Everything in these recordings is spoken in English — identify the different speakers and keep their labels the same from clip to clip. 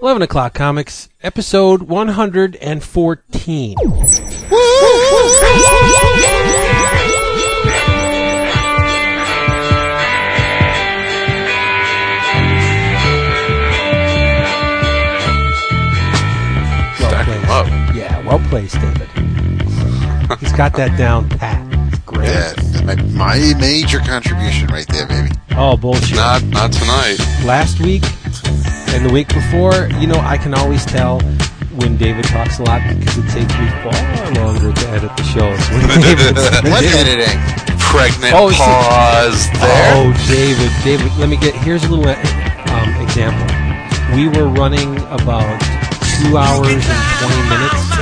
Speaker 1: 11 o'clock comics, episode 114. Well placed.
Speaker 2: up.
Speaker 1: Yeah, well placed, David. He's got that down pat. It's great.
Speaker 3: Yeah, my, my major contribution right there, baby.
Speaker 1: Oh, bullshit.
Speaker 2: Not not tonight.
Speaker 1: last week and the week before, you know, I can always tell when David talks a lot because it takes me far longer to edit the shows. When David- when
Speaker 3: What editing?
Speaker 2: Pregnant
Speaker 1: Oh, see-
Speaker 2: pause there.
Speaker 1: Oh, David, David, let me get. Here's a little um, example. We were running about two hours and twenty minutes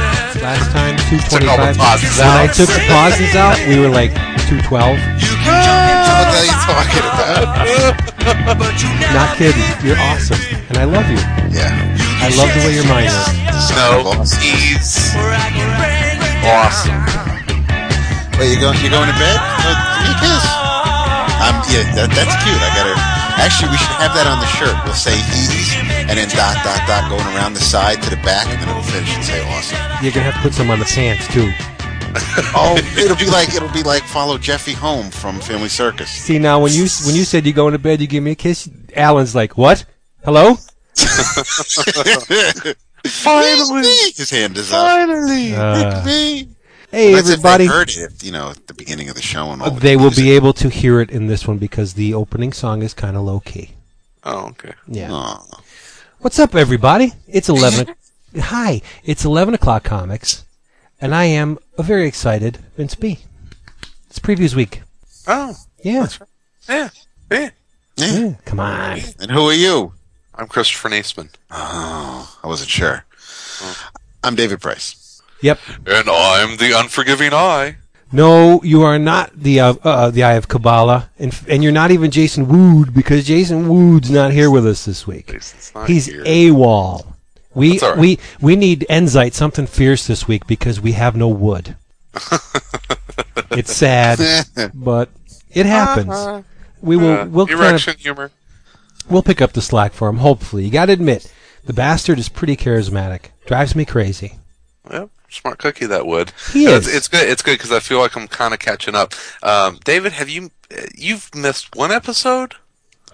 Speaker 1: last time. Two
Speaker 2: Took all the
Speaker 1: twenty-five.
Speaker 2: pauses
Speaker 1: When I took the pauses out, we were like two twelve.
Speaker 3: You What the hell are you talking about?
Speaker 1: Not kidding. You're awesome, and I love you.
Speaker 3: Yeah.
Speaker 1: I love the way your mind is.
Speaker 2: No,
Speaker 3: Boss.
Speaker 2: he's awesome.
Speaker 3: Wait, you going? You going to bed? Uh, give me a kiss. Um, yeah, that, that's cute. I gotta. Actually, we should have that on the shirt. We'll say he's, and then dot dot dot going around the side to the back, and then it'll finish and say awesome.
Speaker 1: You're gonna have to put some on the pants too.
Speaker 3: Oh, it'll be like it'll be like follow Jeffy home from Family Circus.
Speaker 1: See now, when you when you said you go into bed, you give me a kiss. Alan's like, "What? Hello?"
Speaker 2: Finally,
Speaker 3: his hand is up.
Speaker 2: finally.
Speaker 1: Uh,
Speaker 3: Me.
Speaker 1: hey,
Speaker 3: That's
Speaker 1: everybody!
Speaker 3: If they heard it, you know, at the beginning of the show and all. the
Speaker 1: They will
Speaker 3: music.
Speaker 1: be able to hear it in this one because the opening song is kind of low key.
Speaker 2: Oh, okay.
Speaker 1: Yeah.
Speaker 3: Aw.
Speaker 1: What's up, everybody? It's eleven. o- Hi, it's eleven o'clock comics, and I am a very excited. Vince B. It's previews week.
Speaker 2: Oh,
Speaker 1: Yeah.
Speaker 2: yeah, yeah.
Speaker 3: Yeah.
Speaker 1: yeah. Come on.
Speaker 3: And who are you?
Speaker 2: I'm Christopher Naisman,
Speaker 3: Oh, I wasn't sure. Oh. I'm David Price.
Speaker 1: Yep.
Speaker 2: and I'm the unforgiving eye.
Speaker 1: No, you are not the uh, uh, the Eye of Kabbalah, and and you're not even Jason Wood because Jason Wood's not here with us this week. He's
Speaker 2: here.
Speaker 1: AWOL. We
Speaker 2: right.
Speaker 1: we we need Enzite something fierce this week because we have no wood. it's sad, but it happens. We will
Speaker 2: Uh,
Speaker 1: we'll kind of,
Speaker 2: humor.
Speaker 1: we'll pick up the slack for him. Hopefully, you got to admit the bastard is pretty charismatic. Drives me crazy.
Speaker 2: Yep, smart cookie that would.
Speaker 1: He is.
Speaker 2: It's, it's good. It's good because I feel like I'm kind of catching up. Um, David, have you you've missed one episode?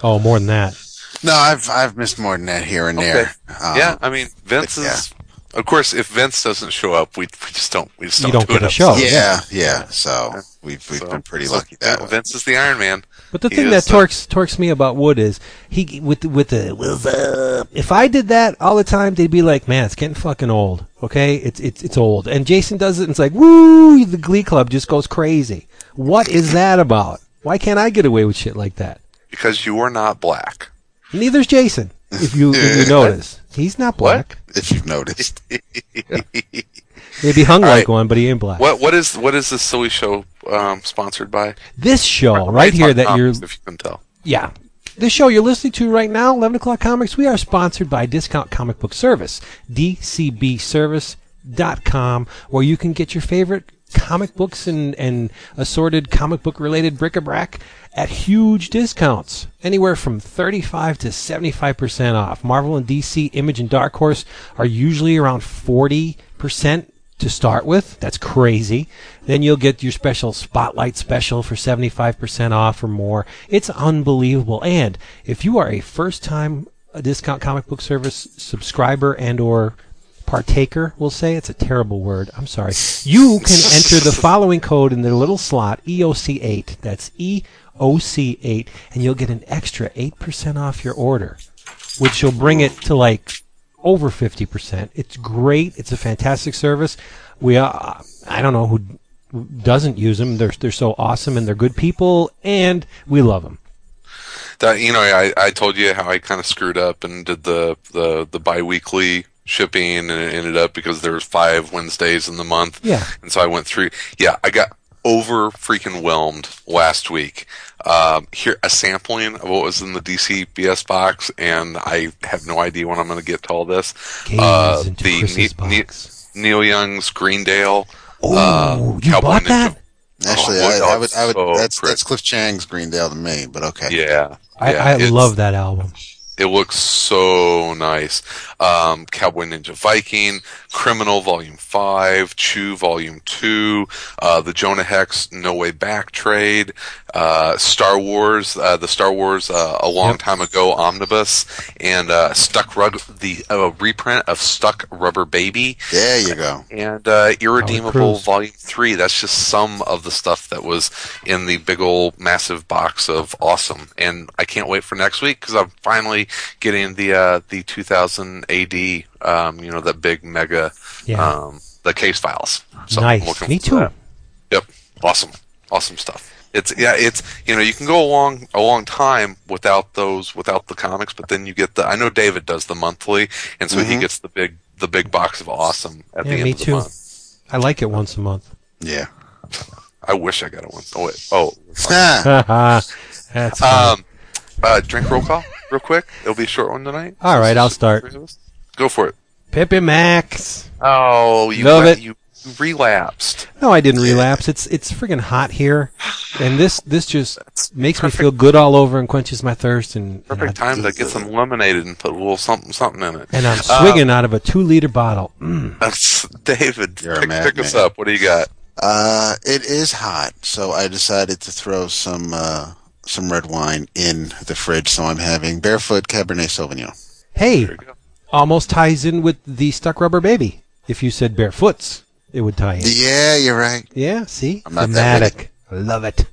Speaker 1: Oh, more than that.
Speaker 3: No, I've I've missed more than that here and there. Um,
Speaker 2: yeah, I mean Vince
Speaker 3: yeah.
Speaker 2: is. Of course, if Vince doesn't show up, we, we just don't. We just don't,
Speaker 1: don't
Speaker 2: do
Speaker 1: get
Speaker 2: an
Speaker 1: a show.
Speaker 3: yeah, yeah. So we've we've
Speaker 2: So-
Speaker 3: been pretty
Speaker 2: so
Speaker 3: lucky that way.
Speaker 2: Vince is the Iron Man.
Speaker 1: But the
Speaker 2: He
Speaker 1: thing that
Speaker 2: the-
Speaker 1: torques torques me about Wood is he with the, with the If I did that all the time, they'd be like, "Man, it's getting fucking old." Okay, it's it's it's old. And Jason does it, and it's like, "Woo!" The Glee Club just goes crazy. What is that about? Why can't I get away with shit like that?
Speaker 2: Because you are not black.
Speaker 1: Neither's Jason. If you if you notice, he's not black.
Speaker 3: If you've noticed,
Speaker 1: Maybe hung
Speaker 2: All
Speaker 1: like
Speaker 2: right.
Speaker 1: one, but he ain't black.
Speaker 2: What what is what is this silly show um, sponsored by?
Speaker 1: This show right here that you're
Speaker 2: if you can tell.
Speaker 1: Yeah. This show you're listening to right now, 11 o'clock comics, we are sponsored by Discount Comic Book Service, dcbservice.com, where you can get your favorite comic books and, and assorted comic book related bric-a-brac at huge discounts, anywhere from 35 to 75% off. Marvel and DC, Image and Dark Horse are usually around 40% to start with. That's crazy. Then you'll get your special spotlight special for 75% off or more. It's unbelievable. And if you are a first time discount comic book service subscriber and or partaker, we'll say it's a terrible word. I'm sorry. You can enter the following code in the little slot EOC8. That's EOC8 and you'll get an extra 8% off your order, which will bring it to like over 50%. It's great. It's a fantastic service. We uh, I don't know who doesn't use them. They're they're so awesome and they're good people and we love them.
Speaker 2: That you know, I, I told you how I kind of screwed up and did the the the biweekly shipping, and it ended up because there was five Wednesdays in the month.
Speaker 1: Yeah.
Speaker 2: and so I went through. Yeah, I got over freaking whelmed last week. Um, here a sampling of what was in the DC BS box, and I have no idea when I'm going to get to all this. Uh, the
Speaker 1: Chris's
Speaker 2: Ne- Ne- Neil Young's Greendale.
Speaker 1: Oh,
Speaker 2: uh,
Speaker 1: you
Speaker 2: Cowboy
Speaker 1: bought
Speaker 2: Ninja.
Speaker 1: that?
Speaker 3: actually,
Speaker 2: Oh,
Speaker 3: I,
Speaker 2: boy,
Speaker 3: I would, I would.
Speaker 2: so
Speaker 3: that's that's Cliff Chiang's Greendale to me, but okay.
Speaker 2: Yeah,
Speaker 1: I,
Speaker 2: yeah,
Speaker 1: I
Speaker 2: it's-
Speaker 1: love that album.
Speaker 2: It looks so nice. Um, Cowboy Ninja Viking, Criminal Volume 5, Chew Volume 2, uh, the Jonah Hex No Way Back trade, uh, Star Wars, uh, the Star Wars uh, A Long
Speaker 1: Yep.
Speaker 2: Time Ago Omnibus, and uh, Stuck Rug, the uh, reprint of Stuck Rubber Baby,
Speaker 3: There you go.
Speaker 2: and uh, Irredeemable Volume 3. That's just some of the stuff that was in the big old massive box of awesome. And I can't wait for next week because I'm finally getting the uh, the 2000 AD, um, you know, the big mega,
Speaker 1: Yeah.
Speaker 2: um, the case files. So
Speaker 1: nice. Me too.
Speaker 2: that. Yep. Awesome. Awesome stuff. It's yeah, it's you know, you can go a long a long time without those without the comics, but then you get the I know David does the monthly and so he
Speaker 3: Mhm.
Speaker 2: gets the big the big box of awesome at the end
Speaker 1: me
Speaker 2: of the
Speaker 1: too.
Speaker 2: month.
Speaker 1: I like it once a month.
Speaker 3: Yeah.
Speaker 2: I wish I got it once. Oh wait. Oh.
Speaker 1: That's
Speaker 2: um uh drink roll call real quick. It'll be a short one tonight.
Speaker 1: All right, I'll start.
Speaker 2: Go for it.
Speaker 1: Pepsi Max.
Speaker 2: Oh, you
Speaker 1: Love
Speaker 2: let-
Speaker 1: it.
Speaker 2: you relapsed.
Speaker 1: No, I didn't relapse. It's it's friggin' hot here, and this this just makes me feel good all over and quenches my thirst. And and,
Speaker 2: Perfect
Speaker 1: I,
Speaker 2: time to get some lemonade and put a little something something in it.
Speaker 1: and I'm
Speaker 2: Uh,
Speaker 1: swigging out of a two liter bottle. Mm.
Speaker 2: That's David. Pick, pick us up. What do you got?
Speaker 3: Uh, it is hot, so I decided to throw some uh, some red wine in the fridge. So I'm having Barefoot Cabernet Sauvignon.
Speaker 1: Hey,
Speaker 2: There you go.
Speaker 1: almost ties in with the stuck rubber baby. If you said barefoots, it would tie in.
Speaker 3: Yeah, you're right.
Speaker 1: Yeah, see,
Speaker 3: I'm not that
Speaker 1: thematic. I love it.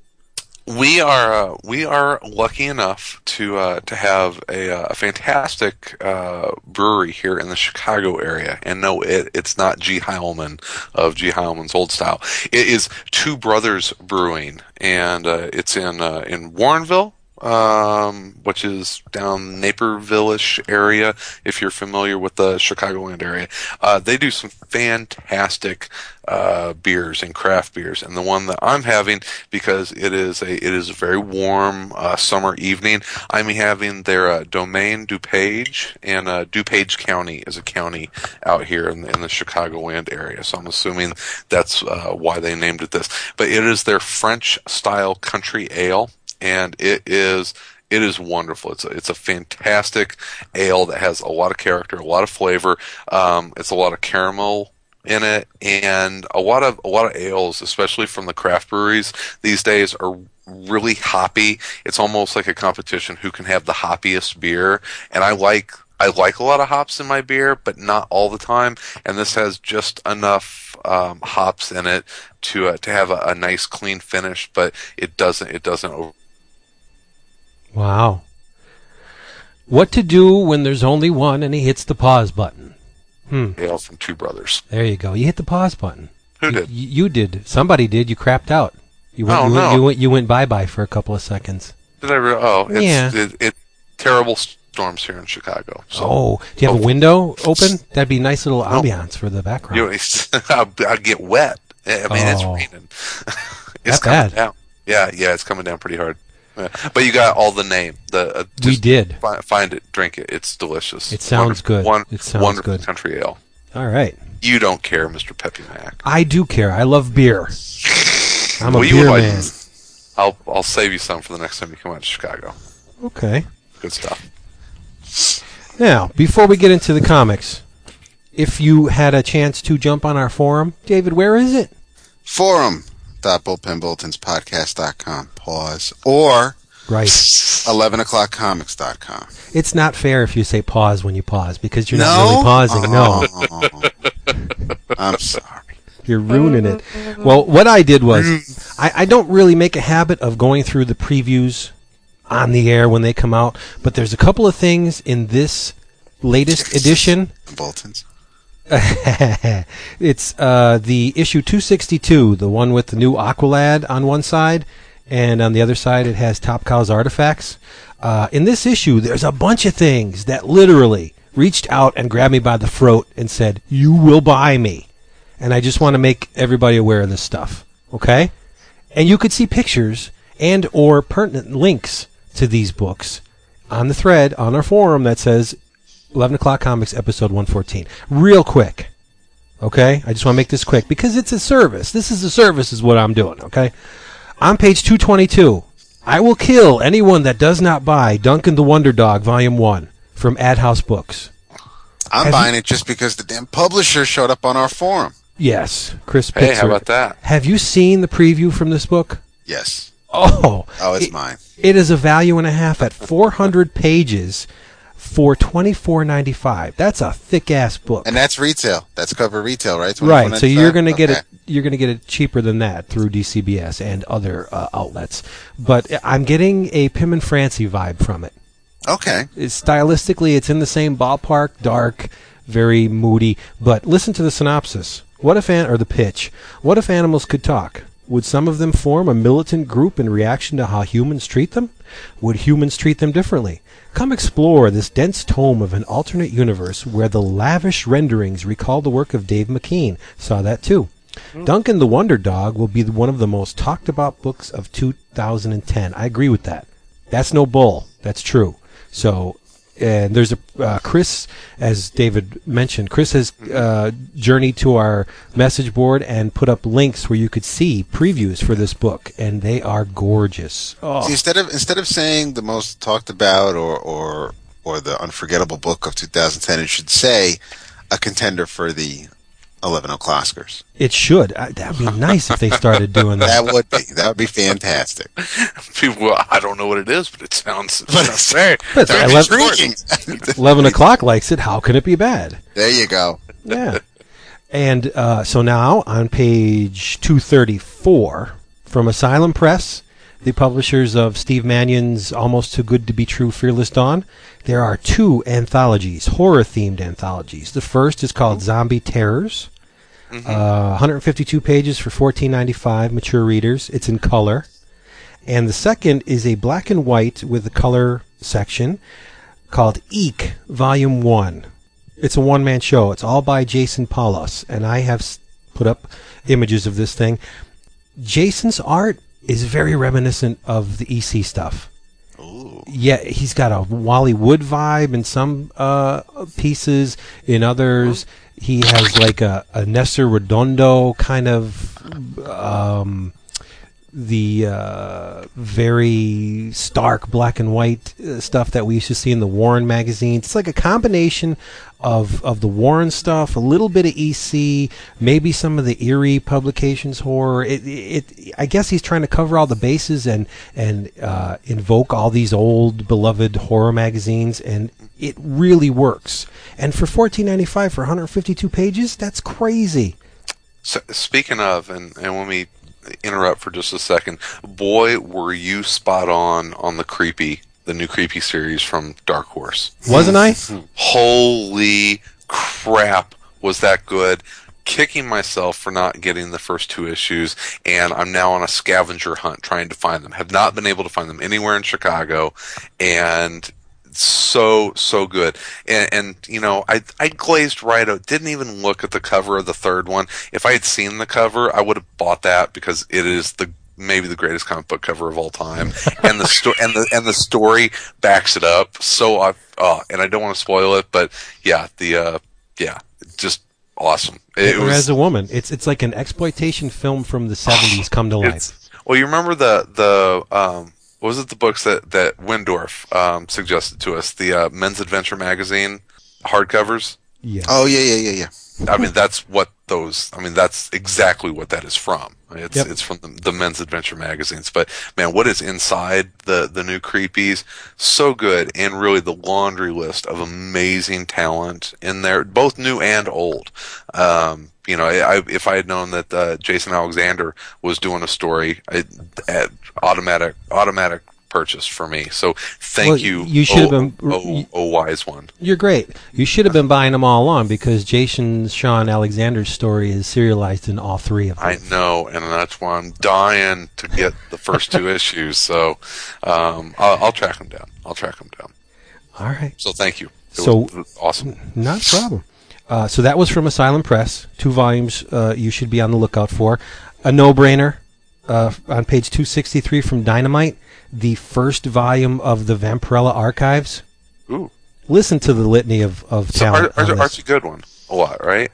Speaker 2: We are uh, we are lucky enough to uh, to have a, uh, a fantastic uh, brewery here in the Chicago area, and no, it, it's not G. Heileman of G. Heileman's Old Style. It is Two Brothers Brewing, and uh, it's in uh, in Warrenville, um, which is down Naperville-ish area. If you're familiar with the Chicagoland area, uh, they do some fantastic uh, beers and craft beers. And the one that I'm having, because it is a it is a very warm uh, summer evening, I'm having their uh, Domaine DuPage, and uh, DuPage County is a county out here in the, in the Chicagoland area. So I'm assuming that's uh, why they named it this. But it is their French style country ale, and it is it is wonderful. It's a, it's a fantastic ale that has a lot of character, a lot of flavor. Um, it's a lot of caramel in it, and a lot of a lot of ales, especially from the craft breweries these days, are really hoppy. It's almost like a competition who can have the hoppiest beer, and I like. I like a lot of hops in my beer, but not all the time. And this has just enough um, hops in it to uh, to have a, a nice clean finish, but it doesn't it doesn't
Speaker 1: Wow. What to do when there's only one and he hits the pause button? Hmm.
Speaker 2: ale from Two Brothers.
Speaker 1: There you go. You hit the pause button.
Speaker 2: Who
Speaker 1: You-
Speaker 2: did?
Speaker 1: You, you did. Somebody did. You crapped out. You went.
Speaker 2: Oh,
Speaker 1: you, went
Speaker 2: no.
Speaker 1: you went. You went bye bye for a couple of seconds.
Speaker 2: Did I? Re- oh, it's,
Speaker 1: Yeah.
Speaker 2: it, it terrible storms here in Chicago. So
Speaker 1: oh, do you have a window open? That'd be a nice little
Speaker 2: No.
Speaker 1: ambiance for the background.
Speaker 2: you, I'll get wet. I mean, it's
Speaker 1: Oh.
Speaker 2: raining. it's coming
Speaker 1: bad.
Speaker 2: down. Yeah, yeah, it's coming down pretty hard. Yeah. But you got all the name. The uh,
Speaker 1: we did.
Speaker 2: fi- find it, drink it. It's delicious.
Speaker 1: It sounds
Speaker 2: Wonderful-
Speaker 1: good.
Speaker 2: One,
Speaker 1: It sounds
Speaker 2: wonderful
Speaker 1: good.
Speaker 2: country ale.
Speaker 1: All right.
Speaker 2: You don't care, Mr. Peppy Mac.
Speaker 1: I do care. I love beer. I'm a
Speaker 2: Well, you
Speaker 1: beer
Speaker 2: like-
Speaker 1: man.
Speaker 2: I'll I'll save you some for the next time you come out to Chicago.
Speaker 1: Okay.
Speaker 2: Good stuff.
Speaker 1: Now, before we get into the comics, if you had a chance to jump on our forum, David, where is it?
Speaker 3: Forum.bullpenbulletinspodcast.com. Pause. Or
Speaker 1: Right.
Speaker 3: 11 o'clock comics.com.
Speaker 1: It's not fair if you say pause when you pause because you're not really pausing. No,
Speaker 3: Oh. I'm sorry.
Speaker 1: you're ruining it. Well, what I did was mm. I, I don't really make a habit of going through the previews on the air when they come out, but there's a couple of things in this latest edition.
Speaker 3: Bulletins.
Speaker 1: it's uh, the issue 262, the one with the new Aqualad on one side, and on the other side it has Top Cow's artifacts. Uh, in this issue, there's a bunch of things that literally reached out and grabbed me by the throat and said, "You will buy me," and I just want to make everybody aware of this stuff. Okay, and you could see pictures and or pertinent links to these books on the thread on our forum that says 11 o'clock comics episode 114 real quick okay i just want to make this quick because it's a service this is a service is what i'm doing okay on page 222 I will kill anyone that does not buy Duncan the Wonder Dog Volume 1 from Ad House Books.
Speaker 3: I'm
Speaker 1: Have
Speaker 3: buying it just because the damn publisher showed up on our forum.
Speaker 1: Yes, Chris
Speaker 2: Hey,
Speaker 1: Pitzer.
Speaker 2: how about that?
Speaker 1: Have you seen the preview from this book?
Speaker 3: Yes.
Speaker 1: Oh,
Speaker 3: Oh, it's
Speaker 1: it-
Speaker 3: mine.
Speaker 1: It is a value and a half at 400 pages for 24.95. That's a thick ass book.
Speaker 3: And that's retail. That's cover retail, right?
Speaker 1: Right, so you're going to
Speaker 3: $24.95?
Speaker 1: get it. You're going to get it cheaper than that through DCBS and other uh, outlets. But I'm getting a Pim and Francie vibe from it.
Speaker 3: Okay.
Speaker 1: It's, stylistically, it's in the same ballpark, dark, very moody. But listen to the synopsis. What if an or the pitch? What if animals could talk? Would some of them form a militant group in reaction to how humans treat them? Would humans treat them differently? Come explore this dense tome of an alternate universe where the lavish renderings recall the work of Dave McKean. Saw that too. Hmm. Duncan the Wonder Dog will be one of the most talked about books of 2010. I agree with that. That's no bull. That's true. So, and there's a uh, Chris, as David mentioned, Chris has uh, journeyed to our message board and put up links where you could see previews for this book, and they are gorgeous. Oh,
Speaker 3: See, instead of instead of saying the most talked about or or or the unforgettable book of 2010, it should say a contender for the 11 O'clockers.
Speaker 1: it should. That'd be nice if they started doing that.
Speaker 3: That would be that would be fantastic.
Speaker 2: People, well, I don't know what it is, but it sounds, it
Speaker 3: But it's-
Speaker 2: very,
Speaker 1: But
Speaker 2: very
Speaker 1: it's
Speaker 3: Intriguing.
Speaker 1: Eleven o'clock likes it. How can it be bad?
Speaker 3: there you go.
Speaker 1: Yeah. And uh, so now on page 234 from Asylum Press, the publishers of Steve Mannion's Almost Too Good to Be True Fearless Dawn, there are two anthologies, horror themed anthologies. The first is called Zombie Terrors. Uh, 152 pages for 14.95 mature readers. It's in color. And the second is a black and white with the color section called Eek Volume 1. It's a one man show. It's all by Jason Paulus. And I have put up images of this thing. Jason's art is very reminiscent of the EC stuff.
Speaker 3: Ooh.
Speaker 1: Yeah, he's got a Wally Wood vibe in some uh, pieces. In others, he has like a, a Nestor Redondo kind of um, the uh, very stark black and white uh, stuff that we used to see in the Warren magazines. It's like a combination of of the Warren stuff, a little bit of EC, maybe some of the eerie publications horror. It, it, I guess he's trying to cover all the bases and and uh, invoke all these old beloved horror magazines, and it really works. And for fourteen ninety five for one hundred fifty two pages, that's crazy.
Speaker 2: So, speaking of, and, and let me interrupt for just a second. Boy, were you spot on on the creepy, the new creepy series from Dark Horse.
Speaker 1: Wasn't I?
Speaker 2: Holy crap, was that good? Kicking myself for not getting the first two issues, and I'm now on a scavenger hunt trying to find them. Have not been able to find them anywhere in Chicago, and so so good. And, and you know, I I glazed right out. Didn't even look at the cover of the third one. If I had seen the cover, I would have bought that because it is the maybe the greatest comic book cover of all time, and the sto- and the and the story backs it up. So I oh, and I don't want to spoil it, but yeah, the uh, yeah, just awesome. It was
Speaker 1: as a woman, it's it's like an exploitation film from the seventies come to life.
Speaker 2: well, you remember the the um, what was it the books that that Windorf um, suggested to us the uh, Men's Adventure magazine hardcovers.
Speaker 1: Yeah.
Speaker 3: Oh yeah, yeah, yeah, yeah.
Speaker 2: I mean, that's what those. I mean, that's exactly what that is from. It's
Speaker 1: Yep.
Speaker 2: it's from the, the Men's Adventure magazines. But man, what is inside the the new creepies? So good, and really the laundry list of amazing talent in there, both new and old. Um, you know, I, if I had known that uh, Jason Alexander was doing a story, I, at automatic automatic purchase for me. So thank
Speaker 1: Well,
Speaker 2: you.
Speaker 1: you should have
Speaker 2: oh,
Speaker 1: been-
Speaker 2: oh, oh, wise one.
Speaker 1: You're great. You should have been buying them all along because Jason Shawn Alexander's story is serialized in all three of them.
Speaker 2: I know, and that's why I'm dying to get the first two issues. So um, I'll, I'll track them down. I'll track them down.
Speaker 1: all right.
Speaker 2: So thank you. It
Speaker 1: So-
Speaker 2: awesome.
Speaker 1: Not a problem. Uh, so that was from Asylum Press. Two volumes uh, you should be on the lookout for. A no brainer uh, on page 263 from Dynamite, the first volume of the Vampirella Archives.
Speaker 2: Ooh,
Speaker 1: Listen to the litany of, of
Speaker 2: so
Speaker 1: talent.
Speaker 2: Ar- Ar-. Archie Goodwin, a lot, right?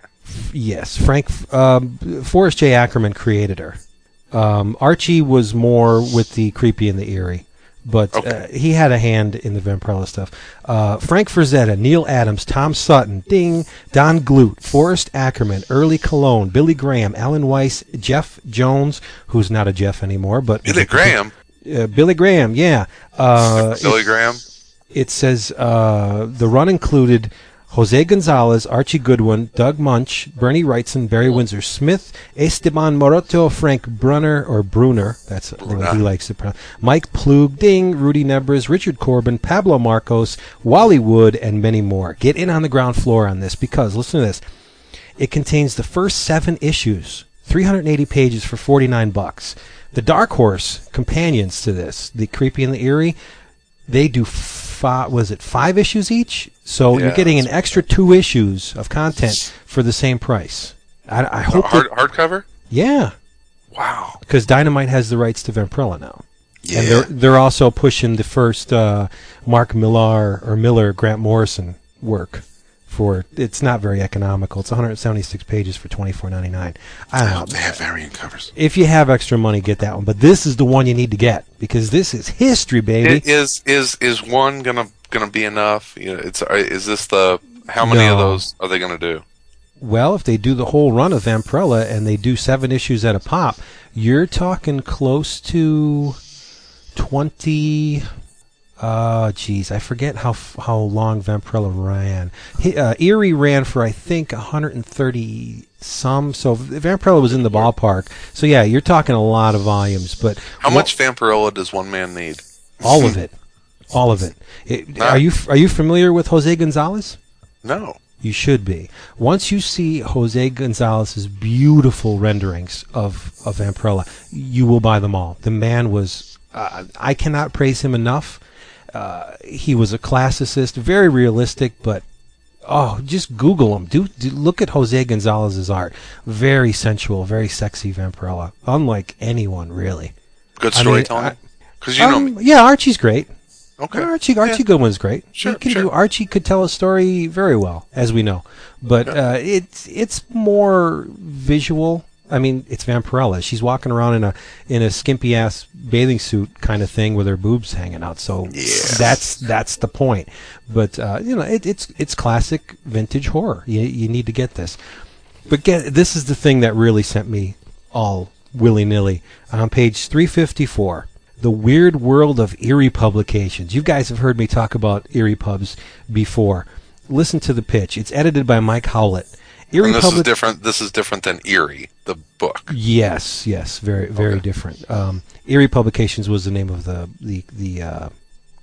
Speaker 1: Yes, Frank um, Forrest J. Ackerman created her. Um, Archie was more with the creepy and the eerie, but
Speaker 2: Okay.
Speaker 1: uh, he had a hand in the Vampirella stuff. Uh, Frank Frazetta, Neal Adams, Tom Sutton, Ding, Don Glut, Forrest Ackerman, Early Cologne, Billy Graham, Alan Weiss, Jeff Jones, who's not a Jeff anymore, but
Speaker 2: Billy Graham.
Speaker 1: Uh, Billy Graham, yeah. Uh,
Speaker 2: Billy Graham.
Speaker 1: it says uh, the run included Jose Gonzalez, Archie Goodwin, Doug Moench, Bernie Wrightson, Barry Windsor Smith, Esteban Maroto, Frank Brunner or Bruner, that's the way he
Speaker 2: Brunner.
Speaker 1: likes to pronounce, Mike Ploog, Ding, Rudy Nebres, Richard Corbin, Pablo Marcos, Wally Wood, and many more. Get in on the ground floor on this because listen to this. It contains the first seven issues, 380 pages for 49 bucks. The Dark Horse companions to this, the creepy and the eerie, they do five. Was it five issues each? So you're getting an extra two issues of content for the same price. I, I hope.
Speaker 2: Hard,
Speaker 1: that-
Speaker 2: hardcover?
Speaker 1: yeah,
Speaker 2: Wow.
Speaker 1: because Dynamite has the rights to Vampirella now.
Speaker 3: Yeah.
Speaker 1: And they're they're also pushing the first uh, Mark Millar or Miller Grant Morrison work for it's not very economical. It's 176 pages for 24.99. I don't know.
Speaker 3: they have variant covers.
Speaker 1: If you have extra money, get that one. But this is the one you need to get because this is history, baby.
Speaker 2: It is is is one gonna gonna be enough? You know, it's uh, is this the how many of those are they gonna do?
Speaker 1: Well, if they do the whole run of Vampirella and they do seven issues at a pop, you're talking close to 20. Uh, geez, I forget how how long Vampirella ran. He, uh, Eerie ran for I think 130 some. So Vampirella was in the ballpark. So yeah, you're talking a lot of volumes. But
Speaker 2: How
Speaker 1: wha-
Speaker 2: much Vampirella does one man need?
Speaker 1: All of it. All of it. It-. Are you are you familiar with Jose Gonzalez?
Speaker 2: No.
Speaker 1: You should be. Once you see Jose Gonzalez's beautiful renderings of, of Vampirella, you will buy them all. The man was, uh, I cannot praise him enough. Uh, he was a classicist, very realistic, but oh, just Google him. Do, do look at Jose Gonzalez's art. Very sensual, very sexy Vampirella. Unlike anyone, really.
Speaker 2: Good storytelling. Because you know
Speaker 1: Um,
Speaker 2: me.
Speaker 1: yeah, Archie's great.
Speaker 2: Okay.
Speaker 1: Archie Archie
Speaker 2: Yeah.
Speaker 1: Goodwin's great.
Speaker 2: Sure,
Speaker 1: he can
Speaker 2: sure.
Speaker 1: do Archie could tell a story very well, as we know. But uh, it's it's more visual. I mean, it's Vampirella. She's walking around in a in a skimpy ass bathing suit kind of thing with her boobs hanging out. So that's that's the point. But uh, you know, it, it's it's classic vintage horror. You you need to get this. But get this is the thing that really sent me all willy nilly on page 354. The Weird World of Eerie Publications. You guys have heard me talk about Eerie Pubs before. Listen to the pitch. It's edited by Mike Howlett. Eerie
Speaker 2: And this is different. This is different than Eerie, the book.
Speaker 1: Yes, yes, very, very
Speaker 2: Okay.
Speaker 1: different. Um, Eerie Publications was the name of the the the uh,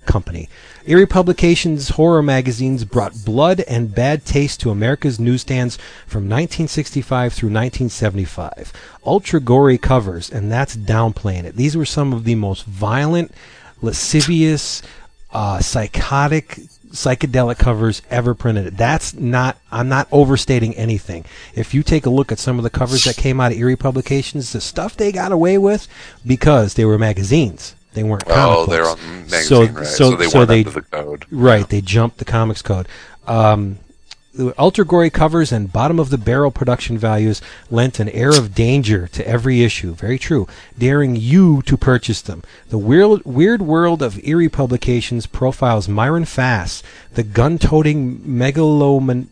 Speaker 1: company. Eerie Publications horror magazines brought blood and bad taste to America's newsstands from 1965 through 1975. Ultra gory covers, and that's downplaying it. These were some of the most violent, lascivious, uh, psychotic, psychedelic covers ever printed. That's not. I'm not overstating anything. If you take a look at some of the covers that came out of Eerie Publications, the stuff they got away with because they were magazines. They weren't.
Speaker 2: Oh, they're on magazine,
Speaker 1: So-
Speaker 2: right?
Speaker 1: so-
Speaker 2: So, they
Speaker 1: so
Speaker 2: weren't
Speaker 1: they-
Speaker 2: under the code.
Speaker 1: Right, they jumped the comics code. Um, ultra gory covers and bottom of the barrel production values lent an air of danger to every issue. Very true, daring you to purchase them. The weird, weird world of eerie publications profiles Myron Fass, the gun-toting megaloman.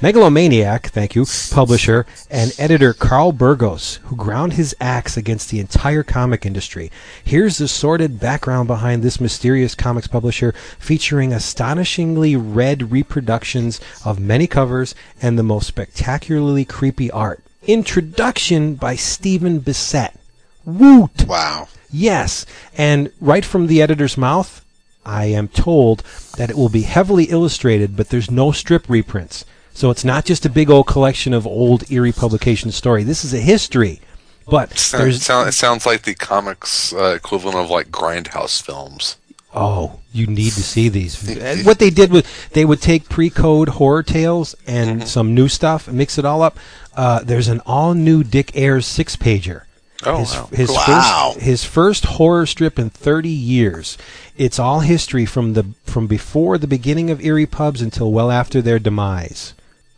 Speaker 1: Megalomaniac, thank you, publisher and editor Carl Burgos, who ground his axe against the entire comic industry. Here's the sordid background behind this mysterious comics publisher, featuring astonishingly red reproductions of many covers and the most spectacularly creepy art. Introduction by Stephen Bissette. Woot!
Speaker 3: Wow.
Speaker 1: Yes, and right from the editor's mouth, I am told that it will be heavily illustrated, but there's no strip reprints. So it's not just a big old collection of old Eerie publication story. This is a history. But
Speaker 2: Sound,
Speaker 1: there's
Speaker 2: sound, it sounds like the comics uh, equivalent of like Grindhouse films.
Speaker 1: oh, you need to see these. What they did was they would take pre-code horror tales and some new stuff and mix it all up. Uh, there's an all-new Dick Ayers six-pager.
Speaker 2: Oh,
Speaker 1: his,
Speaker 2: wow.
Speaker 1: his
Speaker 3: Wow.
Speaker 1: first his first horror strip in 30 years. It's all history from the from before the beginning of Eerie pubs until well after their demise.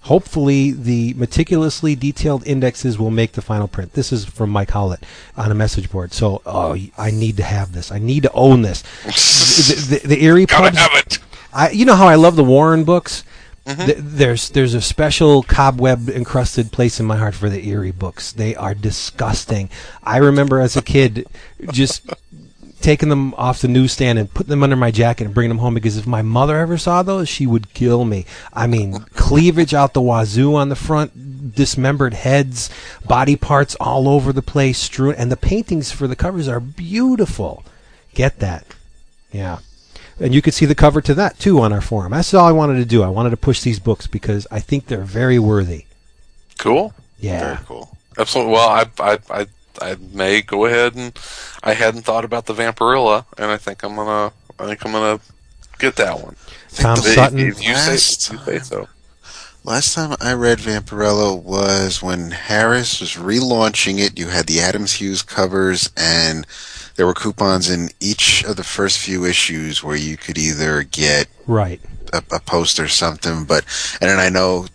Speaker 1: Hopefully, the meticulously detailed indexes will make the final print. This is from Mike Howlett on a message board. So, oh, I need to have this. I need to own this. the, the, the Eerie
Speaker 2: Gotta
Speaker 1: pubs.
Speaker 2: have it.
Speaker 1: I, you know how I love the Warren books. Mm-hmm. Th- there's there's a special cobweb encrusted place in my heart for the Eerie books. They are disgusting. I remember as a kid just taking them off the newsstand and putting them under my jacket and bringing them home because if my mother ever saw those, she would kill me. I mean, cleavage out the wazoo on the front, dismembered heads, body parts all over the place, strewn, and the paintings for the covers are beautiful. Get that. Yeah. And you could see the cover to that too on our forum. That's all I wanted to do. I wanted to push these books because I think they're very worthy.
Speaker 2: Cool.
Speaker 1: Yeah.
Speaker 3: Very cool.
Speaker 2: Absolutely. Well, I, I, I, I may go ahead and I hadn't thought about the Vampirella, and I think I'm gonna, I think I'm gonna get that one.
Speaker 1: Tom
Speaker 2: If-
Speaker 1: Sutton.
Speaker 2: If you say,
Speaker 3: Last
Speaker 2: if you say so.
Speaker 3: Last time I read Vampirella was when Harris was relaunching it. You had the Adams Hughes covers, and there were coupons in each of the first few issues where you could either get
Speaker 1: Right.
Speaker 3: a, a poster or something. But and then I know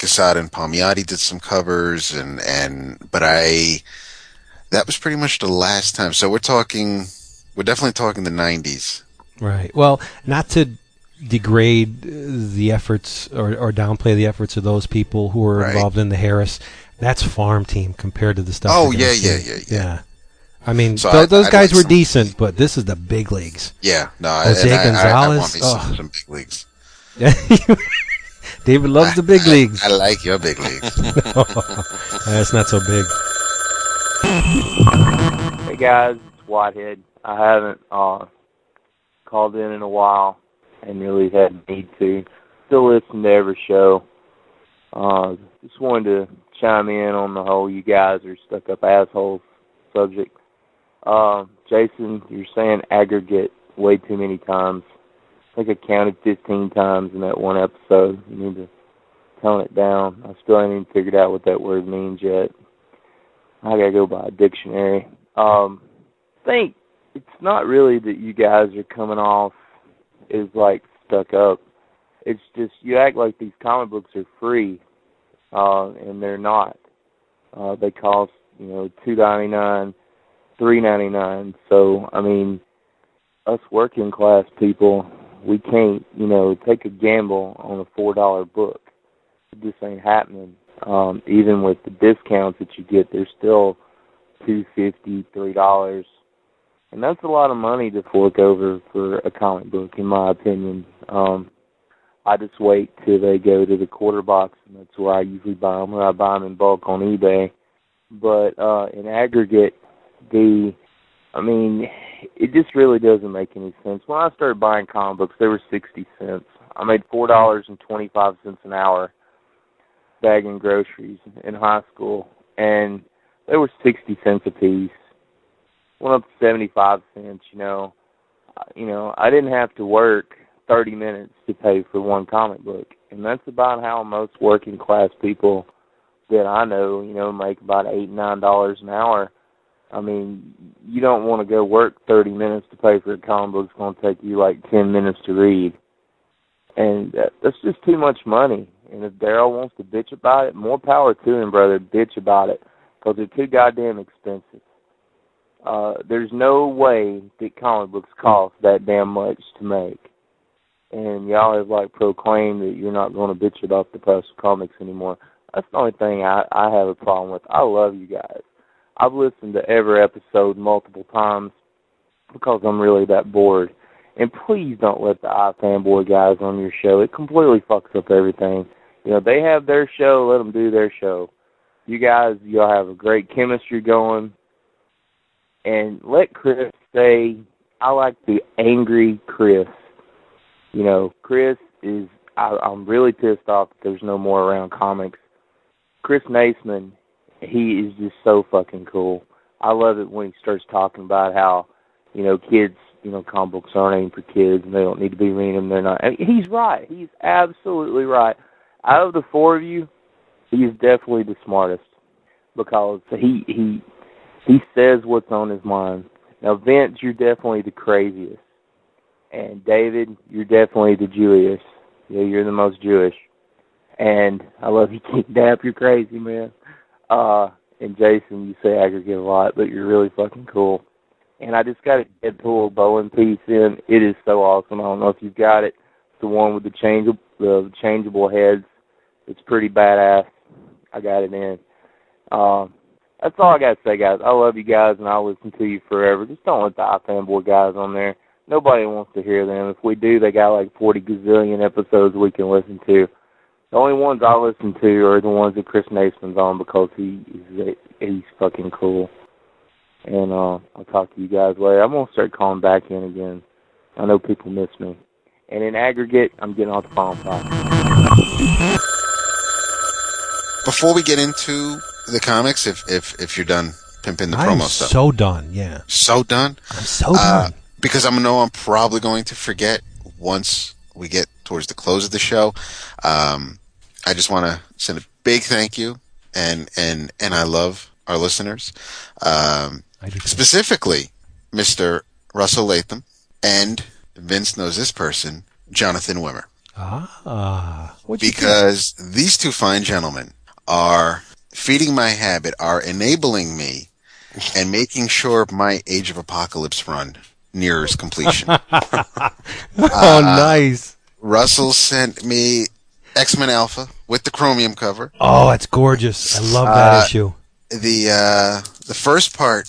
Speaker 3: Quesada and Palmiotti did some covers, and and but I that was pretty much the last time. So we're talking, we're definitely talking the '90s.
Speaker 1: Right. Well, not to degrade the efforts or, or downplay the efforts of those people who were
Speaker 3: Right.
Speaker 1: involved in the Harris. That's farm team compared to the stuff.
Speaker 3: Oh,
Speaker 1: you're
Speaker 3: yeah, yeah, yeah, yeah.
Speaker 1: I mean,
Speaker 3: So
Speaker 1: tho-
Speaker 3: I-
Speaker 1: those
Speaker 3: I'd
Speaker 1: guys were decent, but this is the big leagues.
Speaker 3: Yeah, no,
Speaker 1: oh,
Speaker 3: Jose I, I, I want
Speaker 1: Gonzalez, oh.
Speaker 3: some big leagues.
Speaker 1: David loves the big
Speaker 3: I-
Speaker 1: leagues.
Speaker 3: I, like your big leagues.
Speaker 1: That's not so big.
Speaker 4: Hey guys, it's Whitehead. I haven't uh, called in in a while and really had need to. Still listen to every show. Uh, just wanted to chime in on the whole you guys are stuck up assholes subject. Uh, Jason, you're saying aggregate way too many times. I think I counted 15 times in that one episode. You need to tone it down. I still haven't even figured out what that word means yet. I gotta go buy a dictionary. Um, think it's not really that you guys are coming off as like stuck up. It's just you act like these comic books are free, uh, and they're not. Uh, they cost you know two ninety nine, three ninety nine. So I mean, us working class people, we can't you know take a gamble on a four dollar book. It just ain't happening. Um, even with the discounts that you get, they're still two fifty, three dollars, and that's a lot of money to fork over for a comic book, in my opinion. Um, I just wait till they go to the quarter box, and that's where I usually buy them, or I buy them in bulk on eBay. But uh, in aggregate, the, I mean, it just really doesn't make any sense. When I started buying comic books, they were sixty cents. I made four dollars and twenty five cents an hour bagging groceries in high school, and they were sixty cents a piece. Went up to seventy five cents. You know, you know, I didn't have to work thirty minutes to pay for one comic book, and that's about how most working class people that I know, you know, make about eight nine dollars an hour. I mean, you don't want to go work thirty minutes to pay for a comic book. It's going to take you like ten minutes to read, and that, that's just too much money. And if Daryl wants to bitch about it, more power to him, brother. Bitch about it, because they're too goddamn expensive. Uh, there's no way that comic books cost that damn much to make. And y'all have like proclaimed that you're not going to bitch about the price of comics anymore. That's the only thing I, I have a problem with. I love you guys. I've listened to every episode multiple times because I'm really that bored. And please don't let the iFanboy guys on your show. It completely fucks up everything. You know, they have their show, let them do their show. You guys, you'll have a great chemistry going. And let Chris say, I like the angry Chris. You know, Chris is, I, I'm really pissed off that there's no more around comics. Chris Naisman, he is just so fucking cool. I love it when he starts talking about how, you know, kids, you know, comic books aren't aimed for kids and they don't need to be reading them. They're not. I mean, he's right. He's absolutely right. Out of the four of you, he is definitely the smartest because he he he says what's on his mind. Now, Vince, you're definitely the craziest, and David, you're definitely the Jewish. Yeah, you're the most Jewish. And I love you, King Dap. You're crazy, man. Uh, and Jason, you say aggregate a lot, but you're really fucking cool. And I just got a Deadpool Bowen piece in. It is so awesome. I don't know if you've got it. It's the one with the changeable, the changeable heads. It's pretty badass. I got it in. Um, that's all I got to say, guys. I love you guys, and I'll listen to you forever. Just don't let the iFanboy guys on there. Nobody wants to hear them. If we do, they got like 40 gazillion episodes we can listen to. The only ones I listen to are the ones that Chris Naismith's on because he he's, he's fucking cool. And uh, I'll talk to you guys later. I'm gonna start calling back in again. I know people miss me. And in aggregate, I'm getting off the phone. Bye.
Speaker 3: Before we get into the comics, if if if you're done pimping the
Speaker 1: I'm
Speaker 3: promo stuff,
Speaker 1: so done. Yeah,
Speaker 3: so done.
Speaker 1: I'm so
Speaker 3: Uh,
Speaker 1: done.
Speaker 3: because I'm know I'm probably going to forget once we get towards the close of the show. Um, I just want to send a big thank you, and and and I love our listeners, um,
Speaker 1: I
Speaker 3: specifically Mr. Russell Latham and Vince knows this person, Jonathan Wimmer,
Speaker 1: Ah,
Speaker 3: because these two fine gentlemen are feeding my habit, are enabling me, and making sure my Age of Apocalypse run nears completion.
Speaker 1: oh,
Speaker 3: uh,
Speaker 1: nice.
Speaker 3: Russell sent me X Men Alpha with the chromium cover.
Speaker 1: Oh, it's gorgeous. I love that
Speaker 3: Uh,
Speaker 1: issue.
Speaker 3: The uh, the first part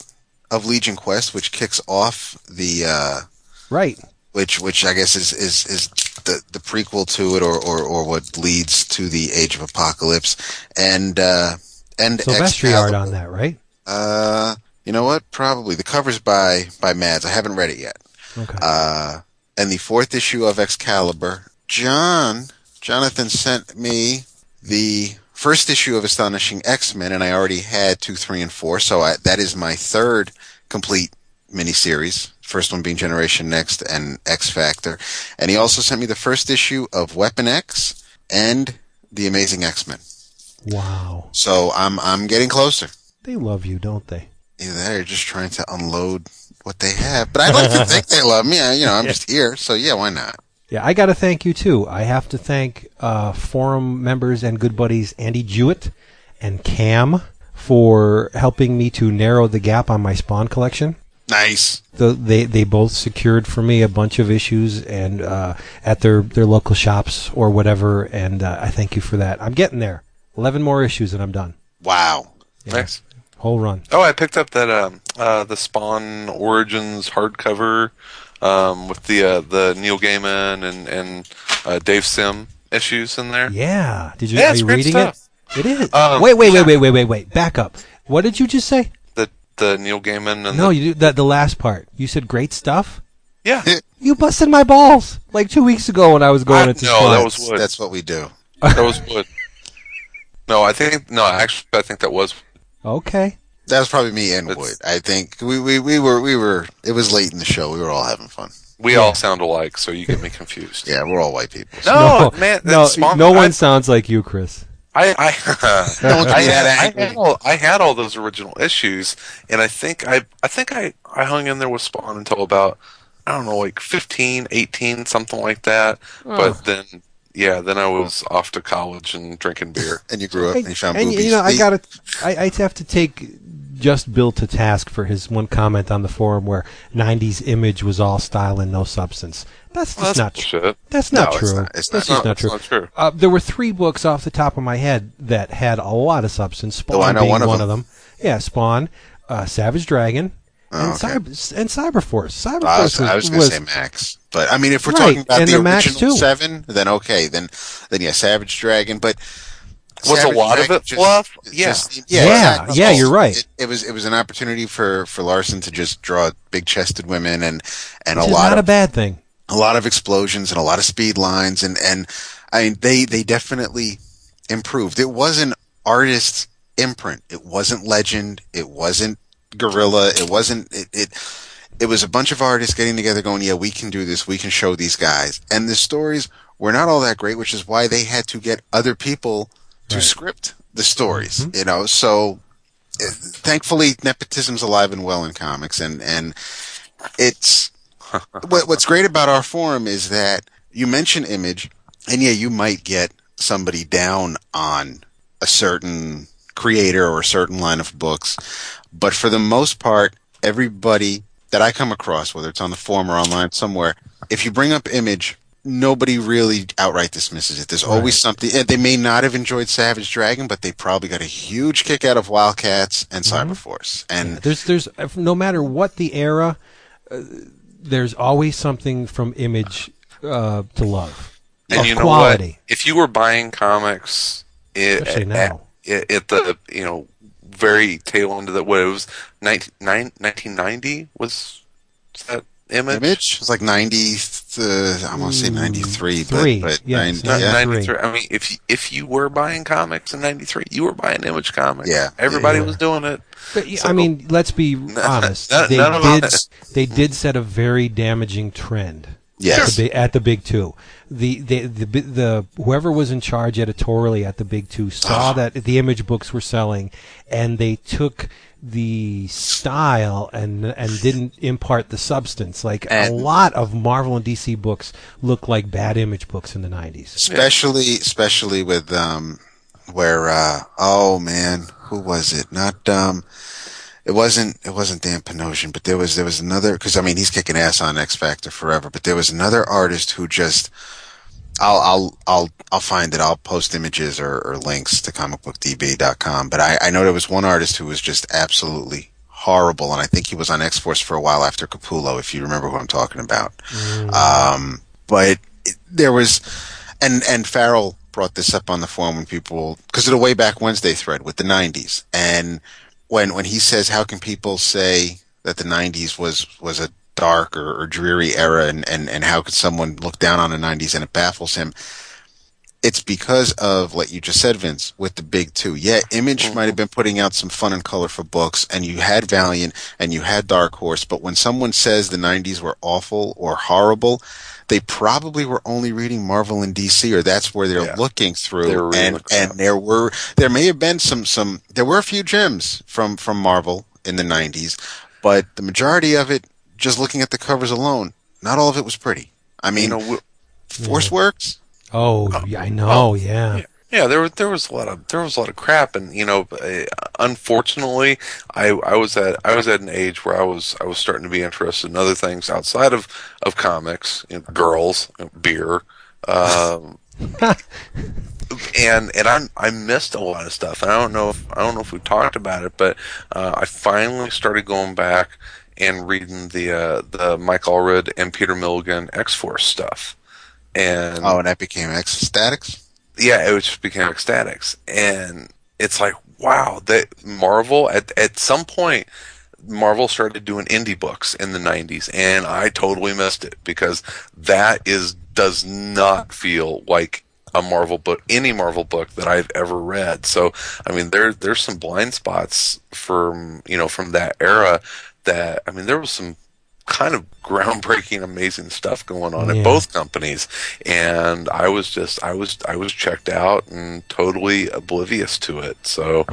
Speaker 3: of Legion Quest, which kicks off the uh,
Speaker 1: Right.
Speaker 3: Which which I guess is is, is the, the prequel to it, or, or, or what leads to the Age of Apocalypse, and uh, and
Speaker 1: Silvestri art on that, right?
Speaker 3: Uh, you know what? Probably the cover's by by Mads. I haven't read it yet.
Speaker 1: Okay.
Speaker 3: uh, and the fourth issue of Excalibur. John, Jonathan sent me the first issue of Astonishing X-Men, and I already had two, three, and four, so I, that is my third complete miniseries. First one being Generation Next and X Factor. And he also sent me the first issue of Weapon X and The Amazing X-Men.
Speaker 1: wow.
Speaker 3: So I'm I'm getting closer.
Speaker 1: They love you, don't they?
Speaker 3: Either they're just trying to unload what they have. But I'd like to think they love me. I, you know, I'm just here, so yeah, why not?
Speaker 1: Yeah, I got to thank you too. I have to thank uh, forum members and good buddies Andy Jewett and Cam for helping me to narrow the gap on my Spawn collection.
Speaker 3: Nice.
Speaker 1: The, they they both secured for me a bunch of issues and uh, at their their local shops or whatever, and uh, I thank you for that. I'm getting there. Eleven more issues and I'm done.
Speaker 3: Wow.
Speaker 1: Yeah.
Speaker 2: Nice.
Speaker 1: Whole run.
Speaker 2: Oh, I picked up that um, uh, the Spawn Origins hardcover um, with the uh, the Neil Gaiman and and uh, Dave Sim issues in there.
Speaker 1: Yeah. Did you
Speaker 2: Yeah,
Speaker 1: are you
Speaker 2: great
Speaker 1: reading
Speaker 2: stuff.
Speaker 1: it? It is.
Speaker 2: Um,
Speaker 1: wait, wait, wait, wait, wait, wait, wait. Back up. What did you just say?
Speaker 2: The the Neil Gaiman and
Speaker 1: No,
Speaker 2: the,
Speaker 1: you that the last part. You said great stuff.
Speaker 2: yeah.
Speaker 1: You busted my balls like two weeks ago when I was going
Speaker 2: I-
Speaker 1: into
Speaker 2: no,
Speaker 1: Spawn.
Speaker 2: that was
Speaker 3: That's,
Speaker 2: wood.
Speaker 3: that's what we do.
Speaker 2: That was wood. No, I think no. Actually, I think that was.
Speaker 1: okay.
Speaker 3: That was probably me and
Speaker 2: It's-
Speaker 3: Wood. I think we, we, we were we were. It was late in the show. We were all having fun.
Speaker 2: We all sound alike, so you get me confused.
Speaker 3: Yeah, we're all white people.
Speaker 2: No, man.
Speaker 1: no,
Speaker 2: that's Spawn-
Speaker 1: no
Speaker 2: I-
Speaker 1: one sounds like you, Chris.
Speaker 2: I I,
Speaker 3: No one can
Speaker 2: I, had, I, had all, I had all those original issues, and I think I I think I, I hung in there with Spawn until about I don't know like 15, 18, something like that. But then yeah, then I was off to college and drinking beer.
Speaker 3: And you grew up and you found
Speaker 1: and
Speaker 3: boobies.
Speaker 1: you know, I gotta, I, I have to take just Bill to task for his one comment on the forum where '90s image was all style and no substance. That's just
Speaker 2: Well, that's
Speaker 1: not true. That's not
Speaker 3: No, it's
Speaker 1: true.
Speaker 3: not. It's
Speaker 1: that's
Speaker 3: not.
Speaker 1: just
Speaker 2: No,
Speaker 1: not
Speaker 2: it's
Speaker 1: true.
Speaker 2: not true.
Speaker 1: Uh, there were three books off the top of my head that had a lot of substance. Spawn
Speaker 3: Oh, I know
Speaker 1: being
Speaker 3: one of
Speaker 1: one
Speaker 3: them.
Speaker 1: of them. Yeah, Spawn, uh, Savage Dragon,
Speaker 3: Oh,
Speaker 1: and,
Speaker 3: okay.
Speaker 1: Cyber, and Cyberforce. Cyberforce
Speaker 3: I was,
Speaker 1: was,
Speaker 3: was going to say Max, but I mean, if we're
Speaker 1: Right,
Speaker 3: talking about the,
Speaker 1: the
Speaker 3: original seven, then okay, then then yeah, Savage Dragon. But
Speaker 2: Was a
Speaker 3: Savage
Speaker 2: lot of
Speaker 3: Dragon
Speaker 2: it fluff? Yeah.
Speaker 3: just-
Speaker 1: Yeah,
Speaker 3: exactly.
Speaker 1: yeah, you're right.
Speaker 3: It, it was it was an opportunity for for Larsen to just draw big chested women and and
Speaker 1: which
Speaker 3: a lot
Speaker 1: not
Speaker 3: of
Speaker 1: a bad thing.
Speaker 3: a lot of explosions and a lot of speed lines and and I mean they they definitely improved. It was an artist's imprint. It wasn't Legend. It wasn't Gorilla. It wasn't it. it it was a bunch of artists getting together going, yeah, we can do this. We can show these guys. And the stories were not all that great, which is why they had to get other people to
Speaker 1: Right.
Speaker 3: script the stories, you know, so uh, thankfully nepotism's alive and well in comics and, and it's, what, what's great about our forum is that you mention image and yeah, you might get somebody down on a certain creator or a certain line of books, but for the most part, everybody that I come across, whether it's on the forum or online somewhere, if you bring up image, nobody really outright dismisses it. There's always something. and They may not have enjoyed Savage Dragon, but they probably got a huge kick out of Wildcats and Cyberforce. And
Speaker 1: There's there's no matter what the era, uh, there's always something from Image uh, to love.
Speaker 2: And you know
Speaker 1: quality.
Speaker 2: what? If you were buying comics i-
Speaker 1: Especially
Speaker 2: at,
Speaker 1: now.
Speaker 2: at, at the you know very tail end of the what it was 19, nine- 1990 was that image?
Speaker 3: Image was like 90, uh, I want to say 93,
Speaker 1: Three,
Speaker 3: but, but
Speaker 1: yes,
Speaker 3: nine-
Speaker 2: Not
Speaker 3: yeah.
Speaker 2: 93. I mean, if you, if you were buying comics in '93, you were buying Image comics.
Speaker 3: Yeah.
Speaker 2: everybody
Speaker 1: Yeah.
Speaker 2: was doing it.
Speaker 1: But,
Speaker 2: So-
Speaker 1: I mean, let's be honest.
Speaker 2: none-
Speaker 1: they
Speaker 2: none of
Speaker 1: did
Speaker 2: us-
Speaker 1: they did set a very damaging trend.
Speaker 3: Yes.
Speaker 1: At the, bi- at the big two, the, the the the whoever was in charge editorially at the big two saw
Speaker 3: Ah.
Speaker 1: that the image books were selling, and they took the style and and didn't impart the substance. Like a lot of Marvel and DC books look like bad image books in the nineties.
Speaker 3: especially especially with um where uh oh man who was it not um it wasn't it wasn't Dan Panosian but there was there was another because I mean he's kicking ass on X Factor forever but there was another artist who just I'll I'll I'll I'll find it. I'll post images or, or links to comicbookdb.com but I, I know there was one artist who was just absolutely horrible and I think he was on X Force for a while after Capullo if you remember who I'm talking about. Um but it, there was and and Farrell brought this up on the forum when people because of the way back Wednesday thread with the 90s and when when he says how can people say that the 90s was was a dark or, or dreary era and, and and how could someone look down on the 90s and it baffles him it's because of like you just said Vince with the big two yeah image might have mm-hmm. been putting out some fun and colorful books and you had Valiant and you had Dark Horse but when someone says the 90s were awful or horrible they probably were only reading Marvel and DC, or that's where they're
Speaker 2: Yeah.
Speaker 3: looking through.
Speaker 2: were reading
Speaker 3: and and there were there may have been some some there were a few gems from from Marvel in the '90s, but the majority of it, just looking at the covers alone, not all of it was pretty. I mean,
Speaker 2: You know, we-
Speaker 3: Force Works.
Speaker 1: Oh, yeah, I know. yeah.
Speaker 2: yeah, yeah, there was there was a lot of there was a lot of crap, and you know, uh, unfortunately, I I was at I was at an age where I was I was starting to be interested in other things outside of of comics, you know, girls, you know, beer. Um, and and I I missed a lot of stuff. And I don't know if I don't know if we talked about it, but uh, I finally started going back and reading the uh, the Mike Allred and Peter Milligan X Force stuff. And
Speaker 3: Oh, and that became X-Statix.
Speaker 2: yeah, it just became X-Statix, and it's like wow, that Marvel at at some point. Marvel started doing indie books in the 90s and I totally missed it because that is does not feel like a Marvel book any Marvel book that I've ever read. So I mean there there's some blind spots from you know from that era that I mean there was some kind of groundbreaking amazing stuff going on
Speaker 1: Yeah.
Speaker 2: at both companies and I was just I was I was checked out and totally oblivious to it. So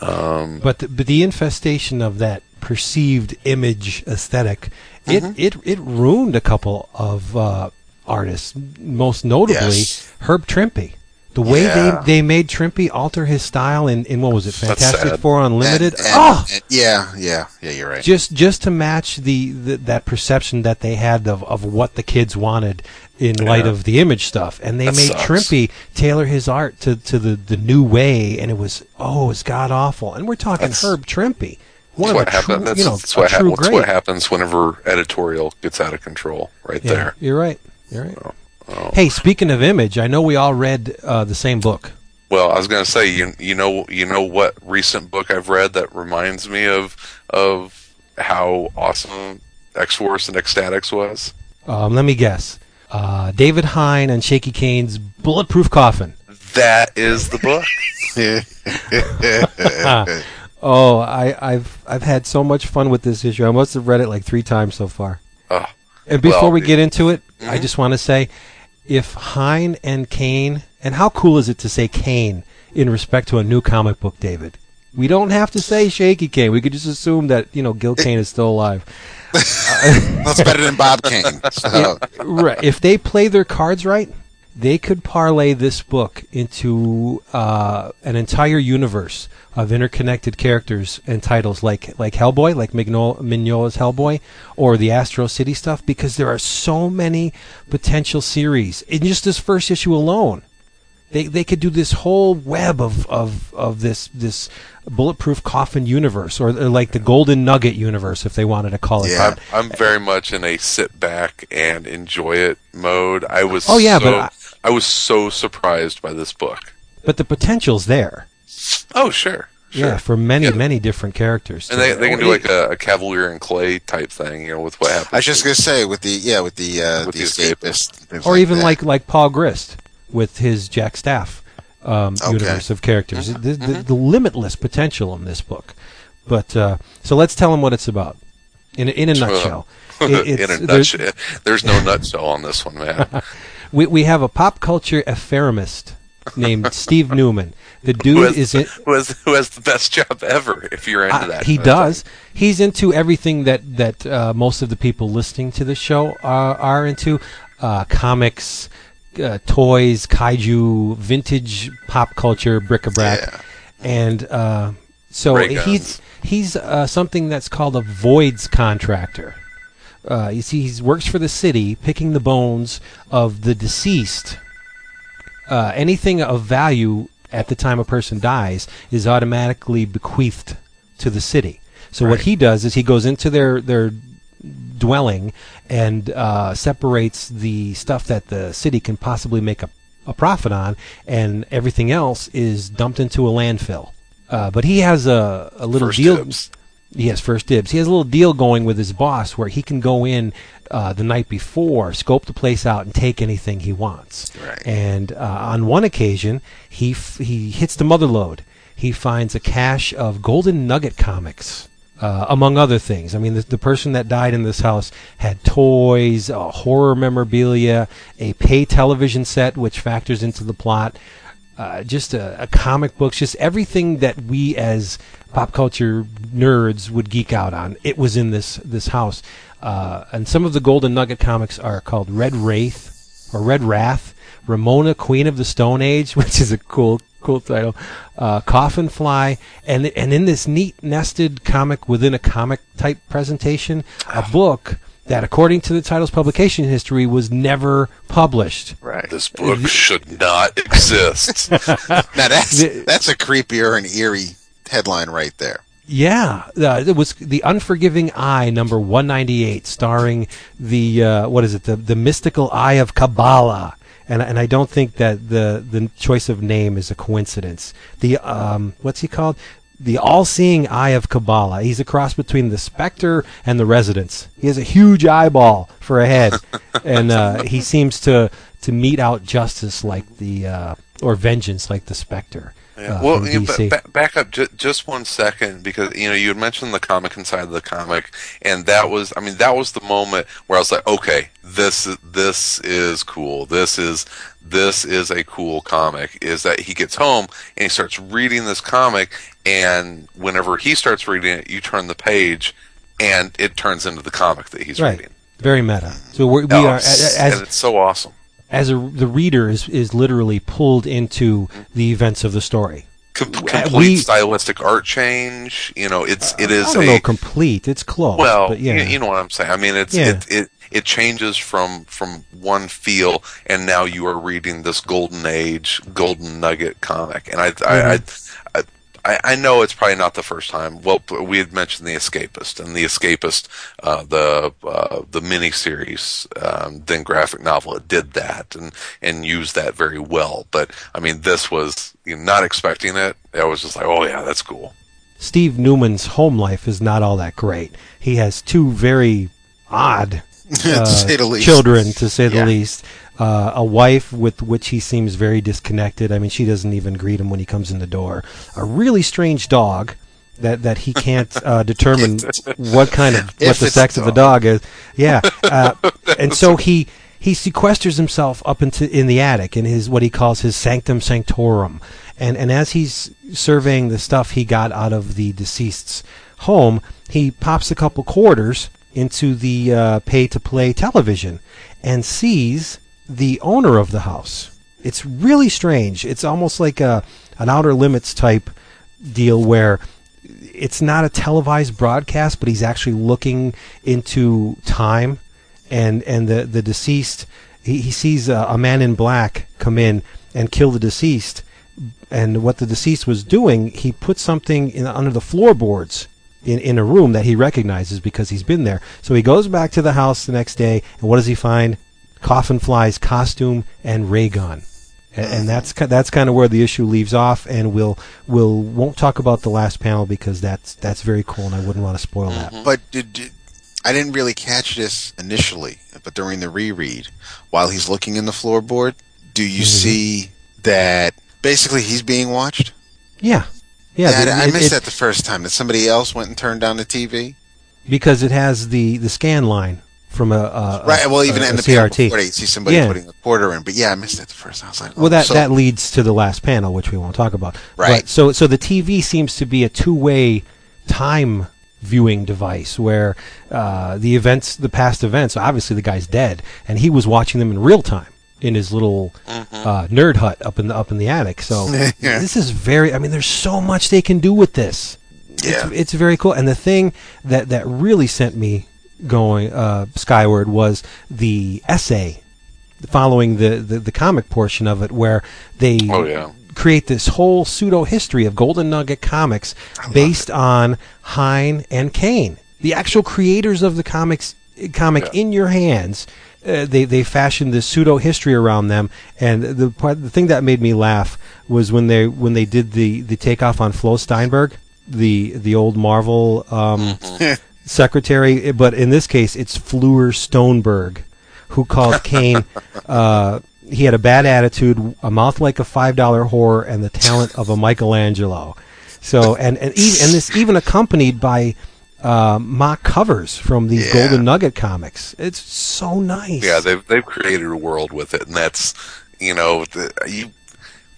Speaker 2: um
Speaker 1: But the, but the infestation of that perceived image aesthetic, it
Speaker 2: Mm-hmm.
Speaker 1: it it ruined a couple of uh, artists. Most notably,
Speaker 3: Yes.
Speaker 1: Herb Trimpe. The way
Speaker 2: Yeah.
Speaker 1: they they made Trimpy alter his style in, in what was it, Fantastic. Four Unlimited?
Speaker 3: And- and-
Speaker 1: oh,
Speaker 3: and- yeah, yeah, yeah. You're right.
Speaker 1: just just to match the, the that perception that they had of, of what the kids wanted in light of the image stuff and they
Speaker 2: That
Speaker 1: made
Speaker 2: sucks.
Speaker 1: Trimpe tailor his art to, to the, the new way and it was oh it's god awful and we're talking
Speaker 2: That's-
Speaker 1: Herb Trimpy, one
Speaker 2: that's
Speaker 1: of
Speaker 2: happens.
Speaker 1: true, you know
Speaker 2: that's what, that's what happens whenever editorial gets out of control. Right
Speaker 1: yeah,
Speaker 2: there.
Speaker 1: you're right you're right
Speaker 2: Oh.
Speaker 1: Hey speaking of image I know we all read uh, the same book
Speaker 2: Well, I was going to say, you you know you know what recent book I've read that reminds me of of how awesome X Force and X-Statix was.
Speaker 1: um, let me guess uh, David Hine and Shaky Kane's Bulletproof Coffin
Speaker 2: That is the book.
Speaker 1: Oh, I, I've I've had so much fun with this issue. I must have read it like three times so far.
Speaker 2: Oh,
Speaker 1: And before
Speaker 2: Well,
Speaker 1: we get into it, I
Speaker 2: Mhm.
Speaker 1: just want to say, if Hine and Kane, and how cool is it to say Kane in respect to a new comic book, David? We don't have to say Shaky Kane. We could just assume that you know Gil Kane is still alive.
Speaker 3: That's better than Bob Kane. So,
Speaker 1: right. If they play their cards right, they could parlay this book into uh, an entire universe of interconnected characters and titles like like Hellboy, like Migno- Mignola's Hellboy, or the Astro City stuff, because there are so many potential series in just this first issue alone. They they could do this whole web of of, of this this bulletproof coffin universe, or, or like the Golden Nugget universe, if they wanted to call it
Speaker 3: Yeah.
Speaker 1: that.
Speaker 2: I'm, I'm very much in a sit back and enjoy it mode. I was
Speaker 1: Oh, yeah,
Speaker 2: so,
Speaker 1: but
Speaker 2: I, was so surprised by this book.
Speaker 1: But the potential's there.
Speaker 2: Oh, sure. Sure.
Speaker 1: Yeah, for many,
Speaker 2: Yeah.
Speaker 1: many different characters.
Speaker 2: and they, they can do like a, a Kavalier and Clay type thing, you know, with what happens.
Speaker 3: I was just gonna say with the yeah with the uh,
Speaker 2: With
Speaker 3: the
Speaker 2: the
Speaker 3: escapist, things
Speaker 1: or even
Speaker 3: that.
Speaker 1: like like Paul Grist with his Jack Staff um,
Speaker 3: Okay.
Speaker 1: universe of characters.
Speaker 2: Mm-hmm.
Speaker 1: The, the, the limitless potential in this book. But uh, so let's tell them what it's about in a, in a nutshell. It-
Speaker 2: in
Speaker 1: it's-
Speaker 2: a
Speaker 1: there's-
Speaker 2: nutshell. There's no nutshell on this one, man.
Speaker 1: we we have a pop culture ephemerist named Steve Newman. The
Speaker 2: who,
Speaker 1: dude
Speaker 2: has,
Speaker 1: is in,
Speaker 2: who, has, who has the best job ever, if you're into
Speaker 1: Uh,
Speaker 2: that.
Speaker 1: he does. He's into everything that that uh, most of the people listening to the show are, are into: uh, comics, uh, toys, kaiju, vintage pop culture, bric-a-brac,
Speaker 2: Yeah.
Speaker 1: and uh, so he's he's uh, something that's called a voids contractor. Uh, you see, he works for the city, picking the bones of the deceased. Uh, anything of value at the time a person dies is automatically bequeathed to the city. So what he does is he goes into their their dwelling and uh, separates the stuff that the city can possibly make a, a profit on, and everything else is dumped into a landfill. Uh, but he has a, a little
Speaker 2: First
Speaker 1: deal.
Speaker 2: dibs.
Speaker 1: He has first dibs. He has a little deal going with his boss where he can go in uh, the night before, scope the place out, and take anything he wants.
Speaker 3: Right.
Speaker 1: And uh, on one occasion, he f- he hits the mother lode. He finds a cache of Golden Nugget comics, uh, among other things. I mean, the, the person that died in this house had toys, uh, horror memorabilia, a pay television set, which factors into the plot. Uh, just a, a comic books, just everything that we as pop culture nerds would geek out on. It was in this this house, uh, and some of the Golden Nugget comics are called Red Wraith or Red Wrath, Ramona, Queen of the Stone Age, which is a cool cool title, uh, Coffin Fly, and and in this neat nested comic within a comic type presentation, a book that, according to the title's publication history, was never published.
Speaker 3: right.
Speaker 2: This book should not exist.
Speaker 3: Now that's
Speaker 1: The-
Speaker 3: that's a creepier and eerie headline right there.
Speaker 1: Yeah, uh, it was the Unforgiving Eye, number one ninety eight, starring the uh, what is it, the the mystical Eye of Kabbalah, and and I don't think that the the choice of name is a coincidence. The um, what's he called? The all-seeing eye of Kabbalah. He's a cross between the Spectre and the Residents. He has a huge eyeball for a head, and uh, he seems to to mete out justice like the uh, or vengeance like the Spectre.
Speaker 2: Yeah.
Speaker 1: uh,
Speaker 2: well,
Speaker 1: from
Speaker 2: you know,
Speaker 1: DC.
Speaker 2: ba- ba- back up ju- just one second because you know you had mentioned the comic inside of the comic, and that was I mean that was the moment where I was like, okay, this is this is cool. This is this is a cool comic. Is that he gets home and he starts reading this comic, and whenever he starts reading it, you turn the page, and it turns into the comic that he's
Speaker 1: right.
Speaker 2: reading.
Speaker 1: Very meta. So we're, we
Speaker 2: Oh,
Speaker 1: are as
Speaker 2: and it's so awesome.
Speaker 1: As a, the reader is, is literally pulled into the events of the story.
Speaker 2: Com-
Speaker 1: we-
Speaker 2: complete stylistic art change. You know, it's it is
Speaker 1: I don't
Speaker 2: a
Speaker 1: know complete. It's close.
Speaker 2: Well,
Speaker 1: but yeah.
Speaker 2: you, you know what I'm saying. I mean, it's
Speaker 1: Yeah.
Speaker 2: it, it it changes from from one feel, and now you are reading this golden age, golden nugget comic, and I I, mm-hmm. I, I I know it's probably not the first time. Well, we had mentioned the Escapist, and the Escapist, uh, the uh, the miniseries, um, then graphic novel, it did that and and used that very well. But I mean, this was you know, not expecting it. I was just like, oh yeah, that's cool.
Speaker 1: Steve Newman's home life is not all that great. He has two very odd
Speaker 3: to
Speaker 1: uh,
Speaker 3: least.
Speaker 1: children, to say the
Speaker 3: Yeah.
Speaker 1: least. Uh, a wife with which he seems very disconnected. I mean, she doesn't even greet him when he comes in the door. A really strange dog that that he can't uh, determine what kind of what the sex
Speaker 3: a
Speaker 1: of the
Speaker 3: dog.
Speaker 1: dog is. Yeah, uh, and so he he sequesters himself up into in the attic in his what he calls his sanctum sanctorum, and and as he's surveying the stuff he got out of the deceased's home, he pops a couple quarters into the uh, pay to play television and sees the owner of the house. It's really strange. It's almost like a an outer limits type deal where it's not a televised broadcast, but he's actually looking into time, and and the the deceased he, he sees a, a man in black come in and kill the deceased, and what the deceased was doing, he put something in under the floorboards in, in a room that he recognizes because he's been there. So he goes back to the house the next day, and what does he find? Coffin Fly's costume and ray gun. And, and that's that's kind of where the issue leaves off, and we'll we'll won't talk about the last panel because that's that's very cool, and I wouldn't want to spoil that.
Speaker 3: But did, did- I didn't really catch this initially, but during the reread, while he's looking in the floorboard, do you
Speaker 1: Mm-hmm.
Speaker 3: see that basically he's being watched?
Speaker 1: Yeah, yeah.
Speaker 3: Yeah,
Speaker 1: the-
Speaker 3: I, missed
Speaker 1: it-
Speaker 3: that the first time. That somebody else went and turned down the TV.
Speaker 1: because it has the the scan line from a, a
Speaker 3: Right. Well, even
Speaker 1: a,
Speaker 3: in the
Speaker 1: CRT.
Speaker 3: you see somebody
Speaker 1: Yeah.
Speaker 3: putting a quarter in. But yeah, I missed it the first time. I was like,
Speaker 1: Well,
Speaker 3: oh,
Speaker 1: that
Speaker 3: so-
Speaker 1: that leads to the last panel, which we won't talk about.
Speaker 3: Right.
Speaker 1: But so so the TV seems to be a two way time viewing device where uh, the events, the past events. Obviously, the guy's dead, and he was watching them in real time in his little uh, nerd hut up in the up in the attic. So
Speaker 3: Yeah.
Speaker 1: this is very. I mean, there's so much they can do with this.
Speaker 3: Yeah.
Speaker 1: It's, it's very cool. And the thing that that really sent me going uh, skyward was the essay following the, the, the comic portion of it where they
Speaker 2: Oh, yeah.
Speaker 1: create this whole pseudo history of Golden Nugget comics based on Hine and Kane, the actual creators of the comics comic
Speaker 2: Yeah.
Speaker 1: in your hands. Uh, they they fashioned this pseudo history around them, and the part the thing that made me laugh was when they when they did the the takeoff on Flo Steinberg, the the old Marvel um, secretary, but in this case it's Fleur Stoneberg, who called Kane. uh, he had a bad attitude, a mouth like a five dollar whore, and the talent of a Michelangelo. So and and even, and this even accompanied by uh, mock covers from these
Speaker 3: Yeah.
Speaker 1: Golden Nugget comics. It's so nice.
Speaker 2: Yeah, they've they've created a world with it, and that's you know the, you.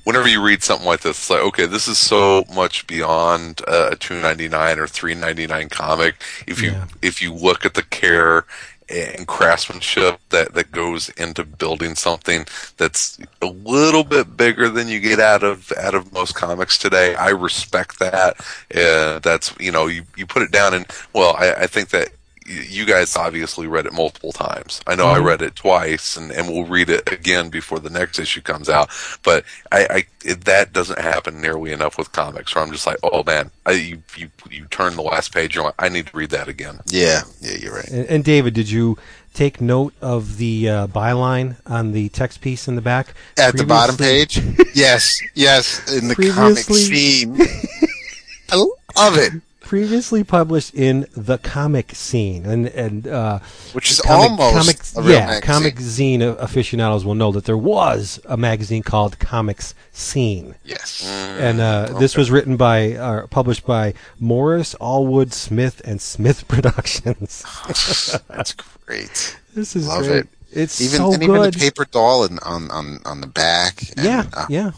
Speaker 2: Whenever you read something like this, it's like okay, this is so much beyond uh, a two ninety nine or three ninety nine comic. If you
Speaker 1: Yeah.
Speaker 2: if you look at the care and craftsmanship that that goes into building something that's a little bit bigger than you get out of out of most comics today, I respect that. Uh, that's you know you you put it down and well, I, I think that you guys obviously read it multiple times. I know I read it twice, and, and we'll read it again before the next issue comes out. But I, I it, that doesn't happen nearly enough with comics. Where I'm just like, oh man, I, you you you turn the last page, you're like, I need to read that again.
Speaker 3: yeah, yeah, you're right.
Speaker 1: And, and David, did you take note of the uh, byline on the text piece in the back?
Speaker 3: At the bottom page, yes, yes, in the comic
Speaker 1: Previously-
Speaker 3: scene. I love it,
Speaker 1: previously published in the comic scene and and uh,
Speaker 3: which is
Speaker 1: comic,
Speaker 3: almost
Speaker 1: comic, yeah
Speaker 3: magazine.
Speaker 1: comic zine aficionados will know that there was a magazine called Comics Scene
Speaker 3: Yes,
Speaker 1: and uh, this was written by uh, published by Morris Allwood Smith and Smith Productions
Speaker 3: that's great.
Speaker 1: this is
Speaker 3: Love
Speaker 1: great
Speaker 3: it.
Speaker 1: it's
Speaker 3: Even
Speaker 1: so
Speaker 3: and even
Speaker 1: good
Speaker 3: the paper doll and on on on the back. and,
Speaker 1: yeah
Speaker 3: uh,
Speaker 1: yeah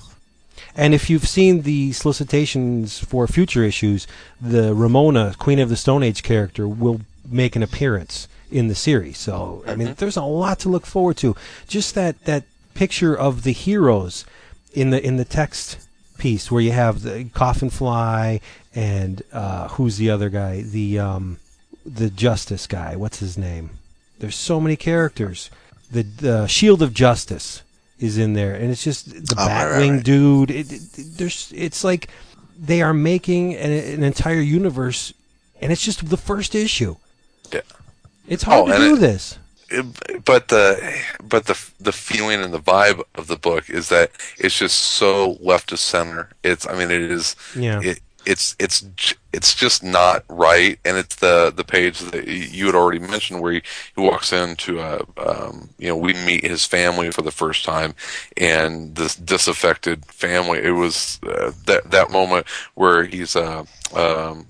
Speaker 1: and if you've seen the solicitations for future issues, the Ramona, Queen of the Stone Age character, will make an appearance in the series. So, I mean, there's a lot to look forward to. Just that, that picture of the heroes in the in the text piece where you have the coffin fly and uh, who's the other guy? The um, the justice guy. What's his name? There's so many characters. The, the Shield of Justice is in there, and it's just the
Speaker 3: Oh, right, right,
Speaker 1: Batwing
Speaker 3: right.
Speaker 1: dude. It, it, there's, it's like they are making an, an entire universe, and it's just the first issue.
Speaker 2: Yeah.
Speaker 1: It's hard
Speaker 2: Oh,
Speaker 1: to do
Speaker 2: it-
Speaker 1: this.
Speaker 2: But the but the the feeling and the vibe of the book is that it's just so left of center. It's I mean it is
Speaker 1: Yeah.
Speaker 2: it, it's it's it's just not right, and it's the the page that you had already mentioned where he, he walks into a um, you know we meet his family for the first time, and this disaffected family. It was uh, that that moment where he's uh um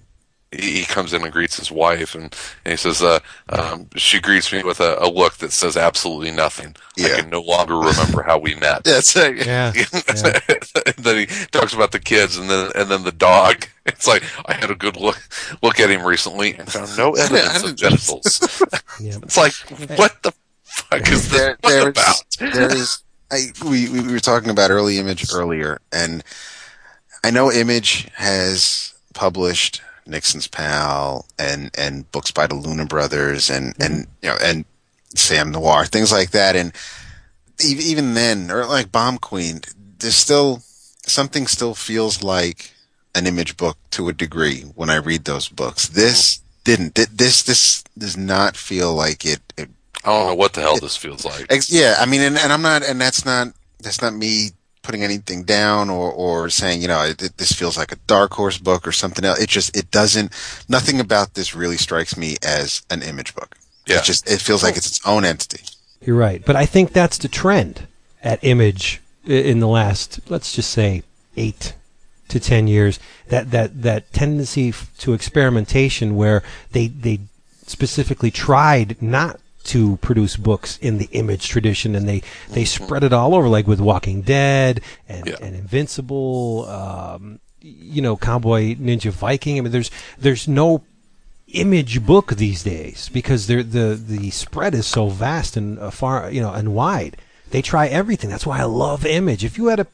Speaker 2: he he comes in and greets his wife, and, and he says, uh, um, she greets me with a, a look that says absolutely nothing.
Speaker 3: Yeah.
Speaker 2: I can no longer remember how we met.
Speaker 3: That's it.
Speaker 1: Yeah.
Speaker 2: and then he talks about the kids, and then and then the dog. It's like I had a good look look at him recently and found no evidence of genitals.
Speaker 1: Yeah.
Speaker 2: It's like what the fuck is this
Speaker 3: there,
Speaker 2: book
Speaker 3: there's,
Speaker 2: about?
Speaker 3: there's, I, we, we were talking about early image earlier, and I know Image has published Nixon's Pal and, and books by the Luna Brothers and, mm-hmm. and, you know, and Sam Noir, things like that. And even then, or like Bomb Queen, there's still, something still feels like an image book to a degree when I read those books. This mm-hmm. didn't. This, this does not feel like it, it
Speaker 2: I don't know what the hell this feels like.
Speaker 3: Ex- yeah, I mean, and, and I'm not, and that's not, that's not me putting anything down or, or saying, you know, it, this feels like a dark horse book or something else. It just, it doesn't, nothing about this really strikes me as an image book.
Speaker 2: Yeah.
Speaker 3: It just, it feels like it's its own entity.
Speaker 1: You're right, but I think that's the trend at Image in the last, let's just say, eight to ten years. That that that tendency to experimentation, where they they specifically tried not to produce books in the Image tradition, and they they spread it all over, like with Walking Dead and,
Speaker 2: Yeah.
Speaker 1: and Invincible. Um, you know, Cowboy Ninja Viking. I mean, there's there's no image book these days because they're, the the spread is so vast and uh, far you know and wide. They try everything. That's why I love Image. If you had a,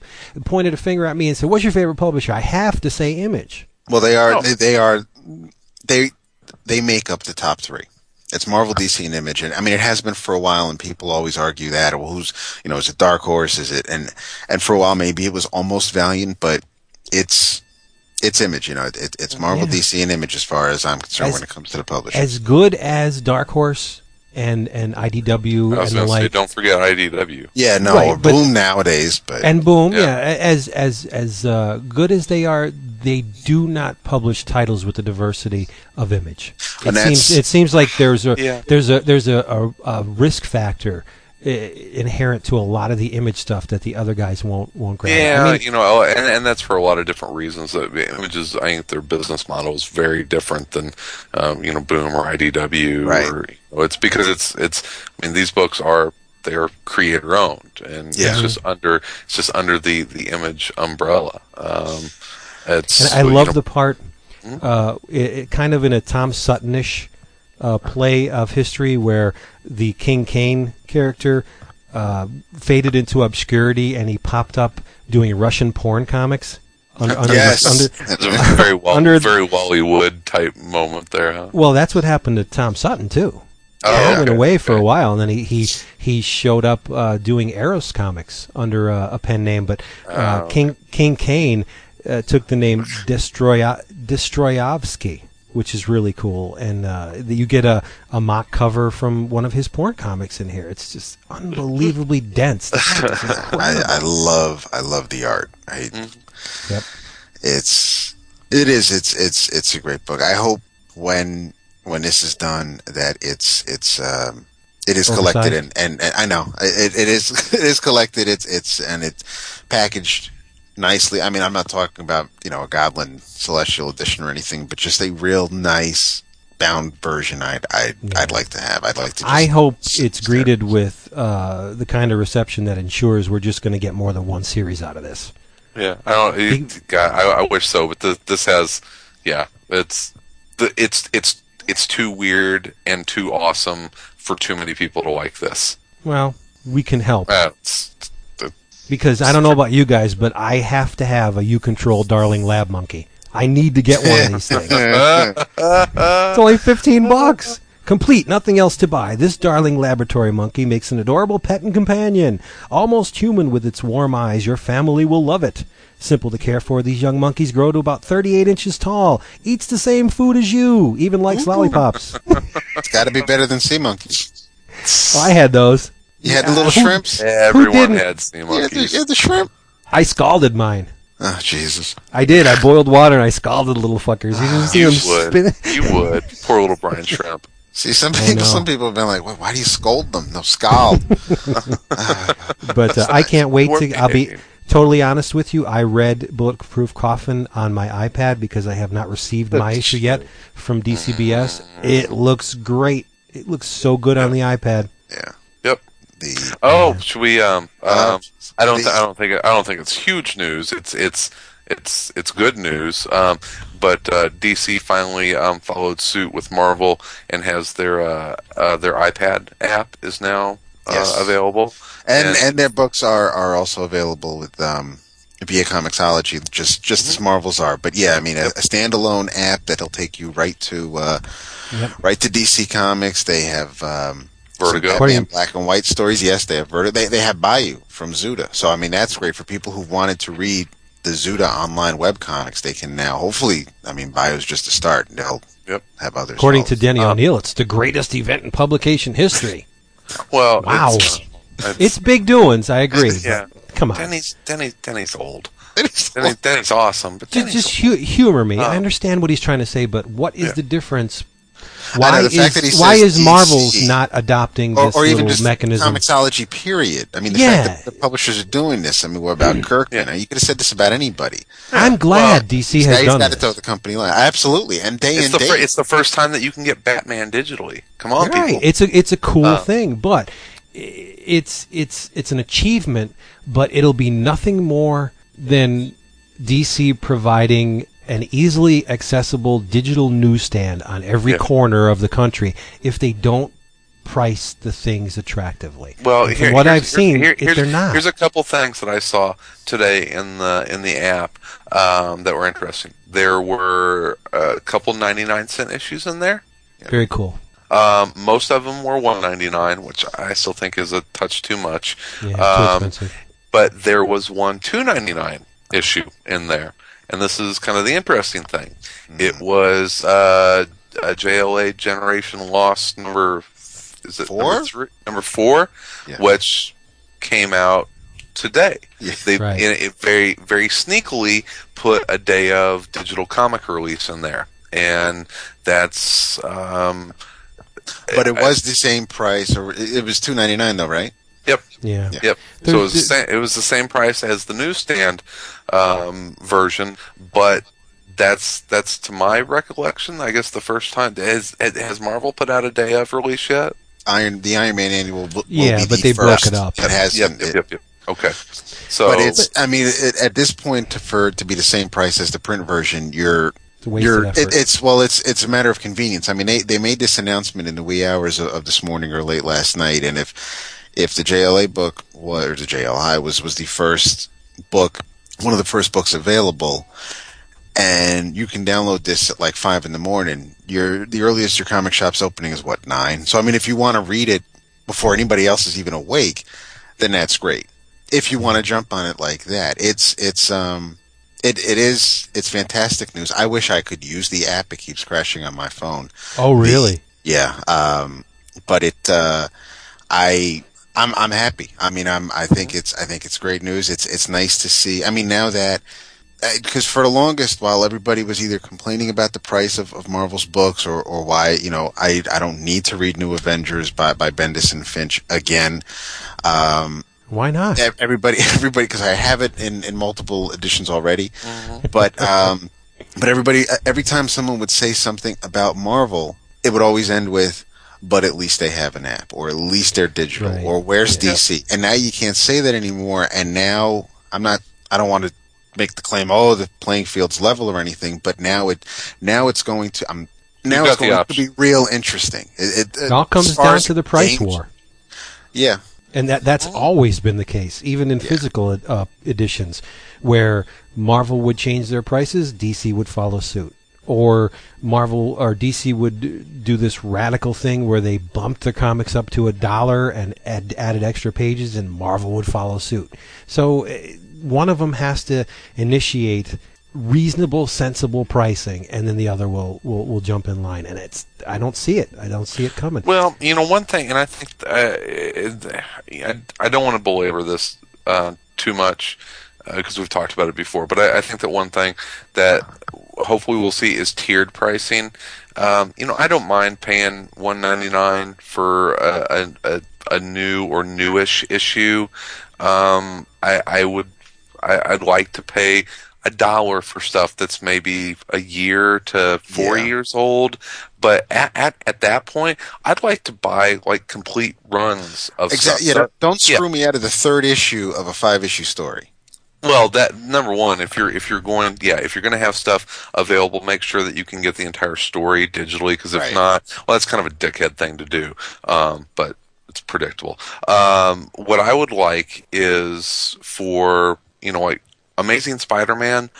Speaker 1: pointed a finger at me and said, "What's your favorite publisher?" I have to say Image.
Speaker 3: Well, they are,
Speaker 2: Oh.
Speaker 3: they, they are, they, they make up the top three. It's Marvel, DC, and Image, and I mean it has been for a while, and people always argue that. Well, who's you know, is it Dark Horse? Is it and and for a while maybe it was almost Valiant, but it's it's Image. You know, it, it's Marvel,
Speaker 1: Yeah.
Speaker 3: DC, and Image as far as I'm concerned
Speaker 1: As-
Speaker 3: when it comes to the publisher.
Speaker 1: As good as Dark Horse and and IDW
Speaker 2: I was
Speaker 1: and the
Speaker 2: going to say,
Speaker 1: like.
Speaker 2: don't forget IDW.
Speaker 3: yeah, no,
Speaker 1: Right,
Speaker 3: or
Speaker 1: but-
Speaker 3: Boom nowadays, but
Speaker 1: And boom,
Speaker 2: Yeah.
Speaker 1: yeah. as as as uh, good as they are, they do not publish titles with the diversity of image. It seems it seems like there's a
Speaker 2: Yeah.
Speaker 1: there's a there's a, a, a risk factor uh, inherent to a lot of the image stuff that the other guys won't won't grab.
Speaker 2: Yeah,
Speaker 1: I mean,
Speaker 2: you know, and, and that's for a lot of different reasons. That images, I think their business model is very different than, um, you know, Boom or IDW.
Speaker 3: Right.
Speaker 2: Or, you know, it's because it's it's. I mean, these books are they're creator owned, and
Speaker 3: Yeah.
Speaker 2: it's just under it's just under the the image umbrella. Um, it's
Speaker 1: And I love
Speaker 2: know,
Speaker 1: the part, uh, it, it kind of in a Tom Suttonish uh, play of history where the King Kane character uh, faded into obscurity and he popped up doing Russian porn comics. Under, under,
Speaker 3: yes,
Speaker 1: under,
Speaker 2: it's a very well,
Speaker 1: under-
Speaker 2: very Wally Wood type moment there. Huh?
Speaker 1: well, that's what happened to Tom Sutton too.
Speaker 2: Oh,
Speaker 1: he went away for a while, and then he he, he showed up uh, doing Eros comics under uh, a pen name. But uh,
Speaker 2: Oh,
Speaker 1: King King Kane uh, took the name Destroy Destroyovsky, which is really cool. And uh, you get a, a mock cover from one of his porn comics in here. It's just unbelievably dense. The shit is incredible.
Speaker 3: I, I love I love the art. I,
Speaker 1: Yep.
Speaker 3: It's it is it's it's it's a great book. I hope when when this is done that it's it's um it is collected and, and, and I know it, it is it is collected. It's it's and it's packaged nicely. I mean, I'm not talking about you know a Goblin Celestial Edition or anything, but just a real nice bound version. I'd I'd,
Speaker 1: Yeah.
Speaker 3: I'd like to have. I'd like to. Just
Speaker 1: I hope
Speaker 3: sit
Speaker 1: it's
Speaker 3: there.
Speaker 1: greeted with uh, the kind of reception that ensures we're just going to get more than one series out of this.
Speaker 2: Yeah, I don't. It, God, I, I wish so, but this, this has, yeah, it's the it's it's it's too weird and too awesome for too many people to like this.
Speaker 1: Well, we can help.
Speaker 2: Uh, it's,
Speaker 1: Because I don't know about you guys, but I have to have a U Control darling lab monkey. I need to get one of these things. it's only 15 bucks. Complete, nothing else to buy. This darling laboratory monkey makes an adorable pet and companion. Almost human with its warm eyes, your family will love it. Simple to care for, these young monkeys grow to about 38 inches tall, eats the same food as you, even likes lollipops.
Speaker 3: It's got to be better than Sea Monkeys.
Speaker 1: Oh, I had those.
Speaker 3: You had the little
Speaker 1: Who-
Speaker 3: shrimps.
Speaker 2: everyone
Speaker 1: didn't?
Speaker 2: had sea
Speaker 3: You had the,
Speaker 2: monkeys.
Speaker 3: you had the shrimp.
Speaker 1: I scalded mine.
Speaker 3: Oh Jesus!
Speaker 1: I did. I boiled water and I scalded the little fuckers. You just see
Speaker 2: You
Speaker 1: them
Speaker 2: would,
Speaker 1: spin.
Speaker 2: you would. Poor little brine shrimp.
Speaker 3: See, some people, some people have been like, well, "Why do you scold them?" No, scald.
Speaker 1: but uh, I can't wait to. I'll be
Speaker 2: behaving.
Speaker 1: Totally honest with you. I read Bulletproof Coffin on my iPad because I have not received my issue yet from DCBS. It looks great. It looks so good on the iPad.
Speaker 3: yeah.
Speaker 2: Yep.
Speaker 3: The
Speaker 2: Oh, should we? Um,
Speaker 3: Uh,
Speaker 2: um, I don't.
Speaker 3: the-
Speaker 2: Th- I don't think. I don't think it's huge news. It's. It's. It's. It's good news. Um, but uh, DC finally um, followed suit with Marvel and has their uh, uh, their iPad app is now uh,
Speaker 3: Yes.
Speaker 2: available.
Speaker 3: And
Speaker 2: And-
Speaker 3: and their books are are also available with um via Comixology, just just
Speaker 2: Mm-hmm.
Speaker 3: as Marvels are. But yeah, I mean, a, a standalone app that'll take you right to uh,
Speaker 1: Yep.
Speaker 3: right to DC Comics. They have um,
Speaker 2: Vertigo.
Speaker 3: some Batman black and white stories. Yes, they have Vertigo. They they have Bayou from Zuda. So I mean, that's great for people who wanted to read the Zuda online webcomics. They can now hopefully. I mean, Bayou's just a start. and They'll
Speaker 2: Yep.
Speaker 3: have others.
Speaker 1: According
Speaker 3: follow.
Speaker 1: to Denny
Speaker 2: Uh,
Speaker 1: O'Neill, it's the greatest event in publication history.
Speaker 2: Well,
Speaker 1: Wow.
Speaker 2: it's,
Speaker 1: It's big doings, I agree.
Speaker 2: yeah.
Speaker 1: Come on.
Speaker 2: Denny's Denny's Denny's old. Denny, Denny's awesome, but
Speaker 1: Just,
Speaker 2: Denny's
Speaker 1: just hu- humor me. I
Speaker 2: Oh.
Speaker 1: understand what he's trying to say, but what is
Speaker 2: Yeah.
Speaker 1: the difference? Why
Speaker 3: know, the fact that he
Speaker 1: is why
Speaker 3: says
Speaker 1: is Marvel's
Speaker 3: DC
Speaker 1: not adopting
Speaker 3: or,
Speaker 1: this
Speaker 3: or even
Speaker 1: little
Speaker 3: just
Speaker 1: mechanism?
Speaker 3: Comixology. Period. I mean, the
Speaker 1: Yeah.
Speaker 3: fact that the publishers are doing this. I mean, what about Kirkman? You could have said this about anybody.
Speaker 1: I'm glad
Speaker 2: Well,
Speaker 1: DC
Speaker 3: Now
Speaker 1: has
Speaker 3: he's
Speaker 1: done
Speaker 3: got to
Speaker 1: this.
Speaker 3: toe the company line. Absolutely, and day
Speaker 2: it's
Speaker 3: in
Speaker 2: the
Speaker 3: day.
Speaker 2: fir- it's the first time that you can get Batman digitally. Come on,
Speaker 1: right.
Speaker 2: people.
Speaker 1: It's a it's a cool
Speaker 2: Uh.
Speaker 1: thing, but i- it's it's it's an achievement. But it'll be nothing more than DC providing an easily accessible digital newsstand on every
Speaker 2: Yeah.
Speaker 1: corner of the country if they don't price the things attractively.
Speaker 2: Well, here-
Speaker 1: from what I've seen,
Speaker 2: here-
Speaker 1: if
Speaker 2: here's,
Speaker 1: they're not.
Speaker 2: Here's a couple things that I saw today in the in the app um, that were interesting. There were a couple 99 cent issues in there.
Speaker 1: Very cool.
Speaker 2: Um, most of them were 199, which I still think is a touch too much.
Speaker 1: Yeah, too
Speaker 2: Um,
Speaker 1: expensive.
Speaker 2: but there was one 299 issue in there, and this is kind of the interesting thing. It was uh, a JLA Generation Lost number. Is it
Speaker 3: Four?
Speaker 2: number three? Number four,
Speaker 3: Yeah.
Speaker 2: which came out today.
Speaker 3: Yeah.
Speaker 2: They
Speaker 1: Right.
Speaker 2: in it very very sneakily put a day of digital comic release in there, and that's um,
Speaker 3: but it
Speaker 2: I-
Speaker 3: was the same price, or it it was two ninety nine though, right?
Speaker 2: Yep.
Speaker 1: Yeah.
Speaker 3: Yeah.
Speaker 2: Yep.
Speaker 1: There's
Speaker 2: so it was, the
Speaker 1: the-
Speaker 2: same, it was the same price as the newsstand um, version, but that's that's to my recollection. I guess the first time has has Marvel put out a day of release yet?
Speaker 3: Iron the Iron Man annual will, will
Speaker 1: Yeah,
Speaker 3: be
Speaker 1: but
Speaker 3: the
Speaker 1: they broke
Speaker 3: first
Speaker 1: it up.
Speaker 3: That has
Speaker 2: Yep. Yep. Yep. yep. Okay. So
Speaker 3: But it's, I mean, it, at this point, for it to be the same price as the print version, you're,
Speaker 1: It's a wasted
Speaker 3: you're, it, it's well, it's it's a matter of convenience. I mean, they they made this announcement in the wee hours of, of this morning or late last night, and if if the JLA book was or the JLI was was the first book, one of the first books available, and you can download this at like five in the morning. Your the earliest your comic shop's opening is what nine. So I mean, if you want to read it before anybody else is even awake, then that's great. If you want to jump on it like that, it's it's um it it is it's fantastic news. I wish I could use the app. It keeps crashing on my phone.
Speaker 1: oh, really?
Speaker 3: Yeah, um, but it uh, I. I'm I'm happy. I mean, I'm I think it's I think it's great news. It's it's nice to see. I mean, now that because for the longest while everybody was either complaining about the price of, of Marvel's books or, or why you know I I don't need to read New Avengers by by Bendis and Finch again. Um,
Speaker 1: Why not?
Speaker 3: everybody everybody because I have it in, in multiple editions already. But um, but everybody every time someone would say something about Marvel, it would always end with. But at least they have an app, or at least they're digital,
Speaker 1: Right.
Speaker 3: or where's
Speaker 2: Yeah.
Speaker 3: DC? And now you can't say that anymore. And now I'm not. I don't want to make the claim, oh, the playing field's level or anything. But now it, now it's going to. I'm now it's going to be real interesting. It, it,
Speaker 1: It all comes down to the price
Speaker 3: games-
Speaker 1: war.
Speaker 3: Yeah,
Speaker 1: And that that's always been the case, even in physical uh, editions, where Marvel would change their prices, DC would follow suit, or Marvel or DC would do this radical thing where they bumped their comics up to a dollar and add, added extra pages, and Marvel would follow suit. So uh, one of them has to initiate reasonable, sensible pricing, and then the other will, will will jump in line. And it's I don't see it. I don't see it coming.
Speaker 2: Well, you know, one thing, and I think uh, I, I don't want to belabor this uh, too much because we've talked about it before, but I, I think that one thing that hopefully we'll see is tiered pricing. Um, you know, I don't mind paying one ninety nine for a, a, a, new or newish issue. Um, I, I would, I, I'd like to pay a dollar for stuff that's maybe a year to four
Speaker 3: Yeah.
Speaker 2: years old. But at, at at that point, I'd like to buy like complete runs of
Speaker 3: exactly.
Speaker 2: stuff.
Speaker 3: Yeah, don't, don't
Speaker 2: yeah.
Speaker 3: screw me out of the third issue of a five issue story.
Speaker 2: Well, that number one, if you're if you're going, yeah, if you're going to have stuff available, make sure that you can get the entire story digitally. Because if
Speaker 3: Right.
Speaker 2: not, well, that's kind of a dickhead thing to do. Um, but it's predictable. Um, what I would like is for you know like Amazing Spider-Man.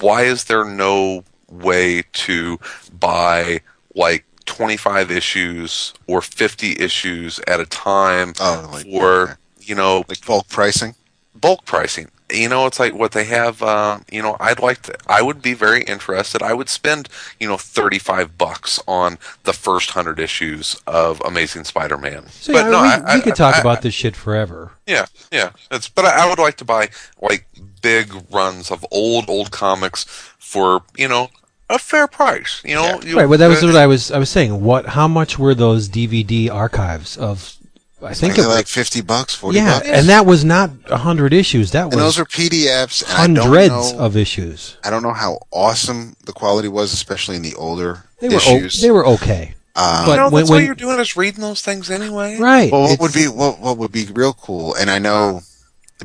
Speaker 2: Why is there no way to buy like 25 issues or 50 issues at a time
Speaker 3: Oh, like,
Speaker 2: for you know
Speaker 3: like bulk pricing.
Speaker 2: bulk pricing. You know, it's like what they have. Uh, you know, I'd like to. I would be very interested. I would spend you know thirty five bucks on the first hundred issues of Amazing Spider Man.
Speaker 1: So yeah, we, we could talk about this shit forever.
Speaker 2: Yeah, yeah. It's but I, I would like to buy like big runs of old old comics for you know a fair price. You know, you,
Speaker 1: Right. Well, that was what I was I was saying. What? How much were those DVD archives of? I think
Speaker 3: Think
Speaker 1: it,
Speaker 3: like fifty bucks, forty
Speaker 1: yeah,
Speaker 3: bucks.
Speaker 1: and that was not a hundred issues. That
Speaker 3: And those
Speaker 1: was
Speaker 3: are PDFs. And I don't
Speaker 1: hundreds
Speaker 3: know-
Speaker 1: of issues.
Speaker 3: I don't know how awesome the quality was, especially in the older
Speaker 1: They were o-
Speaker 3: issues.
Speaker 1: they were okay.
Speaker 3: Um,
Speaker 1: but
Speaker 2: you know,
Speaker 1: when-
Speaker 2: that's
Speaker 1: when-
Speaker 2: what you're doing is reading those things anyway.
Speaker 1: Right.
Speaker 3: well, what
Speaker 1: It's-
Speaker 3: would be what, what would be real cool? And I know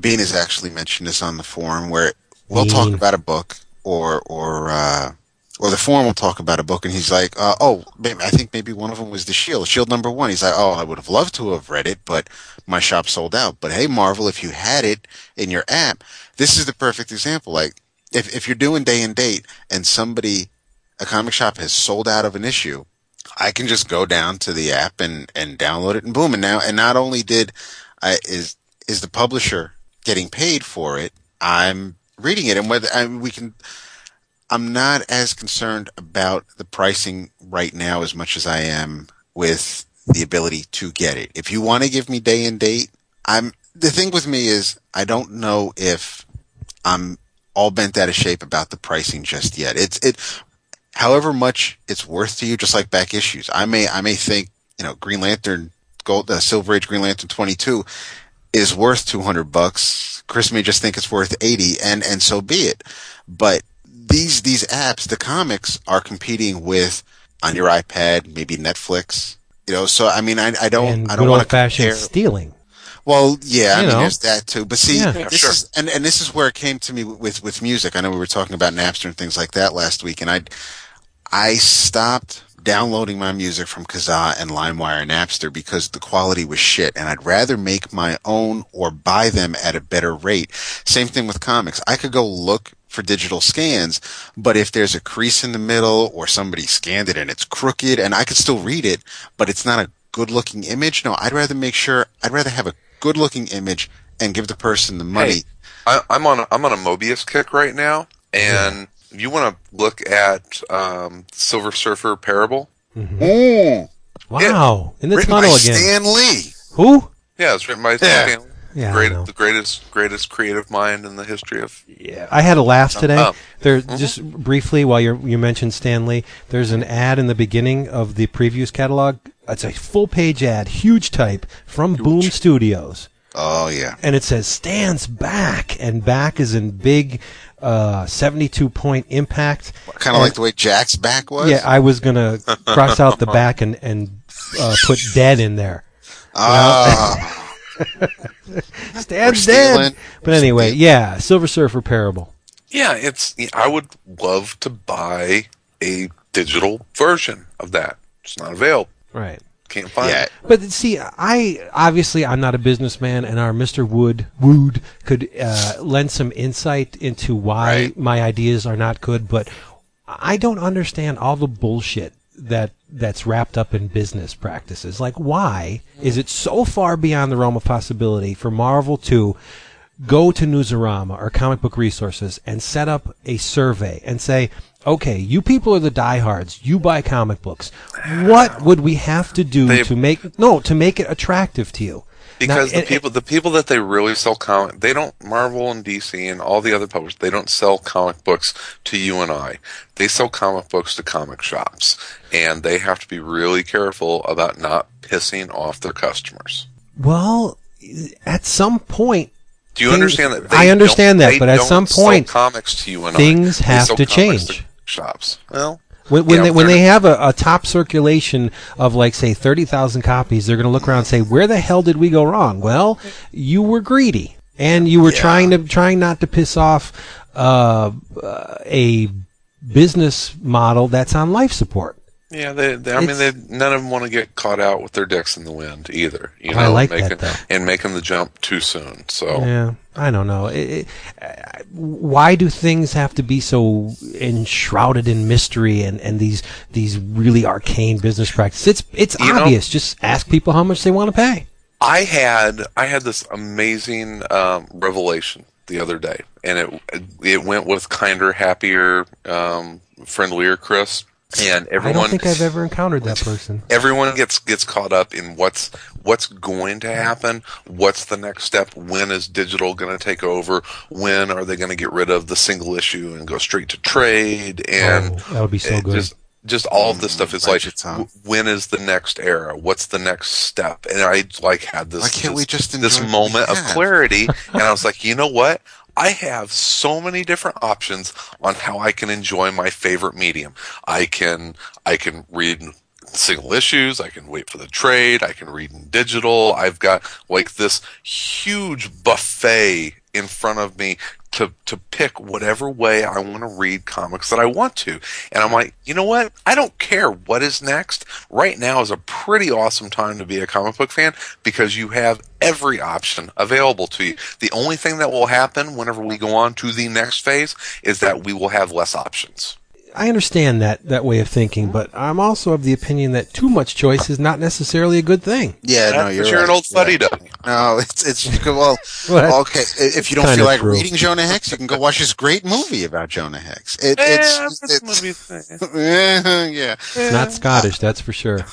Speaker 3: Bean has actually mentioned this on the forum where we'll talk about a book or or uh, or the forum will talk about a book, and he's like, uh, "Oh, I think maybe one of them was the Shield, Shield number one." He's like, "Oh, I would have loved to have read it, but my shop sold out." But hey, Marvel, if you had it in your app, this is the perfect example. Like if if you're doing day and date, and somebody a comic shop has sold out of an issue, I can just go down to the app and, and download it and boom. And now, and not only did I, is, is the publisher getting paid for it, I'm reading it and whether, I mean, we can, I'm not as concerned about the pricing right now as much as I am with the ability to get it. If you want to give me day and date, I'm, the thing with me is I don't know if I'm all bent out of shape about the pricing just yet. It's, it, however much it's worth to you, just like back issues. I may I may think you know Green Lantern Gold uh, Silver Age Green Lantern twenty two is worth two hundred bucks. Chris may just think it's worth eighty, and and so be it. But these these apps, the comics, are competing with on your iPad, maybe Netflix. You know, so I mean, I, I don't
Speaker 1: and
Speaker 3: I don't want to
Speaker 1: fashioned
Speaker 3: compare.
Speaker 1: stealing.
Speaker 3: Well, yeah, I mean,
Speaker 1: know.
Speaker 3: there's that too. But see,
Speaker 1: Yeah.
Speaker 2: Yeah,
Speaker 3: this
Speaker 2: sure.
Speaker 3: is and, and this is where it came to me with with music. I know we were talking about Napster and things like that last week, and I I stopped downloading my music from Kazaa and LimeWire and Napster because the quality was shit, and I'd rather make my own or buy them at a better rate. Same thing with comics. I could go look for digital scans, but if there's a crease in the middle or somebody scanned it and it's crooked, and I could still read it, but it's not a good looking image, no, I'd rather make sure I'd rather have a good looking image and give the person the money.
Speaker 2: Hey, I, I'm on a, I'm on a Moebius kick right now, and you want to look at um, Silver Surfer Parable?
Speaker 3: Ooh,
Speaker 1: Wow. In the
Speaker 3: written by
Speaker 1: again.
Speaker 3: Stan Lee.
Speaker 1: Who?
Speaker 2: Yeah, it's written by
Speaker 3: Yeah.
Speaker 2: Stan.
Speaker 1: Yeah,
Speaker 2: Great, the greatest greatest creative mind in the history of.
Speaker 1: Yeah, I had a laugh today.
Speaker 2: Oh.
Speaker 1: There, just briefly, while you you mentioned Stan Lee, there's an ad in the beginning of the previews catalog. It's a full page ad, huge type from Boom Studios,
Speaker 3: Oh yeah.
Speaker 1: and it says "Stan's back," and back is in big, uh, 72 point impact.
Speaker 3: Kind of like the way Jack's back was.
Speaker 1: Yeah, I was gonna cross out the back and and uh, put dead in there.
Speaker 3: Ah,
Speaker 1: Stan's
Speaker 3: We're
Speaker 1: dead. But anyway, yeah, Silver Surfer Parable.
Speaker 2: Yeah, it's. I would love to buy a digital version of that. It's not available.
Speaker 1: Right.
Speaker 2: Can't find
Speaker 3: yeah.
Speaker 2: it.
Speaker 1: But see, I obviously I'm not a businessman, and our Mr. Wood Wood could uh, lend some insight into why
Speaker 3: Right.
Speaker 1: my ideas are not good. But I don't understand all the bullshit that that's wrapped up in business practices. Like, why is it so far beyond the realm of possibility for Marvel to go to Newsarama or Comic Book Resources and set up a survey and say, okay, you people are the diehards. You buy comic books. What would we have to do
Speaker 2: They-
Speaker 1: to make no to make it attractive to you?
Speaker 2: Because
Speaker 1: Now,
Speaker 2: the
Speaker 1: it-
Speaker 2: people, the people that they really sell comic, they don't Marvel and DC and all the other publishers. They don't sell comic books to you and I. They sell comic books to comic shops, and they have to be really careful about not pissing off their customers.
Speaker 1: well, at some point,
Speaker 2: Do you
Speaker 1: Things-
Speaker 2: understand that?
Speaker 1: I understand that, but at some point,
Speaker 2: comics to you and
Speaker 1: things
Speaker 2: I.
Speaker 1: Have to change.
Speaker 2: shops. Well,
Speaker 1: when, when
Speaker 2: Yeah,
Speaker 1: they when they have a, a top circulation of like say thirty thousand copies, they're going to look around and say, "Where the hell did we go wrong?" Well, you were greedy, and you were
Speaker 3: Yeah.
Speaker 1: trying to trying not to piss off uh, uh, a business model that's on life support.
Speaker 2: Yeah, they, they I mean, they none of them want to get caught out with their dicks in the wind either. You know,
Speaker 1: I like that,
Speaker 2: making,
Speaker 1: though.
Speaker 2: and making the jump too soon. So
Speaker 1: Yeah, I don't know. It, it, why do things have to be so enshrouded in mystery and, and these these really arcane business practices? It's it's
Speaker 2: You know-
Speaker 1: obvious. Just ask people how much they want to pay.
Speaker 2: I had I had this amazing um, revelation the other day, and it it went with kinder, happier, um, friendlier Chris, and everyone.
Speaker 1: I don't think I've ever encountered that person.
Speaker 2: everyone gets gets caught up in what's what's going to happen, what's the next step, when is digital going to take over, when are they going to get rid of the single issue and go straight to trade, and
Speaker 1: Oh, that would be so good.
Speaker 2: Just, just all of this stuff is mm, like,
Speaker 3: Bite your tongue.
Speaker 2: w- when is the next era? What's the next step? And I like had this.
Speaker 3: Why can't
Speaker 2: this,
Speaker 3: we just
Speaker 2: this
Speaker 3: enjoy what we
Speaker 2: moment of clarity? and I was like, you know what? I have so many different options on how I can enjoy my favorite medium. I can I can read single issues. I can wait for the trade. I can read in digital. I've got like this huge buffet in front of me to, to pick whatever way I want to read comics that I want to. And I'm like, you know what? I don't care what is next. Right now is a pretty awesome time to be a comic book fan because you have every option available to you. The only thing that will happen whenever we go on to the next phase is that we will have less options.
Speaker 1: I understand that that way of thinking, but I'm also of the opinion that too much choice is not necessarily a good thing.
Speaker 3: Yeah, no, you're
Speaker 2: you're
Speaker 3: right.
Speaker 2: an old
Speaker 3: You're
Speaker 2: fuddy
Speaker 3: right. No, it's it's well,
Speaker 1: Well,
Speaker 3: okay. If you don't feel like
Speaker 1: true.
Speaker 3: reading Jonah Hex, you can go watch this great movie about Jonah Hex. It,
Speaker 2: Eh,
Speaker 3: it's
Speaker 2: that's
Speaker 3: it's
Speaker 2: what we
Speaker 3: yeah.
Speaker 1: It's not Scottish, that's for sure.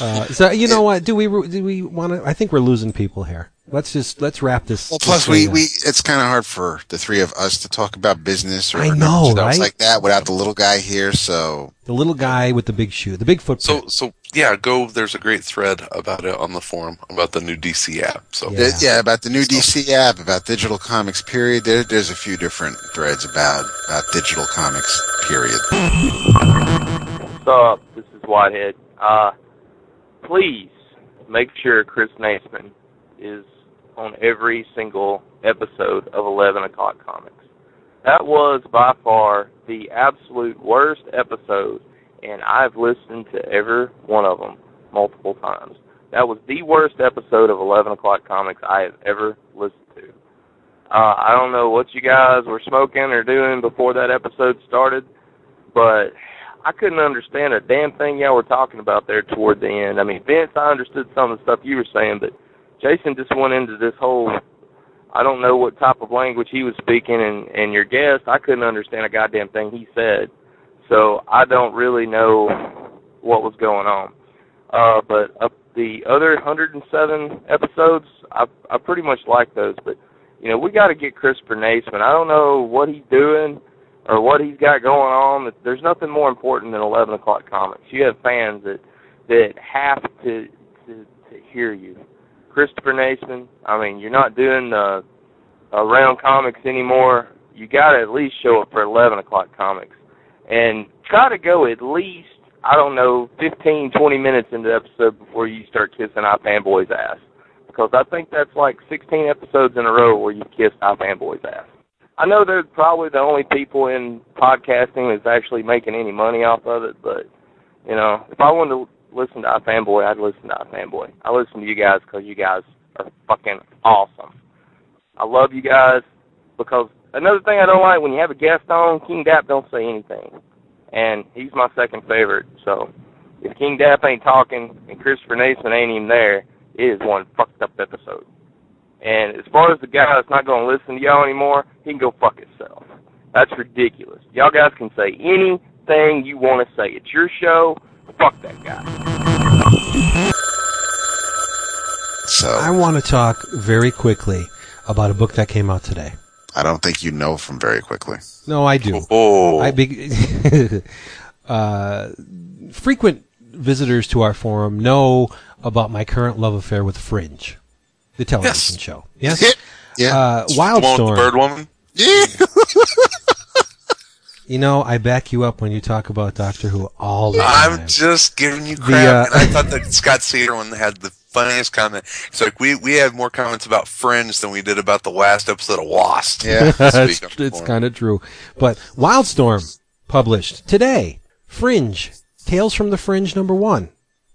Speaker 1: uh, so you know what? Do we do we want to? I think we're losing people here. Let's just let's wrap this.
Speaker 3: Well, plus we,
Speaker 1: up.
Speaker 3: we it's kind of hard for the three of us to talk about business or
Speaker 1: I know,
Speaker 3: stuff
Speaker 1: right?
Speaker 3: like that without the little guy here. So
Speaker 1: the little guy with the big shoe, the big foot.
Speaker 2: So, so yeah, go. There's a great thread about it on the forum about the new DC app. So,
Speaker 1: Yeah.
Speaker 3: yeah, yeah about the new DC app, about digital comics. Period. There, there's a few different threads about about digital comics. Period.
Speaker 4: What's up? This is Whitehead. Uh, please make sure Chris Naisman is on every single episode of 11 O'Clock Comics. That was by far the absolute worst episode, and I've listened to every one of them multiple times. That was the worst episode of 11 O'Clock Comics I have ever listened to. Uh, I don't know what you guys were smoking or doing before that episode started, but I couldn't understand a damn thing y'all were talking about there toward the end. I mean, Vince, I understood some of the stuff you were saying, but Jason just went into this whole I don't know what type of language he was speaking and and your guest, I couldn't understand a goddamn thing he said. So I don't really know what was going on. Uh but uh, the other 107 episodes, I I pretty much like those, but you know, we got to get Christopher Naismith. I don't know what he's doing or what he's got going on. There's nothing more important than 11 o'clock comics. You have fans that that have to to, to hear you. Christopher Naismith. I mean, you're not doing uh, around comics anymore. You got to at least show up for 11 o'clock comics, and try to go at least I don't know 15, 20 minutes into the episode before you start kissing iFanboy's ass, because I think that's like 16 episodes in a row where you kissed iFanboy's ass. I know they're probably the only people in podcasting that's actually making any money off of it, but you know, if I wanted to listen to iFanboy, I'd listen to iFanboy. I listen to you guys because you guys are fucking awesome. I love you guys because another thing I don't like when you have a guest on, King Dap don't say anything, and he's my second favorite. So if King Dap ain't talking and Christopher Nason ain't even there, it is one fucked up episode. And as far as the guy that's not going to listen to y'all anymore, he can go fuck himself. That's ridiculous. Y'all guys can say anything you want to say. It's your show. Fuck that guy.
Speaker 3: So
Speaker 1: I want to talk very quickly about a book that came out today.
Speaker 3: I don't think you know from very quickly.
Speaker 1: No, I do.
Speaker 2: Oh,
Speaker 1: I be- uh, frequent visitors to our forum know about my current love affair with Fringe, the television
Speaker 2: Yes.
Speaker 1: show. Yes.
Speaker 3: Yeah.
Speaker 1: Uh,
Speaker 2: the
Speaker 1: Wildstorm.
Speaker 2: bird woman.
Speaker 3: yeah.
Speaker 1: You know, I back you up when you talk about Doctor Who all the time.
Speaker 2: I'm just giving you crap.
Speaker 1: uh,
Speaker 2: and I thought that Scott Cedar one had the funniest comment. It's like we we had more comments about Fringe than we did about the last episode of Lost.
Speaker 3: Yeah.
Speaker 1: That's,
Speaker 2: Speak up
Speaker 1: it's kind of true. But Wildstorm published today. Fringe, Tales from the Fringe number one.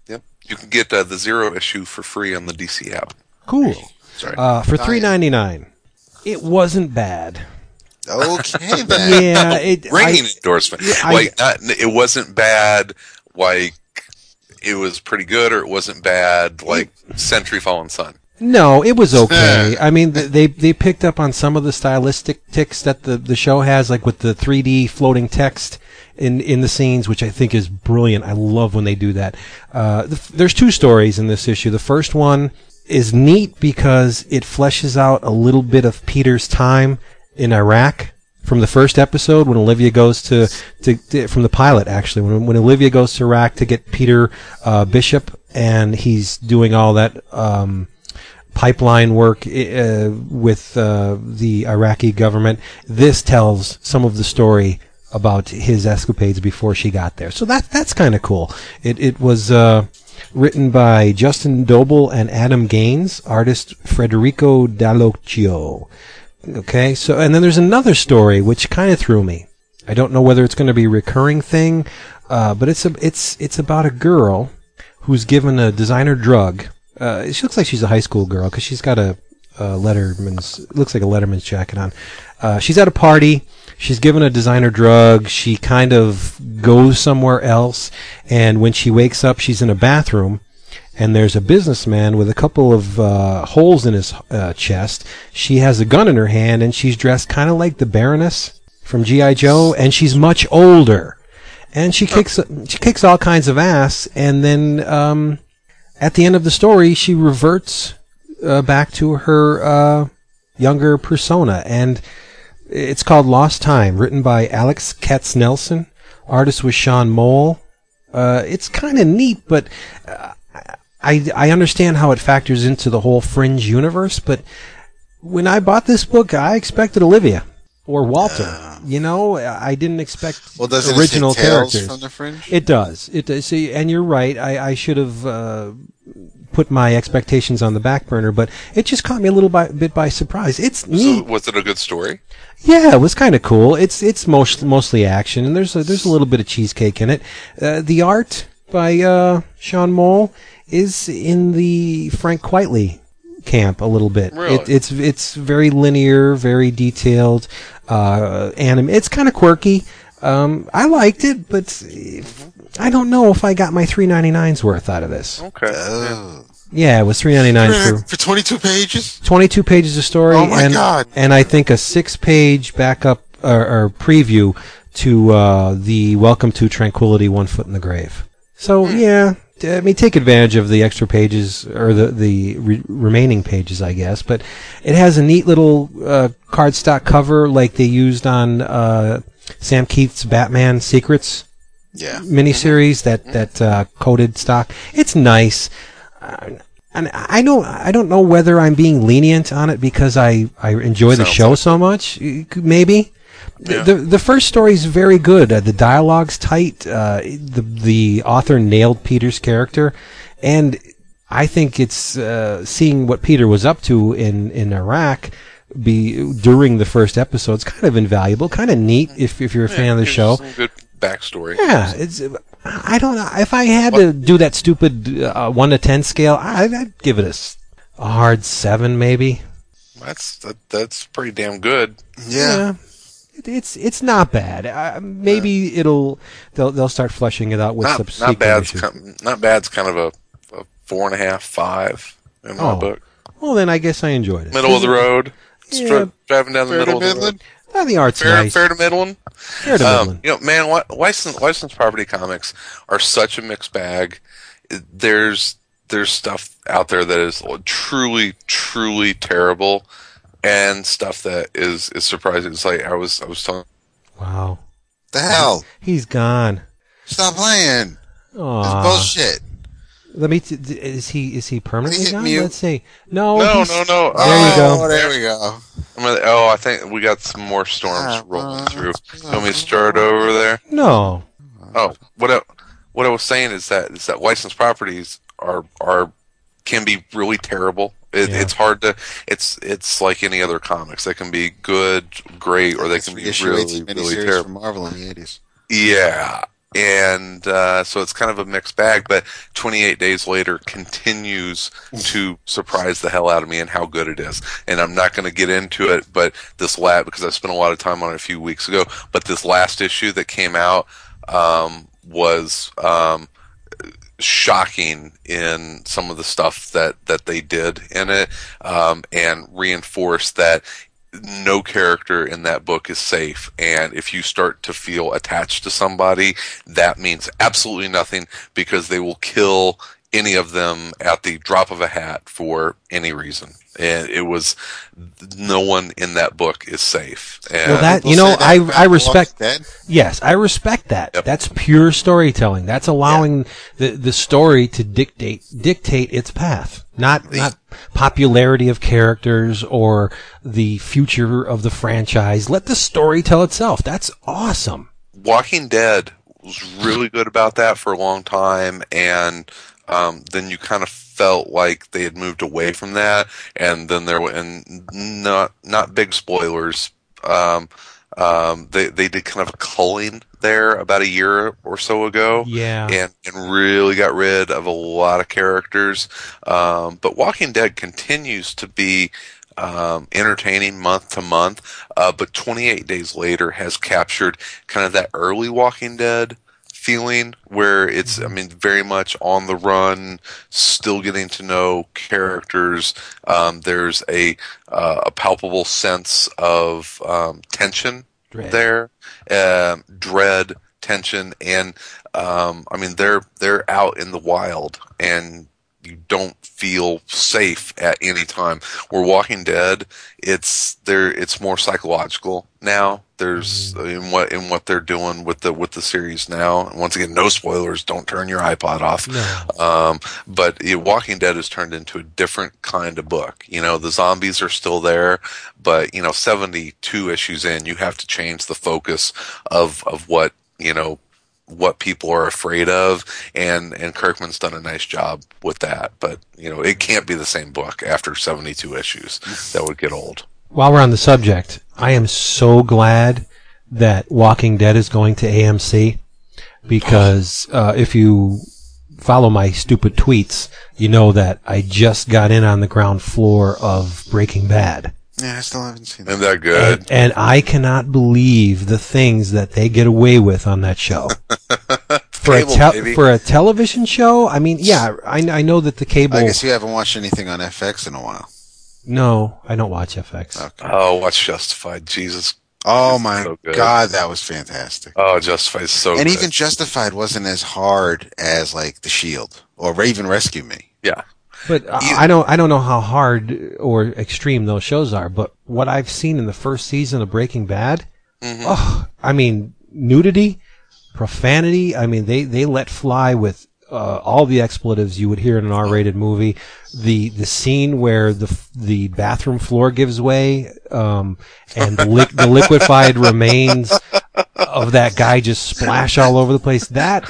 Speaker 2: Yep. You can get uh, the zero issue for free on the DC app.
Speaker 1: Cool.
Speaker 2: Sorry.
Speaker 1: Uh, for
Speaker 3: Nice.
Speaker 1: three ninety nine. It wasn't bad.
Speaker 3: Okay then.
Speaker 1: Yeah, it.
Speaker 2: ringing
Speaker 1: I-
Speaker 2: endorsement.
Speaker 1: I-
Speaker 2: like not, it wasn't bad. Like it was pretty good, or it wasn't bad. Like Century Fallen Sun.
Speaker 1: No, it was okay. I mean, they they picked up on some of the stylistic ticks that the, the show has, like with the 3D floating text in in the scenes, which I think is brilliant. I love when they do that. Uh, the, there's two stories in this issue. The first one is neat because it fleshes out a little bit of Peter's time in Iraq from the first episode when Olivia goes to, to, to from the pilot actually when when Olivia goes to Iraq to get Peter uh, Bishop and he's doing all that um, pipeline work uh, with uh, the Iraqi government. This tells some of the story about his escapades before she got there. So that that's kind of cool. It it was uh, written by Justin Doble and Adam Gaines, artist Federico Dallocchio. Okay, so and then there's another story which kind of threw me. I don't know whether it's going to be a recurring thing, uh, but it's a it's it's about a girl who's given a designer drug. Uh, she looks like she's a high school girl because she's got a, a Letterman's looks like a Letterman's jacket on. Uh, she's at a party. She's given a designer drug. She kind of goes somewhere else, and when she wakes up, she's in a bathroom and there's a businessman with a couple of uh, holes in his uh, chest. She has a gun in her hand, and she's dressed kind of like the Baroness from GI Joe, and she's much older. And she kicks she kicks all kinds of ass, and then um, at the end of the story, she reverts uh, back to her uh, younger persona, and it's called Lost Time, written by Alex Katsnelson. Artist was Sean Mole. Uh, it's kind of neat, but uh, I, I understand how it factors into the whole Fringe universe, but when I bought this book, I expected Olivia or Walter. you know, I didn't expect
Speaker 3: Well,
Speaker 1: original characters.
Speaker 3: from the Fringe?
Speaker 1: It does. It does. See, and you're right. I, I should have uh, put my expectations on the back burner, but it just caught me a little by, bit by surprise. It's
Speaker 2: So
Speaker 1: neat.
Speaker 2: was it a good story?
Speaker 1: Yeah, it was kind of cool. It's it's most, mostly action, and there's a, there's a little bit of cheesecake in it. Uh, the art by uh, Sean Mole is in the Frank Quitely camp a little bit.
Speaker 2: Really?
Speaker 1: It, it's it's very linear, very detailed. Uh, anim- It's kind of quirky. Um, I liked it, but if, I don't know if I got my three ninety nine's worth out of this.
Speaker 2: Okay. Yeah.
Speaker 3: Oh.
Speaker 1: Yeah, it was three ninety nine for
Speaker 3: For 22 pages?
Speaker 1: 22 pages of story
Speaker 3: Oh my
Speaker 1: and
Speaker 3: God.
Speaker 1: and I think a six page backup or, or preview to uh, the Welcome to Tranquility One Foot in the Grave. So
Speaker 3: Hmm.
Speaker 1: yeah, t- I mean take advantage of the extra pages or the the re- remaining pages, I guess. But it has a neat little uh, cardstock cover like they used on uh, Sam Kieth's Batman Secrets
Speaker 3: Yeah.
Speaker 1: miniseries that that uh, coated stock. It's nice, uh, and I know I don't know whether I'm being lenient on it because I I enjoy the
Speaker 2: Sounds
Speaker 1: show
Speaker 2: like
Speaker 1: so much. Maybe.
Speaker 2: Yeah.
Speaker 1: The the first story is very good. Uh, the dialogue's tight. Uh, the the author nailed Peter's character, and I think it's uh, seeing what Peter was up to in in Iraq be during the first episode. It's kind of invaluable, kind of neat if if you're a fan of the show.
Speaker 2: Some good backstory.
Speaker 1: Yeah, it's. I don't know if I had to do that stupid uh, one to ten scale. I'd, I'd give it a, a hard seven, maybe.
Speaker 2: That's that, that's pretty damn good.
Speaker 3: Yeah.
Speaker 1: It, it's it's not bad. Uh, maybe it'll they'll they'll start flushing it out with
Speaker 2: Not
Speaker 1: subsequent
Speaker 2: not bad's
Speaker 1: issues.
Speaker 2: kind, not bad's kind of a, a four and a half five in my
Speaker 1: Oh,
Speaker 2: book.
Speaker 1: Well, then I guess I enjoyed it.
Speaker 2: Middle of the road.
Speaker 1: Yeah.
Speaker 2: Stri- driving down the
Speaker 3: Fair to
Speaker 2: middle of the
Speaker 3: Midland?
Speaker 2: road.
Speaker 1: Ah, the art's
Speaker 2: Fair,
Speaker 1: nice.
Speaker 2: fair to Midland.
Speaker 1: Fair to
Speaker 2: Um,
Speaker 1: Midland.
Speaker 2: you know, man, Wi- license license property comics are such a mixed bag. There's there's stuff out there that is truly truly terrible, and stuff that is is surprising. It's like I was I was telling.
Speaker 1: Wow,
Speaker 3: The hell?
Speaker 1: he's gone.
Speaker 3: Stop playing. It's
Speaker 1: Aw.
Speaker 3: bullshit.
Speaker 1: Let me. T- d- is he is he permanently
Speaker 3: hit
Speaker 1: gone?
Speaker 3: mute.
Speaker 1: Let's see. No.
Speaker 2: No, no, no.
Speaker 1: There you go.
Speaker 3: Oh, there we go.
Speaker 2: I'm gonna, oh, I think we got some more storms rolling through. You want me to start over there?
Speaker 1: No.
Speaker 2: Oh, what I, what I was saying is that is that licensed properties are are can be really terrible. It,
Speaker 1: Yeah.
Speaker 2: It's hard to. It's it's like any other comics. They can be good, great, or they can be really really
Speaker 3: miniseries
Speaker 2: terrible.
Speaker 3: from Marvel in the 80s.
Speaker 2: Yeah. And uh, so it's kind of a mixed bag, but 28 days later continues to surprise the hell out of me and how good it is. And I'm not going to get into it, but this last because I spent a lot of time on it a few weeks ago. But this last issue that came out um, was um, shocking in some of the stuff that that they did in it, um, and reinforced that no character in that book is safe. And if you start to feel attached to somebody, that means absolutely nothing because they will kill any of them at the drop of a hat for any reason. And it was no one in that book is safe. And
Speaker 1: Well, that you know,
Speaker 3: that
Speaker 1: I I respect.
Speaker 3: Walking Dead.
Speaker 1: Yes, I respect that.
Speaker 2: Yep.
Speaker 1: That's pure storytelling. That's allowing the the story to dictate dictate its path, not not popularity of characters or the future of the franchise. Let the story tell itself. That's awesome.
Speaker 2: Walking Dead was really good about that for a long time, and um, then you kind of felt like they had moved away from that, and then there were and not not big spoilers. Um, um, they they did kind of a culling there about a year or so ago,
Speaker 1: Yeah.
Speaker 2: and and really got rid of a lot of characters. Um, but Walking Dead continues to be um, entertaining month to month. Uh, but 28 days later has captured kind of that early Walking Dead feeling where it's, I mean, very much on the run, still getting to know characters. Um, there's a, uh, a palpable sense of um, tension
Speaker 1: Dread.
Speaker 2: there, um, dread, tension, and um, I mean they're they're out in the wild, and you don't feel safe at any time. We're Walking Dead. It's there. It's more psychological now. There's in what in what they're doing with the with the series now. And once again, no spoilers. Don't turn your iPod off.
Speaker 1: No.
Speaker 2: Um, but it, Walking Dead has turned into a different kind of book. You know, the zombies are still there, but you know, 72 issues in, you have to change the focus of, of what, you know, what people are afraid of. And, and Kirkman's done a nice job with that, but you know, it can't be the same book after 72 issues. That would get old.
Speaker 1: While we're on the subject, I am so glad that Walking Dead is going to AMC because uh, if you follow my stupid tweets, you know that I just got in on the ground floor of Breaking Bad.
Speaker 3: Yeah, I still haven't seen that.
Speaker 2: Isn't that good?
Speaker 1: And, and I cannot believe the things that they get away with on that show. For a,
Speaker 2: Cable,
Speaker 1: tel-
Speaker 2: baby.
Speaker 1: for a television show, I mean, yeah, I, I know that the cable.
Speaker 3: I guess you haven't watched anything on FX in a while.
Speaker 1: No, I don't watch FX.
Speaker 3: Okay.
Speaker 2: Oh, watch Justified. Jesus.
Speaker 3: Oh my
Speaker 2: so
Speaker 3: god, that was fantastic.
Speaker 2: Oh, Justified so good.
Speaker 3: and
Speaker 2: good.
Speaker 3: even Justified wasn't as hard as like The Shield or Raven Rescue Me.
Speaker 2: yeah.
Speaker 1: But I I don't I don't know how hard or extreme those shows are. But what I've seen in the first season of Breaking Bad, oh, I mean nudity, profanity. I mean they they let fly with uh, all the expletives you would hear in an R-rated movie. The the scene where the the bathroom floor gives way um, and the, li- the liquefied remains of that guy just splash all over the place. That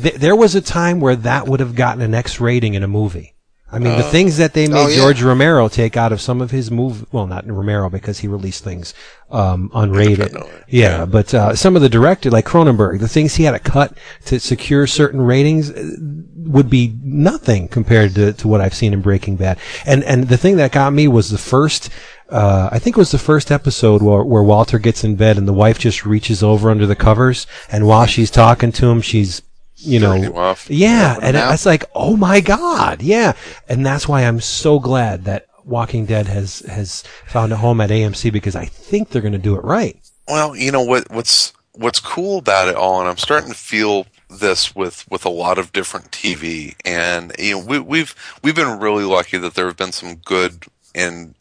Speaker 1: th- there was a time where that would have gotten an X rating in a movie. I mean, the things that they made
Speaker 3: Oh, yeah.
Speaker 1: George Romero take out of some of his move, well, not Romero because he released things um, unrated.
Speaker 2: Independently.
Speaker 1: Yeah, but uh, some of the director, like Cronenberg, the things he had to cut to secure certain ratings uh, would be nothing compared to, to what I've seen in Breaking Bad. And and the thing that got me was the first. Uh, I think it was the first episode where, where Walter gets in bed and the wife just reaches over under the covers, and while she's talking to him, she's you know, yeah, and it's like, oh my god, yeah, and that's why I'm so glad that Walking Dead has has found a home at AMC because I think they're going to do it right.
Speaker 2: Well, you know what what's what's cool about it all, and I'm starting to feel this with with a lot of different TV, and you know we, we've we've been really lucky that there have been some good and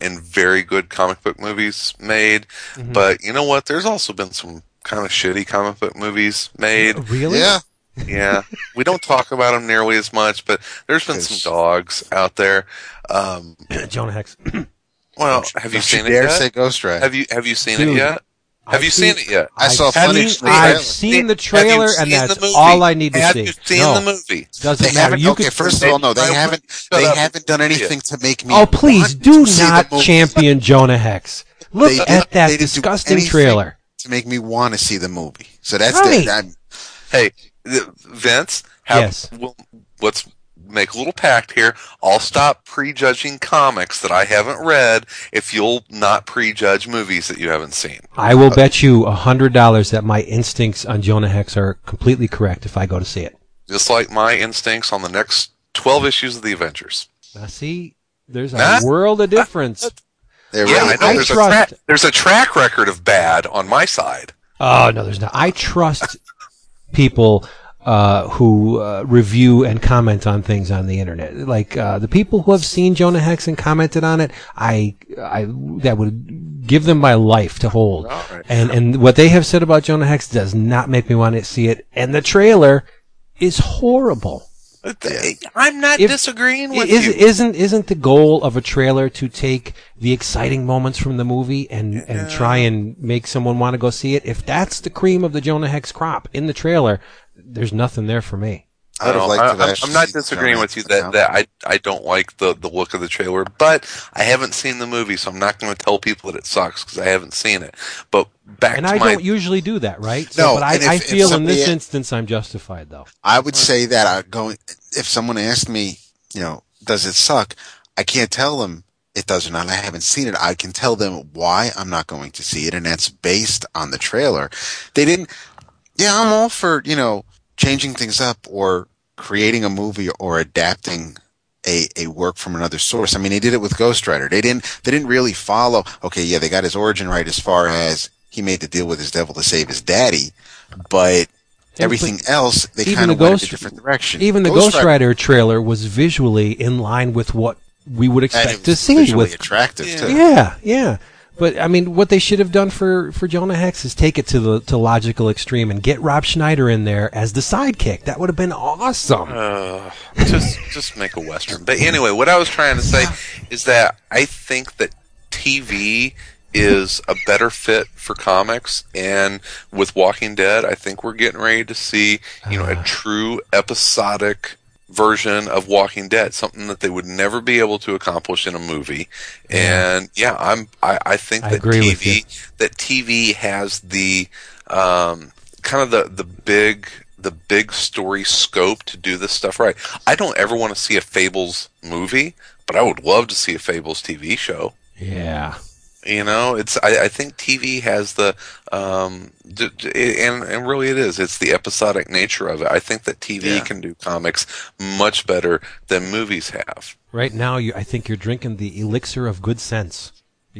Speaker 2: and very good comic book movies made, mm-hmm. but you know what? There's also been some kind of shitty comic book movies made.
Speaker 1: Really?
Speaker 3: Yeah.
Speaker 2: Yeah, we don't talk about them nearly as much, but there's been some dogs out there. Um,
Speaker 1: Jonah Hex.
Speaker 2: well, have you
Speaker 3: Don't
Speaker 2: seen it
Speaker 3: dare
Speaker 2: yet?
Speaker 3: say Ghost Rider.
Speaker 2: Have you have you seen
Speaker 1: Dude,
Speaker 2: it yet? Have
Speaker 1: I've
Speaker 2: you seen, it yet?
Speaker 3: I saw a
Speaker 1: I've
Speaker 3: funny
Speaker 1: seen,
Speaker 3: trailer.
Speaker 1: I've seen the
Speaker 2: Have you
Speaker 1: trailer, and that's all I need to
Speaker 2: Have
Speaker 1: see.
Speaker 2: you seen
Speaker 1: no,
Speaker 2: the movie?
Speaker 1: doesn't
Speaker 3: They
Speaker 1: matter.
Speaker 3: haven't.
Speaker 1: You
Speaker 3: okay,
Speaker 1: could,
Speaker 3: first of all, no, they haven't. They
Speaker 2: Shut
Speaker 3: haven't done anything to make me.
Speaker 1: oh please
Speaker 3: want
Speaker 1: do
Speaker 3: to see the
Speaker 1: not champion Jonah Hex. Look
Speaker 3: They did-
Speaker 1: at that
Speaker 3: they didn't do
Speaker 1: disgusting trailer.
Speaker 3: to to make me want to see the movie. So that's
Speaker 1: Right.
Speaker 3: the, I'm,
Speaker 2: Hey, th- Vince, have,
Speaker 1: Yes.
Speaker 2: we'll, let's make a little pact here. I'll stop prejudging comics that I haven't read if you'll not prejudge movies that you haven't seen.
Speaker 1: I will bet you a hundred dollars that my instincts on Jonah Hex are completely correct if I go to see it.
Speaker 2: Just like my instincts on the next 12 issues of the Avengers.
Speaker 1: Now, see, there's a
Speaker 2: Nah.
Speaker 1: world of difference.
Speaker 3: there
Speaker 2: Yeah,
Speaker 3: really
Speaker 2: I know.
Speaker 1: I
Speaker 2: there's,
Speaker 1: trust-
Speaker 2: a tra- there's a track record of bad on my side.
Speaker 1: Oh no, there's not. I trust people uh, who uh, review and comment on things on the internet. Like uh, the people who have seen Jonah Hex and commented on it, I, I that would give them my life to hold.
Speaker 2: Right.
Speaker 1: And and what they have said about Jonah Hex does not make me want to see it. And the trailer is horrible.
Speaker 2: Eh, I'm not
Speaker 1: If-
Speaker 2: disagreeing with
Speaker 1: Is,
Speaker 2: you.
Speaker 1: Isn't isn't the goal of a trailer to take the exciting moments from the movie and, and try and make someone want to go see it? If that's the cream of the Jonah Hex crop in the trailer, there's nothing there for me.
Speaker 3: I'd
Speaker 2: No,
Speaker 3: have liked
Speaker 2: I,
Speaker 3: to
Speaker 2: I'm- I'm not disagreeing with you that, that I, I don't like the, the look of the trailer, but I haven't seen the movie, so I'm not going to tell people that it sucks because I haven't seen it. But back
Speaker 1: And I
Speaker 2: my
Speaker 1: don't usually do that, right? So,
Speaker 3: No,
Speaker 1: but I,
Speaker 3: if-
Speaker 1: I feel in this instance I'm justified though.
Speaker 3: I would say that I going if someone asked me, you know, does it suck? I can't tell them it does or not. I haven't seen it. I can tell them why I'm not going to see it, and that's based on the trailer. They didn't. Yeah, I'm all for you know changing things up or creating a movie or adapting a, a work from another source. I mean, they did it with Ghost Rider. They didn't they didn't really follow. Okay, yeah, they got his origin right as far as he made the deal with his devil to save his daddy, but everything else they kind of
Speaker 1: the
Speaker 3: went
Speaker 1: Ghost-
Speaker 3: in a different direction.
Speaker 1: Even the Ghost, Rider trailer was visually in line with what we would expect to see
Speaker 3: visually
Speaker 1: with
Speaker 3: attractive
Speaker 2: Yeah.
Speaker 3: too.
Speaker 1: Yeah, yeah. But I mean, what they should have done for, for Jonah Hex is take it to the to logical extreme and get Rob Schneider in there as the sidekick. That would have been awesome.
Speaker 2: Uh, just just make a western. But anyway, what I was trying to say is that I think that TV is a better fit for comics, and with Walking Dead, I think we're getting ready to see you know a true episodic version of Walking Dead, something that they would never be able to accomplish in a movie. And yeah, I'm I, I think
Speaker 1: I
Speaker 2: that. TV that TV has the um, kind of the the big the big story scope to do this stuff right. I don't ever want to see a Fables movie, but I would love to see a Fables TV show.
Speaker 1: yeah.
Speaker 2: You know, it's I, I think TV has the um d- d- and and really it is. It's the episodic nature of it. I think that TV
Speaker 3: Yeah.
Speaker 2: can do comics much better than movies have.
Speaker 1: Right now, you I think you're drinking the elixir of good sense.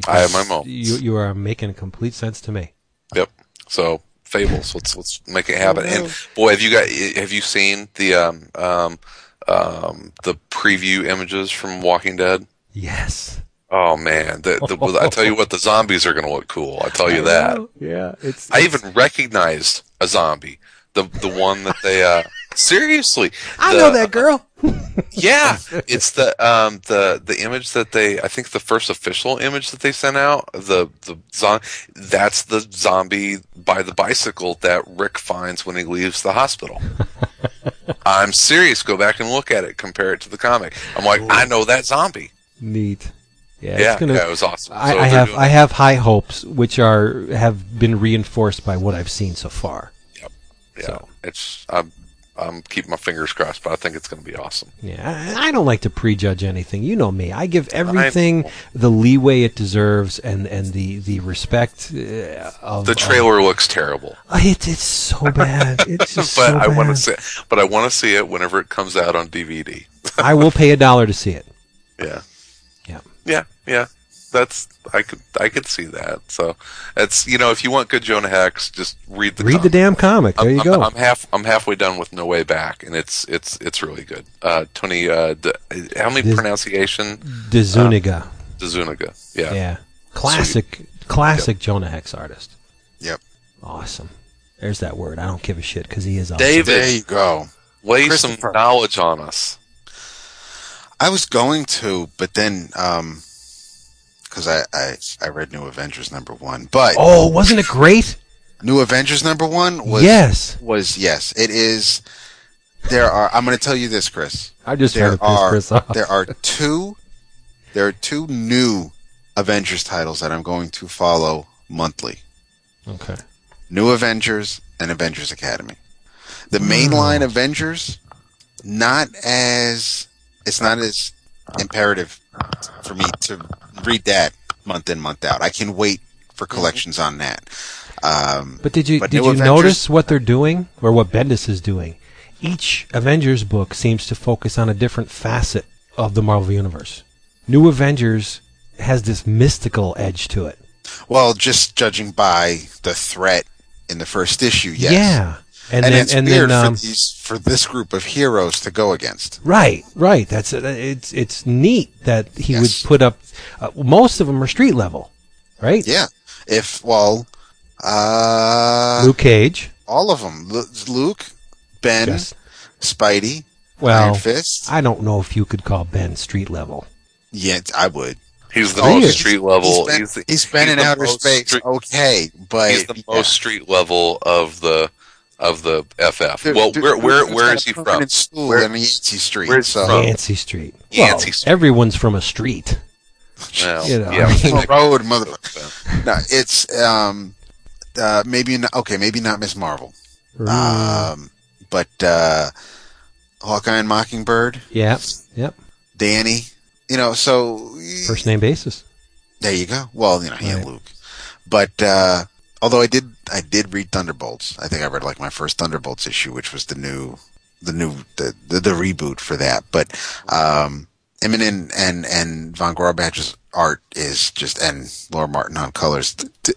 Speaker 2: I have my
Speaker 1: Because
Speaker 2: moments.
Speaker 1: You you are making complete sense to me.
Speaker 2: Yep. So Fables, let's let's make it happen. And boy, have you got have you seen the um um um the preview images from Walking Dead?
Speaker 1: Yes.
Speaker 2: Oh man, the, the, I tell you what, the zombies are going to look cool. I tell you that.
Speaker 1: Yeah, it's.
Speaker 2: I even recognized a zombie, the the one that they. uh Seriously,
Speaker 1: I
Speaker 2: the-
Speaker 1: know that girl.
Speaker 2: Yeah, it's the um the the image that they. I think the first official image that they sent out. The the zon- That's the zombie by the bicycle that Rick finds when he leaves the hospital. I'm serious. Go back and look at it. Compare it to the comic. I'm like, I know that zombie.
Speaker 1: Neat. Yeah,
Speaker 2: Yeah,
Speaker 1: it's gonna.
Speaker 2: yeah, it was awesome.
Speaker 1: I,
Speaker 2: So
Speaker 1: I have I have high hopes, which are have been reinforced by what I've seen so far. Yep.
Speaker 2: Yeah,
Speaker 1: So-
Speaker 2: it's I'm I'm keeping my fingers crossed, but I think it's going to be awesome.
Speaker 1: Yeah, I, I don't like to prejudge anything. You know me. I give everything the leeway it deserves and, and the the respect uh, of
Speaker 2: The trailer looks terrible,
Speaker 1: Of, it's it's so bad. It's
Speaker 2: but
Speaker 1: just so
Speaker 2: I want to see. But I want to see it whenever it comes out on DVD.
Speaker 1: I will pay a dollar to see it.
Speaker 2: Yeah,
Speaker 1: Yeah.
Speaker 2: yeah, yeah. That's I could I could see that. So it's you know if you want good Jonah Hex, just read the
Speaker 1: Read the damn comic. There
Speaker 2: I'm,
Speaker 1: you
Speaker 2: I'm-
Speaker 1: go.
Speaker 2: I'm half I'm halfway done with No Way Back, and it's it's it's really good. Uh, Tony, uh, D- how many
Speaker 1: This-
Speaker 2: pronunciation?
Speaker 1: De Zuniga.
Speaker 2: Zuniga. Yeah.
Speaker 1: yeah. Classic classic Jonah Hex artist.
Speaker 3: Yep.
Speaker 1: Awesome. There's that word. I don't give a shit because he is awesome.
Speaker 2: David,
Speaker 3: There you go.
Speaker 2: lay some knowledge on us.
Speaker 3: I was going to, but then um 'cause because I, I I read New Avengers number one, but
Speaker 1: Oh, wasn't it great?
Speaker 3: New Avengers number one was
Speaker 1: yes.
Speaker 3: was yes, it is. There are. I'm going to tell you this, Chris.
Speaker 1: I'm just
Speaker 3: There are
Speaker 1: Chris off.
Speaker 3: there are two there are two new Avengers titles that I'm going to follow monthly.
Speaker 1: Okay.
Speaker 3: New Avengers and Avengers Academy. The mainline Avengers, not as it's not as imperative for me to read that month in month out. I can wait for collections on that. Um,
Speaker 1: But did you
Speaker 3: But
Speaker 1: did you
Speaker 3: Avengers-
Speaker 1: notice what they're doing or what Bendis is doing? Each Avengers book seems to focus on a different facet of the Marvel universe. New Avengers has this mystical edge to it.
Speaker 3: well, just judging by the threat in the first issue, yes.
Speaker 1: Yeah. And,
Speaker 3: And,
Speaker 1: then
Speaker 3: it's
Speaker 1: and
Speaker 3: weird
Speaker 1: then um,
Speaker 3: for these for this group of heroes to go against.
Speaker 1: right, right. That's uh, it's it's neat that he
Speaker 3: Yes.
Speaker 1: would put up uh, most of them are street level, right?
Speaker 3: Yeah. If well, uh,
Speaker 1: Luke Cage.
Speaker 3: all of them. Lu- Luke, Ben,
Speaker 1: Yes.
Speaker 3: Spidey,
Speaker 1: Well,
Speaker 3: Iron Fist.
Speaker 1: I don't know if you could call Ben street level.
Speaker 3: Yeah, I would.
Speaker 2: He's the
Speaker 1: Really?
Speaker 2: most street level.
Speaker 3: He's been,
Speaker 2: He's, the-
Speaker 3: he's been
Speaker 2: he's
Speaker 3: in outer space.
Speaker 2: street-
Speaker 3: okay, but
Speaker 2: he's the
Speaker 3: yeah.
Speaker 2: most street level of the of the FF.
Speaker 3: Dude,
Speaker 2: well,
Speaker 3: dude,
Speaker 2: where where
Speaker 3: dude's
Speaker 2: where
Speaker 3: got
Speaker 2: is
Speaker 3: a
Speaker 2: he from?
Speaker 3: permanent School
Speaker 2: Where-
Speaker 3: in Yancey Street.
Speaker 2: where's he
Speaker 3: so
Speaker 2: from?
Speaker 1: Yancey Street.
Speaker 2: Yancey Street.
Speaker 1: everyone's from a street.
Speaker 2: Well,
Speaker 1: You know,
Speaker 2: yeah,
Speaker 1: I mean-
Speaker 3: road, mother. No, it's um, uh, maybe not. Okay, maybe not Miss Marvel. Um, but uh, Hawkeye and Mockingbird,
Speaker 1: yep, yep.
Speaker 3: Danny. You know, so
Speaker 1: First name basis.
Speaker 3: There you go. Well, you know, he and Luke. But uh, although I did, I did read Thunderbolts. I think I read like my first Thunderbolts issue, which was the new, the new, the the, the reboot for that. But um, Immonen and and Von Grawbadger's art is just, and Laura Martin on colors. Did,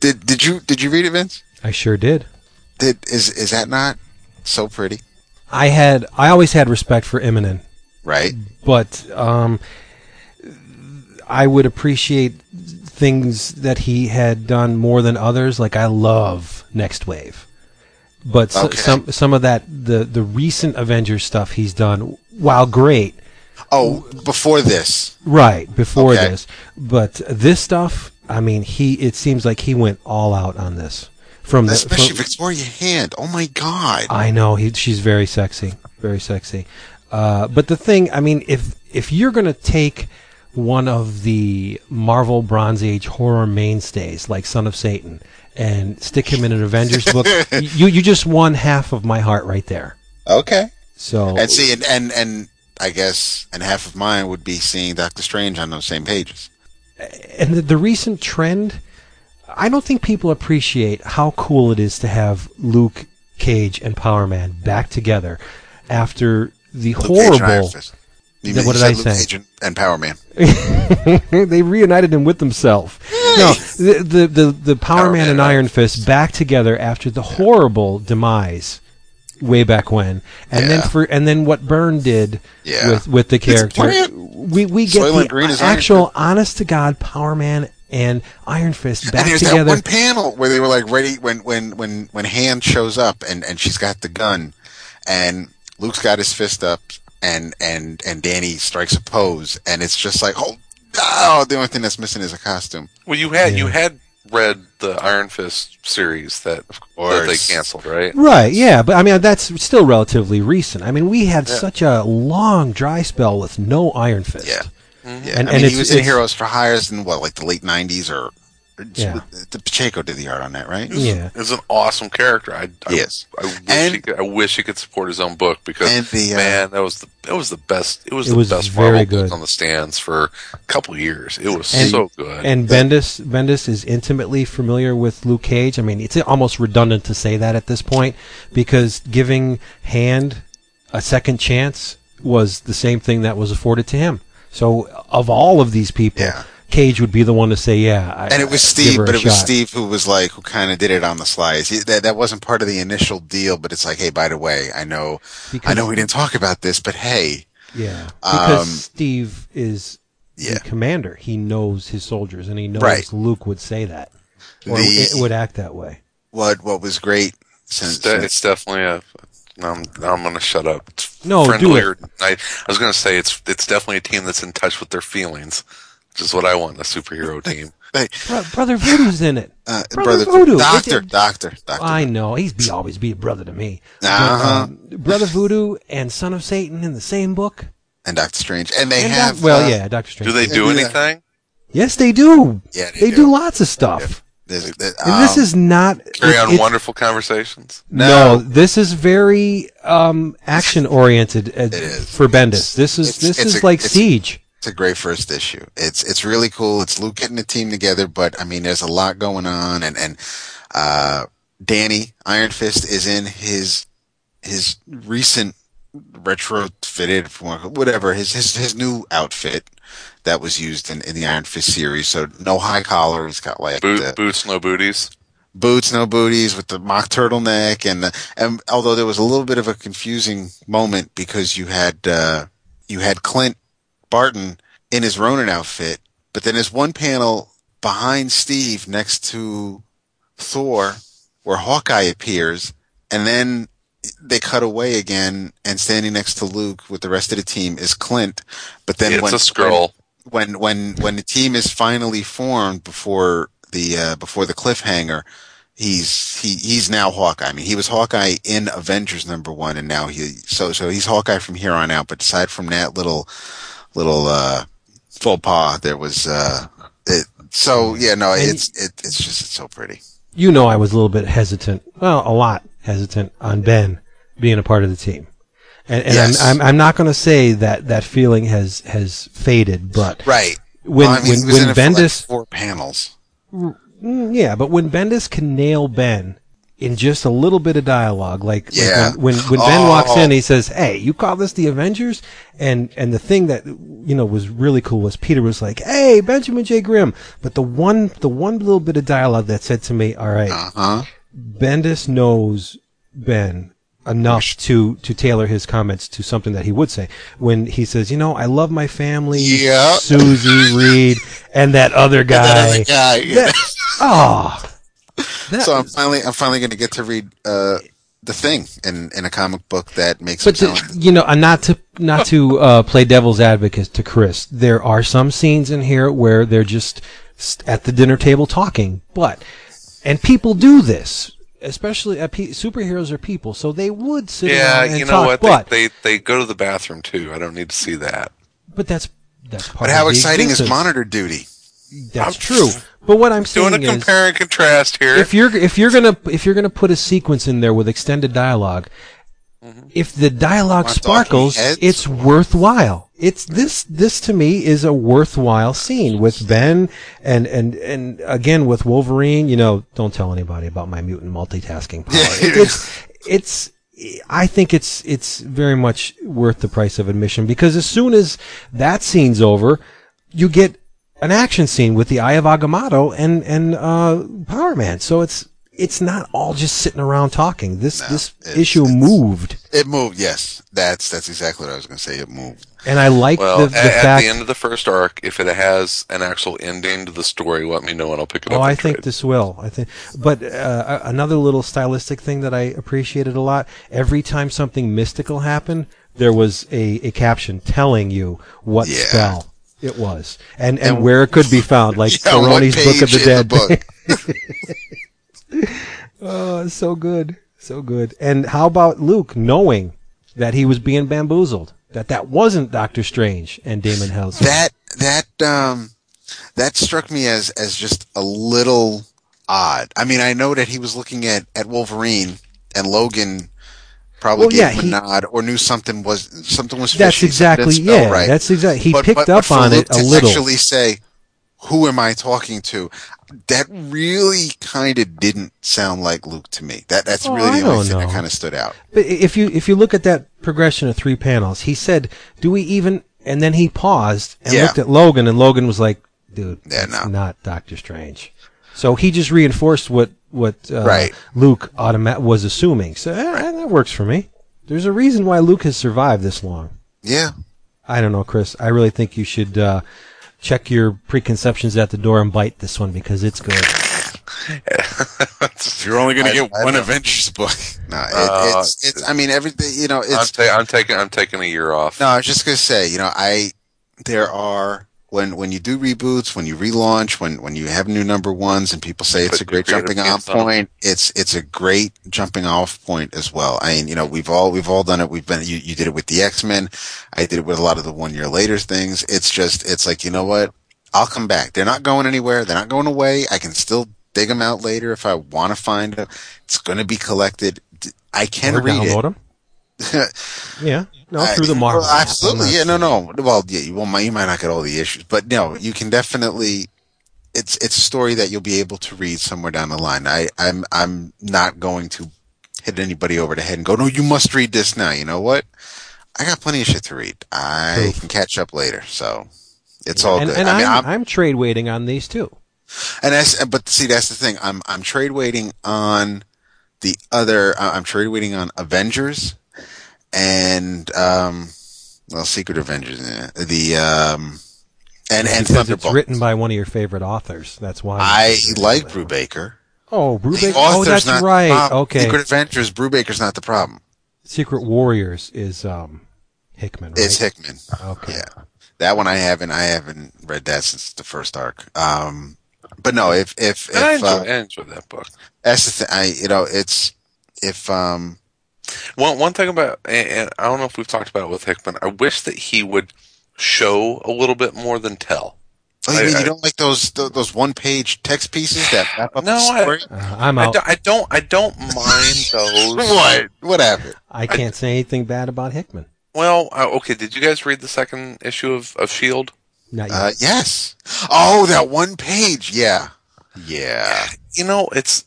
Speaker 3: did did you did you read it, Vince?
Speaker 1: I sure did.
Speaker 3: Did is is that not so pretty?
Speaker 1: I had I always had respect for Immonen,
Speaker 3: Right.
Speaker 1: but um, I would appreciate things that he had done more than others. Like I love Next Wave, but so, some some of that the the recent Avengers stuff he's done, while great,
Speaker 3: Oh, before this.
Speaker 1: right before
Speaker 3: Okay.
Speaker 1: this, but this stuff, I mean, he it seems like he went all out on this. From the,
Speaker 3: Especially
Speaker 1: from-
Speaker 3: Victoria Hand. Oh my God.
Speaker 1: I know he, she's very sexy, very sexy. Uh, but the thing, I mean, if if you're gonna take one of the Marvel Bronze Age horror mainstays like Son of Satan and stick him in an Avengers book, you you just won half of my heart right there.
Speaker 3: Okay.
Speaker 1: So
Speaker 3: And see, and, and and I guess, and half of mine would be seeing Doctor Strange on those same pages.
Speaker 1: and the, the recent trend, I don't think people appreciate how cool it is to have Luke Cage and Power Man back together after the
Speaker 3: Luke Cage and Iron
Speaker 1: horrible.
Speaker 3: You
Speaker 1: what did I
Speaker 3: Luke
Speaker 1: say?
Speaker 3: Cage and, Power Man.
Speaker 1: they reunited him with himself. No, the the the, the Power,
Speaker 3: Power
Speaker 1: Man
Speaker 3: Man
Speaker 1: and Iron Fist back together after the horrible demise way back when, and then for and then what Byrne did
Speaker 3: Yeah.
Speaker 1: with with the character. We we get
Speaker 3: Soylent
Speaker 1: the
Speaker 3: Green
Speaker 1: actual honest to god Power Man and Iron Fist back
Speaker 3: and there's
Speaker 1: together.
Speaker 3: that one panel where they were like ready when when when when Hand shows up and and she's got the gun, and Luke's got his fist up, and and and Danny strikes a pose, and it's just like oh. Oh, the only thing that's missing is a costume.
Speaker 2: Well, you had you had read the Iron Fist series that that they canceled, right?
Speaker 1: Right, yeah, but I mean that's still relatively recent. I mean, we had such a long dry spell with no Iron Fist.
Speaker 3: Yeah. Yeah,
Speaker 1: And-
Speaker 3: I mean,
Speaker 1: it's-
Speaker 3: he was in Heroes for Hires in what, like the late '90s, or, or
Speaker 1: Yeah.
Speaker 3: the Pacheco did the art on that, right?
Speaker 1: Yeah.
Speaker 2: It's an awesome character. I, I,
Speaker 3: Yes.
Speaker 2: I wish
Speaker 3: And-
Speaker 2: he could, I wish he could support his own book because
Speaker 3: the, uh,
Speaker 2: man, that was the that was the best. It was
Speaker 1: It
Speaker 2: the
Speaker 1: was
Speaker 2: best
Speaker 1: very
Speaker 2: Marvel
Speaker 1: good.
Speaker 2: book on the stands for a couple years. It was
Speaker 1: And-
Speaker 2: so good.
Speaker 1: And Bendis Bendis is intimately familiar with Luke Cage. I mean, it's almost redundant to say that at this point because giving Hand a second chance was the same thing that was afforded to him. So, of all of these people,
Speaker 3: Yeah.
Speaker 1: Cage would be the one to say, "Yeah." I,
Speaker 3: and it was Steve,
Speaker 1: give her a
Speaker 3: but it was. Steve who was like, who kind of did it on the slides. That that wasn't part of the initial deal, but it's like, hey, by the way, I know,
Speaker 1: because, I
Speaker 3: know we didn't talk about this, but hey,
Speaker 1: Yeah, because
Speaker 3: Um,
Speaker 1: Steve is
Speaker 3: yeah.
Speaker 1: the commander. He knows his soldiers, and he knows
Speaker 3: Right.
Speaker 1: Luke would say that or
Speaker 3: The-
Speaker 1: it would act that way.
Speaker 3: what what was great since,
Speaker 2: It's, de- it's definitely a. I'm, I'm going to shut up. It's
Speaker 1: No, do
Speaker 2: friendlier. I, I was going to say it's it's definitely a team that's in touch with their feelings, which is what I want in a superhero team.
Speaker 3: hey,
Speaker 1: Bro- Brother Voodoo's in it.
Speaker 3: uh,
Speaker 1: Brother
Speaker 3: brother,
Speaker 1: Voodoo.
Speaker 3: doctor,
Speaker 1: It- it-
Speaker 3: doctor, doctor.
Speaker 1: I know he's be always be a brother to me.
Speaker 3: Uh-huh.
Speaker 1: um, brother Voodoo and Son of Satan in the same book.
Speaker 3: and Doctor Strange, and they
Speaker 1: And
Speaker 3: have
Speaker 1: Doc- well,
Speaker 3: uh,
Speaker 1: yeah, Doctor Strange.
Speaker 2: Do they do
Speaker 3: Yeah.
Speaker 2: anything?
Speaker 1: Yes, they do.
Speaker 3: Yeah, they
Speaker 1: they
Speaker 3: do.
Speaker 1: do. lots of stuff.
Speaker 3: There's, there-
Speaker 1: And this
Speaker 3: um,
Speaker 1: is not
Speaker 2: Carry
Speaker 1: it-
Speaker 2: on
Speaker 1: it-
Speaker 2: wonderful conversations.
Speaker 1: No, this is very um, action oriented uh,
Speaker 3: is.
Speaker 1: for Bendis. This is
Speaker 3: It's-
Speaker 1: this
Speaker 3: it's
Speaker 1: is
Speaker 3: a-
Speaker 1: like
Speaker 3: it's-
Speaker 1: Siege.
Speaker 3: It's a great first issue. It's it's really cool. It's Luke getting the team together, but I mean, there's a lot going on, and and uh, Danny Iron Fist is in his his recent retrofitted whatever his his his new outfit that was used in, in the Iron Fist series. So no high collar. He's got like
Speaker 2: Boot,
Speaker 3: the
Speaker 2: boots, no booties.
Speaker 3: boots, no booties, with the mock turtleneck, and the, and although there was a little bit of a confusing moment because you had uh, you had Clint Barton in his Ronin outfit, but then there's one panel behind Steve next to Thor where Hawkeye appears, and then they cut away again, and standing next to Luke with the rest of the team is Clint. But then
Speaker 2: it's
Speaker 3: when
Speaker 2: a scroll.
Speaker 3: when when when the team is finally formed before the uh, before the cliffhanger, he's he he's now Hawkeye. I mean, he was Hawkeye in Avengers number one, and now he so so he's Hawkeye from here on out. But aside from that little little uh, faux pas, there was uh, it. So yeah, no,
Speaker 1: And-
Speaker 3: it's it, it's just it's so pretty.
Speaker 1: You know, I was a little bit hesitant. Well, a lot hesitant on Ben being a part of the team, and, and
Speaker 3: Yes.
Speaker 1: I'm, I'm I'm not going to say that that feeling has has faded, but
Speaker 3: Right.
Speaker 1: when
Speaker 3: Well, I mean,
Speaker 1: when when
Speaker 3: for, like,
Speaker 1: Bendis
Speaker 3: four panels.
Speaker 1: Mm, yeah, but when Bendis can nail Ben in just a little bit of dialogue, like, like when, when when Ben
Speaker 3: Oh.
Speaker 1: walks in, he says, "Hey, you call this the Avengers?" And and the thing that you know was really cool was Peter was like, "Hey, Benjamin J. Grimm," but the one the one little bit of dialogue that said to me, "All right,
Speaker 3: Uh huh.
Speaker 1: Bendis knows Ben." Enough to to tailor his comments to something that he would say when he says, "You know, I love my family,
Speaker 3: Yeah.
Speaker 1: Susie Reed, and that other guy."
Speaker 3: That other guy. yeah.
Speaker 1: That- oh, that-
Speaker 3: So I'm finally I'm finally going to get to read uh, the thing in in a comic book that makes
Speaker 1: but
Speaker 3: it
Speaker 1: to, you know, uh, not to not to uh, play devil's advocate to Chris. There are some scenes in here where they're just at the dinner table talking, but and people do this. Especially uh, pe- superheroes are people, so they would sit
Speaker 2: Yeah, you know
Speaker 1: talk.
Speaker 2: what?
Speaker 1: But
Speaker 2: They, they they go to the bathroom too. I don't need to see that.
Speaker 1: but that's that's part.
Speaker 3: But how exciting is monitor duty?
Speaker 1: That's true. But what I'm saying is
Speaker 2: Doing a
Speaker 1: is,
Speaker 2: compare and contrast here.
Speaker 1: if you're if you're gonna if you're gonna put a sequence in there with extended dialog mm-hmm. if the dialogue sparkles, it's worthwhile. It's this this to me is a worthwhile scene with Ben and and and again with Wolverine. You know, don't tell anybody about my mutant multitasking power. it's it's. I think it's it's very much worth the price of admission because as soon as that scene's over, you get an action scene with the Eye of Agamotto and and uh, Power Man. So it's it's not all just sitting around talking. This this
Speaker 3: it's-
Speaker 1: issue
Speaker 3: it's-
Speaker 1: moved,
Speaker 3: It moved. Yes, that's that's exactly what I was going to say. It moved.
Speaker 1: and I like
Speaker 2: well,
Speaker 1: the,
Speaker 2: at,
Speaker 1: the
Speaker 2: at
Speaker 1: fact.
Speaker 2: the end of the first arc, if it has an actual ending to the story, let me know and I'll pick it
Speaker 1: Oh,
Speaker 2: up.
Speaker 1: Oh,
Speaker 2: I
Speaker 1: think
Speaker 2: trade.
Speaker 1: this will. I think, but uh, another little stylistic thing that I appreciated a lot. Every time something mystical happened, there was a, a caption telling you what
Speaker 3: Yeah.
Speaker 1: spell it was and, and
Speaker 3: And-
Speaker 1: where it could be found, like
Speaker 3: Yeah,
Speaker 1: Baroni's Book of the Dead.
Speaker 3: book?
Speaker 1: oh, so good, so good. And how about Luke knowing that he was being bamboozled, that that wasn't Doctor Strange and Damon Hell's
Speaker 3: that that um that struck me as as just a little odd. I mean, I know that he was looking at at Wolverine and Logan probably
Speaker 1: Well,
Speaker 3: gave
Speaker 1: yeah,
Speaker 3: him a nod or knew something was something was
Speaker 1: That's exactly yeah.
Speaker 3: right.
Speaker 1: That's exactly. He
Speaker 3: But-
Speaker 1: picked
Speaker 3: but- but
Speaker 1: up
Speaker 3: for
Speaker 1: on it a little.
Speaker 3: Actually, say, "Who am I talking to?" That really kind of didn't sound like Luke to me. That that's
Speaker 1: Oh,
Speaker 3: really the only thing that kind of stood out.
Speaker 1: But if you if you look at that progression of three panels, he said, "Do we even?" And then he paused and
Speaker 3: Yeah.
Speaker 1: looked at Logan, and Logan was like, "Dude,
Speaker 3: Yeah, no.
Speaker 1: not Doctor Strange." So he just reinforced what what uh,
Speaker 3: Right.
Speaker 1: Luke automa- was assuming. So eh, that works for me. There's a reason why Luke has survived this long.
Speaker 3: Yeah,
Speaker 1: I don't know, Chris. I really think you should uh, check your preconceptions at the door and bite this one because it's good.
Speaker 3: you're only going to get
Speaker 2: I
Speaker 3: one
Speaker 2: know.
Speaker 3: Avengers book, no, it,
Speaker 2: Uh,
Speaker 3: it's it's. I mean, everything. You know,
Speaker 2: I'm,
Speaker 3: it's
Speaker 2: ta- I'm taking I'm taking a year off.
Speaker 3: No, I was just gonna say, you know, I there are when when you do reboots, when you relaunch, when when you have new number ones, and people say it's
Speaker 2: Put
Speaker 3: a great jumping off
Speaker 2: stance on
Speaker 3: point. It's it's a great jumping off point as well. I mean, you know, we've all we've all done it. We've been you, you did it with the X Men. I did it with a lot of the one year later things. It's just it's like you know what. I'll come back. They're not going anywhere. They're not going away. I can still dig them out later if I want to find them. It's going to be collected. I can
Speaker 1: or
Speaker 3: read
Speaker 1: download them. Yeah, no, through the Marvel.
Speaker 3: well, absolutely. Yeah, no, no. Well, yeah, you, well, my, you might not get all the issues, but no, you can definitely. It's it's a story that you'll be able to read somewhere down the line. I I'm I'm not going to hit anybody over the head and go, no, you must read this now. You know what? I got plenty of shit to read. I
Speaker 1: True.
Speaker 3: can catch up later, so it's all
Speaker 1: and,
Speaker 3: good.
Speaker 1: and
Speaker 3: I mean,
Speaker 1: I'm,
Speaker 3: I'm,
Speaker 1: I'm trade waiting on these too.
Speaker 3: and that's but see that's the thing. I'm I'm trade waiting on the other. I'm trade waiting on Avengers and um well Secret Avengers the um and and
Speaker 1: because it's written by one of your favorite authors. That's why.
Speaker 3: I
Speaker 1: you did it
Speaker 3: like
Speaker 1: that way.
Speaker 3: Brubaker.
Speaker 1: Oh,
Speaker 3: The
Speaker 1: Brubaker. Oh,
Speaker 3: author's
Speaker 1: that's
Speaker 3: not
Speaker 1: right. Okay.
Speaker 3: Secret Adventures. Brubaker's not the problem.
Speaker 1: Secret Warriors is um, Hickman, right?
Speaker 3: It's Hickman.
Speaker 1: Okay.
Speaker 3: Yeah, that one I haven't. I haven't read that since the first arc. Um, but no, if if
Speaker 2: And I enjoy,
Speaker 3: uh,
Speaker 2: I enjoy that book.
Speaker 3: that's the thing, I you know it's if um
Speaker 2: One one thing about, and and I don't know if we've talked about it with Hickman. I wish that he would show a little bit more than tell.
Speaker 3: oh, you,
Speaker 2: I-
Speaker 3: mean
Speaker 2: I-
Speaker 3: don't like those those one page text pieces that wrap up
Speaker 2: No,
Speaker 3: the
Speaker 2: I-
Speaker 3: story?
Speaker 1: Uh, I'm
Speaker 2: I,
Speaker 1: out.
Speaker 2: do, I don't. I don't mind those.
Speaker 3: what what happened?
Speaker 1: I can't say anything bad about Hickman.
Speaker 2: Well, uh, okay. Did you guys read the second issue of, of Shield?
Speaker 1: Not yet.
Speaker 3: Uh, yes. Oh, that one page. Yeah. Yeah.
Speaker 2: You know, it's.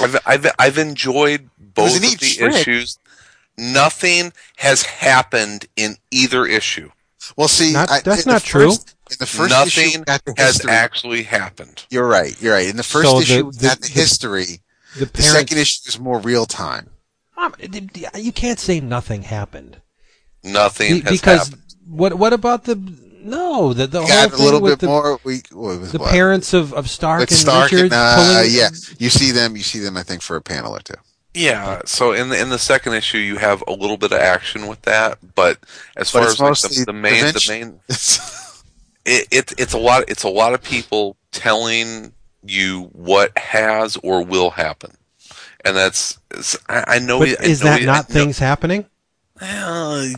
Speaker 2: I've I've, I've enjoyed both of the
Speaker 3: trick.
Speaker 2: issues. Nothing has happened in either issue.
Speaker 3: Well, see,
Speaker 1: Not-
Speaker 3: I,
Speaker 1: that's not true.
Speaker 3: first- In the first
Speaker 2: Nothing
Speaker 3: issue, the
Speaker 2: has actually happened.
Speaker 3: You're right. You're right. In the first
Speaker 1: So
Speaker 3: issue, we
Speaker 1: the-
Speaker 3: got the,
Speaker 1: the-
Speaker 3: history.
Speaker 1: the
Speaker 3: The second issue is more real time.
Speaker 1: Um, you can't say nothing happened
Speaker 2: Nothing
Speaker 1: Be-
Speaker 2: has
Speaker 1: because
Speaker 2: happened.
Speaker 1: what? What about the? No, the the
Speaker 3: We
Speaker 1: whole
Speaker 3: got a
Speaker 1: thing
Speaker 3: little
Speaker 1: with
Speaker 3: bit
Speaker 1: the,
Speaker 3: more. We what was
Speaker 1: the
Speaker 3: what?
Speaker 1: parents of, of Stark
Speaker 3: with
Speaker 1: and
Speaker 3: Stark
Speaker 1: Richards.
Speaker 3: and uh,
Speaker 1: pulling,
Speaker 3: yeah, you see them. You see them. I think for a panel or two.
Speaker 2: Yeah. So in the in the second issue, you have a little bit of action with that, but as
Speaker 3: But
Speaker 2: far
Speaker 3: it's
Speaker 2: as like, the, the main the
Speaker 3: prevention.
Speaker 2: main it, it it's a lot it's a lot of people telling you what has or will happen and that's I, I know
Speaker 1: But
Speaker 2: it- I
Speaker 1: is
Speaker 2: know
Speaker 1: that not
Speaker 2: I
Speaker 1: things happening?
Speaker 2: Well.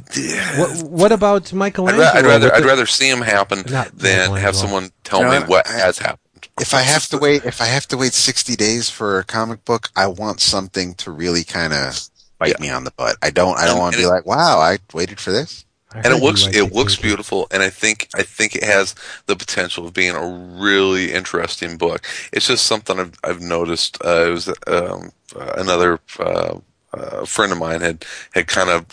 Speaker 1: What, what about
Speaker 2: I'd,
Speaker 1: Michelangelo?
Speaker 2: ra- I'd rather I'd rather see them happen
Speaker 1: Not
Speaker 2: than have someone tell
Speaker 3: No,
Speaker 2: me what has happened.
Speaker 3: If I have to wait, if I have to wait sixty days for a comic book, I want something to really kind of bite
Speaker 2: Yeah.
Speaker 3: me on the butt. I don't. I don't
Speaker 2: And-
Speaker 3: want to be
Speaker 2: it-
Speaker 3: like, wow, I waited for this.
Speaker 1: I
Speaker 2: and it looks
Speaker 1: liked
Speaker 2: it looks beautiful and i think i think it has the potential of being a really interesting book it's just something i've, I've noticed uh, it was um, uh, another uh, uh, friend of mine had had kind of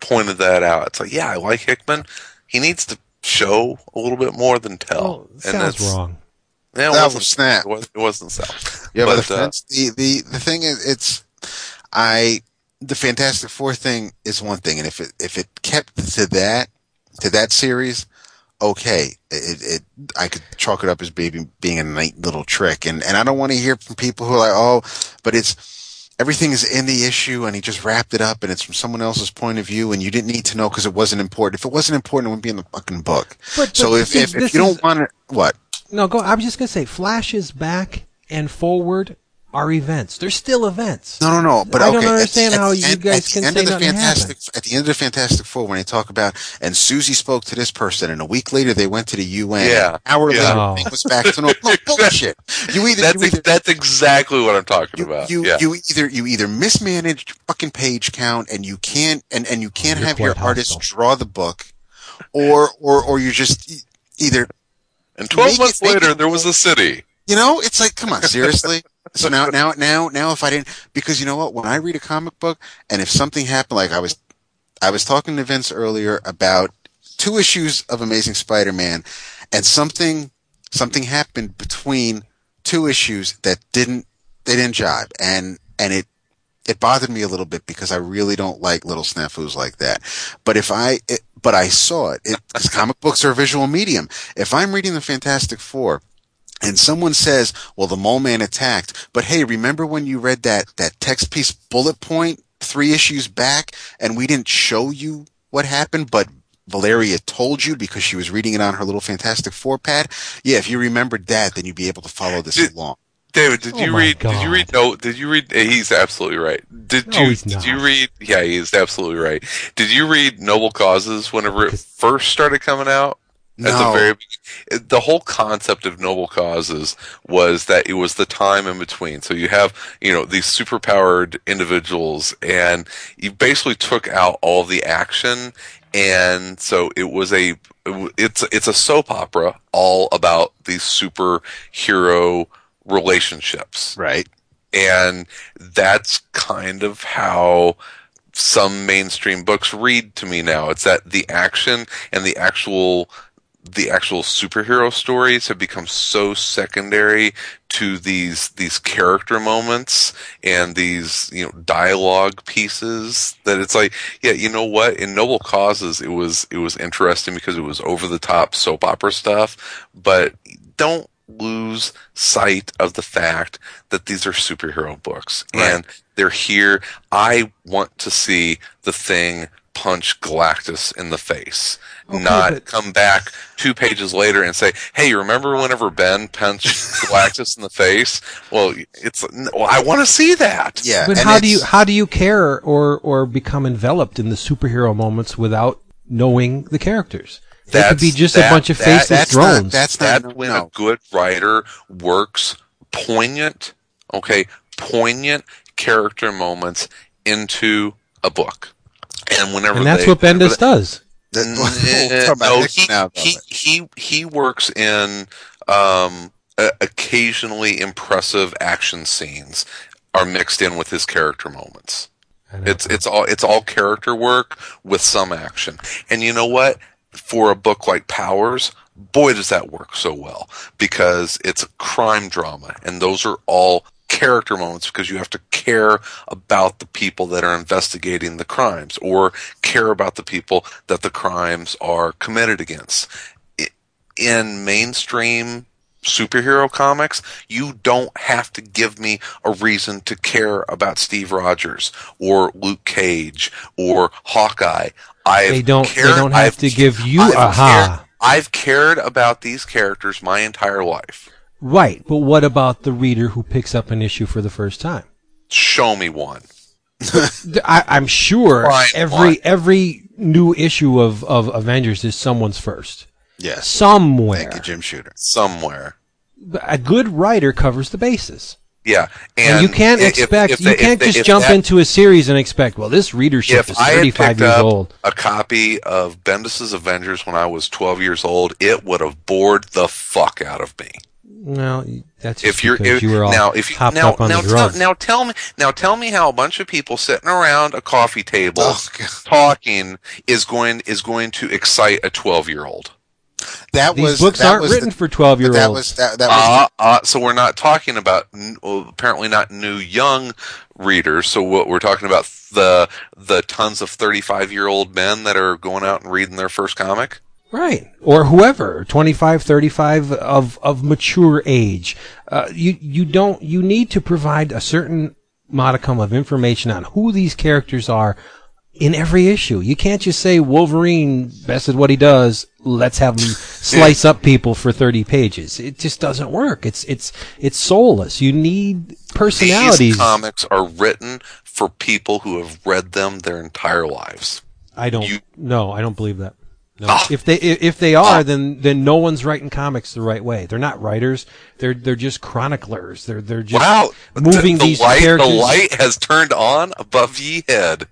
Speaker 2: pointed that out it's like yeah i like hickman he needs to show a little bit more than tell
Speaker 1: Well, sounds wrong.
Speaker 2: Yeah, it
Speaker 3: That
Speaker 2: wasn't
Speaker 3: snap.
Speaker 2: it wasn't, it wasn't so
Speaker 3: Yeah, but,
Speaker 2: But,
Speaker 3: the,
Speaker 2: uh,
Speaker 3: the the the thing is, it's I the Fantastic Four thing is one thing, and if it if it kept to that to that series, okay, it, it I could chalk it up as being being a neat little trick, and and I don't want to hear from people who are like, oh, but it's everything is in the issue, and he just wrapped it up, and it's from someone else's point of view, and you didn't need to know because it wasn't important. If it wasn't important, it wouldn't be in the fucking book.
Speaker 1: But-
Speaker 3: so
Speaker 1: but
Speaker 3: if
Speaker 1: see,
Speaker 3: if, if you
Speaker 1: is-
Speaker 3: don't want to, what?
Speaker 1: No, go. I was just gonna say, flashes back and forward are events. They're still events.
Speaker 3: No, no, no. But
Speaker 1: I
Speaker 3: okay,
Speaker 1: don't understand
Speaker 3: at
Speaker 1: how
Speaker 3: the
Speaker 1: you
Speaker 3: end-
Speaker 1: guys can say
Speaker 3: of the
Speaker 1: nothing
Speaker 3: Fantastic at the end of the Fantastic Four when they talk about and Susie spoke to this person and a week later they went to the UN.
Speaker 2: Yeah.
Speaker 3: An hour
Speaker 2: Yeah.
Speaker 3: later
Speaker 1: Oh.
Speaker 3: the thing was back to normal. No bullshit. You either
Speaker 2: that's
Speaker 3: you either,
Speaker 2: that's exactly what i'm talking
Speaker 3: you,
Speaker 2: about
Speaker 3: you,
Speaker 2: yeah
Speaker 3: you either you either mismanaged fucking page count and you can't and, and you can't
Speaker 1: You're
Speaker 3: have your
Speaker 1: quite
Speaker 3: artist draw the book or or or you just either
Speaker 2: and 12
Speaker 3: make
Speaker 2: months later there was a city
Speaker 3: You know, it's like, come on, seriously. so now, now, now, now, if I didn't, because you know what, when I read a comic book, and if something happened, like I was, I was talking to Vince earlier about two issues of Amazing Spider-Man, and something, something happened between two issues that didn't, they didn't jibe, and and it, it bothered me a little bit because I really don't like little snafus like that. But if I, it, but I saw it, it 'cause comic books are a visual medium. If I'm reading the Fantastic Four and someone says, well, the mole man attacked, but hey, remember when you read that, that text piece bullet point three issues back and we didn't show you what happened, but Valeria told you because she was reading it on her little Fantastic Four pad? Yeah, if you remembered that, then you'd be able to follow this
Speaker 2: Did-
Speaker 3: along.
Speaker 2: David, did
Speaker 1: Oh
Speaker 2: you
Speaker 1: my
Speaker 2: read? Did you read? No, did you read? eh, He's absolutely right. Did
Speaker 1: No,
Speaker 2: you?
Speaker 1: he's
Speaker 2: did you read? Yeah, he's absolutely right. Did you read Noble Causes whenever it first started coming out? At
Speaker 3: No.
Speaker 2: the very beginning. the whole concept of noble causes was that it was the time in between. So you have, you know, these superpowered individuals and you basically took out all the action and so it was a it's it's a soap opera all about these superhero relationships.
Speaker 3: Right.
Speaker 2: and that's kind of how some mainstream books read to me now. It's that the action and the actual the actual superhero stories have become so secondary to these these character moments and these you know dialogue pieces that it's like yeah you know what? In noble causes it was it was interesting because it was over the top soap opera stuff but don't lose sight of the fact that these are superhero books
Speaker 3: Right.
Speaker 2: and they're here i want to see the thing punch galactus in the face
Speaker 1: Okay,
Speaker 2: not
Speaker 1: but-
Speaker 2: come back two pages later and say, "Hey, you remember whenever Ben punched Galactus in the face?" Well, it's well, I want to see that.
Speaker 3: Yeah.
Speaker 1: But
Speaker 3: and
Speaker 1: how do you how do you care or or become enveloped in the superhero moments without knowing the characters? They could be
Speaker 2: That's-
Speaker 1: just
Speaker 2: that-
Speaker 1: a bunch of
Speaker 2: that-
Speaker 1: faceless
Speaker 3: that's not-
Speaker 1: drones.
Speaker 3: that's
Speaker 2: That's
Speaker 3: not
Speaker 2: when
Speaker 3: no.
Speaker 2: a good writer works poignant, okay, poignant character moments into a book. And whenever
Speaker 1: and that's
Speaker 2: they,
Speaker 1: what
Speaker 2: whenever
Speaker 1: Bendis does.
Speaker 3: That-
Speaker 2: Mm,
Speaker 3: we'll
Speaker 2: no, he,
Speaker 3: now,
Speaker 2: he, he he works in um, uh, occasionally impressive action scenes are mixed in with his character moments. It's it's all it's all character work with some action. And you know what? For a book like Powers, boy does that work so well because it's a crime drama and those are all character moments because you have to care about the people that are investigating the crimes or care about the people that the crimes are committed against. In mainstream superhero comics, you don't have to give me a reason to care about Steve Rogers or Luke Cage or Hawkeye. I've
Speaker 1: They don't- they don't have
Speaker 2: I've-
Speaker 1: to give you
Speaker 2: I've
Speaker 1: aha.
Speaker 2: cared- I've cared about these characters my entire life.
Speaker 1: Right, but what about the reader who picks up an issue for the first time?
Speaker 2: Show me one.
Speaker 1: I, I'm sure every
Speaker 2: fine.
Speaker 1: every new issue of, of Avengers is someone's first.
Speaker 3: Yes.
Speaker 1: Somewhere.
Speaker 3: Thank you, Jim Shooter.
Speaker 2: Somewhere.
Speaker 1: A good writer covers the bases.
Speaker 2: Yeah.
Speaker 1: And, you can't
Speaker 2: if-
Speaker 1: expect
Speaker 2: if
Speaker 1: you
Speaker 2: they-
Speaker 1: can't just jump
Speaker 2: that-
Speaker 1: into a series and expect, well, this readership is
Speaker 2: I
Speaker 1: 35 years old.
Speaker 2: a copy of Bendis's Avengers when I was 12 years old, it would have bored the fuck out of me.
Speaker 1: Well, that's
Speaker 2: if you're if,
Speaker 1: you were all
Speaker 2: now if you now now,
Speaker 1: the
Speaker 2: tell,
Speaker 1: drugs.
Speaker 2: now tell me now tell me how a bunch of people sitting around a coffee table
Speaker 3: Oh,
Speaker 2: talking is going is going to excite a 12 year old.
Speaker 3: That
Speaker 1: These
Speaker 3: was
Speaker 1: books
Speaker 3: that
Speaker 1: aren't
Speaker 3: was
Speaker 1: written
Speaker 3: the,
Speaker 1: for 12 year
Speaker 3: but that
Speaker 1: olds.
Speaker 3: was that, that was
Speaker 2: Uh, uh, so we're not talking about n- well, apparently not new young readers. So what we're talking about the the tons of 35 year old men that are going out and reading their first comic.
Speaker 1: Right. Or whoever, 25, 35 of, of mature age. Uh, you, you don't, you need to provide a certain modicum of information on who these characters are in every issue. You can't just say Wolverine, best at what he does. Let's have him slice up people for 30 pages. It just doesn't work. It's, it's, it's soulless. You need personalities.
Speaker 2: These comics are written for people who have read them their entire lives.
Speaker 1: I don't.
Speaker 2: You-
Speaker 1: no, I don't believe that. No.
Speaker 2: Ah.
Speaker 1: If they if, they are,
Speaker 2: Ah.
Speaker 1: then then no one's writing comics the right way. They're not writers. They're they're just chroniclers. They're they're just
Speaker 2: wow,
Speaker 1: moving
Speaker 2: the, the
Speaker 1: these
Speaker 2: light,
Speaker 1: characters.
Speaker 2: The light has turned on above ye head.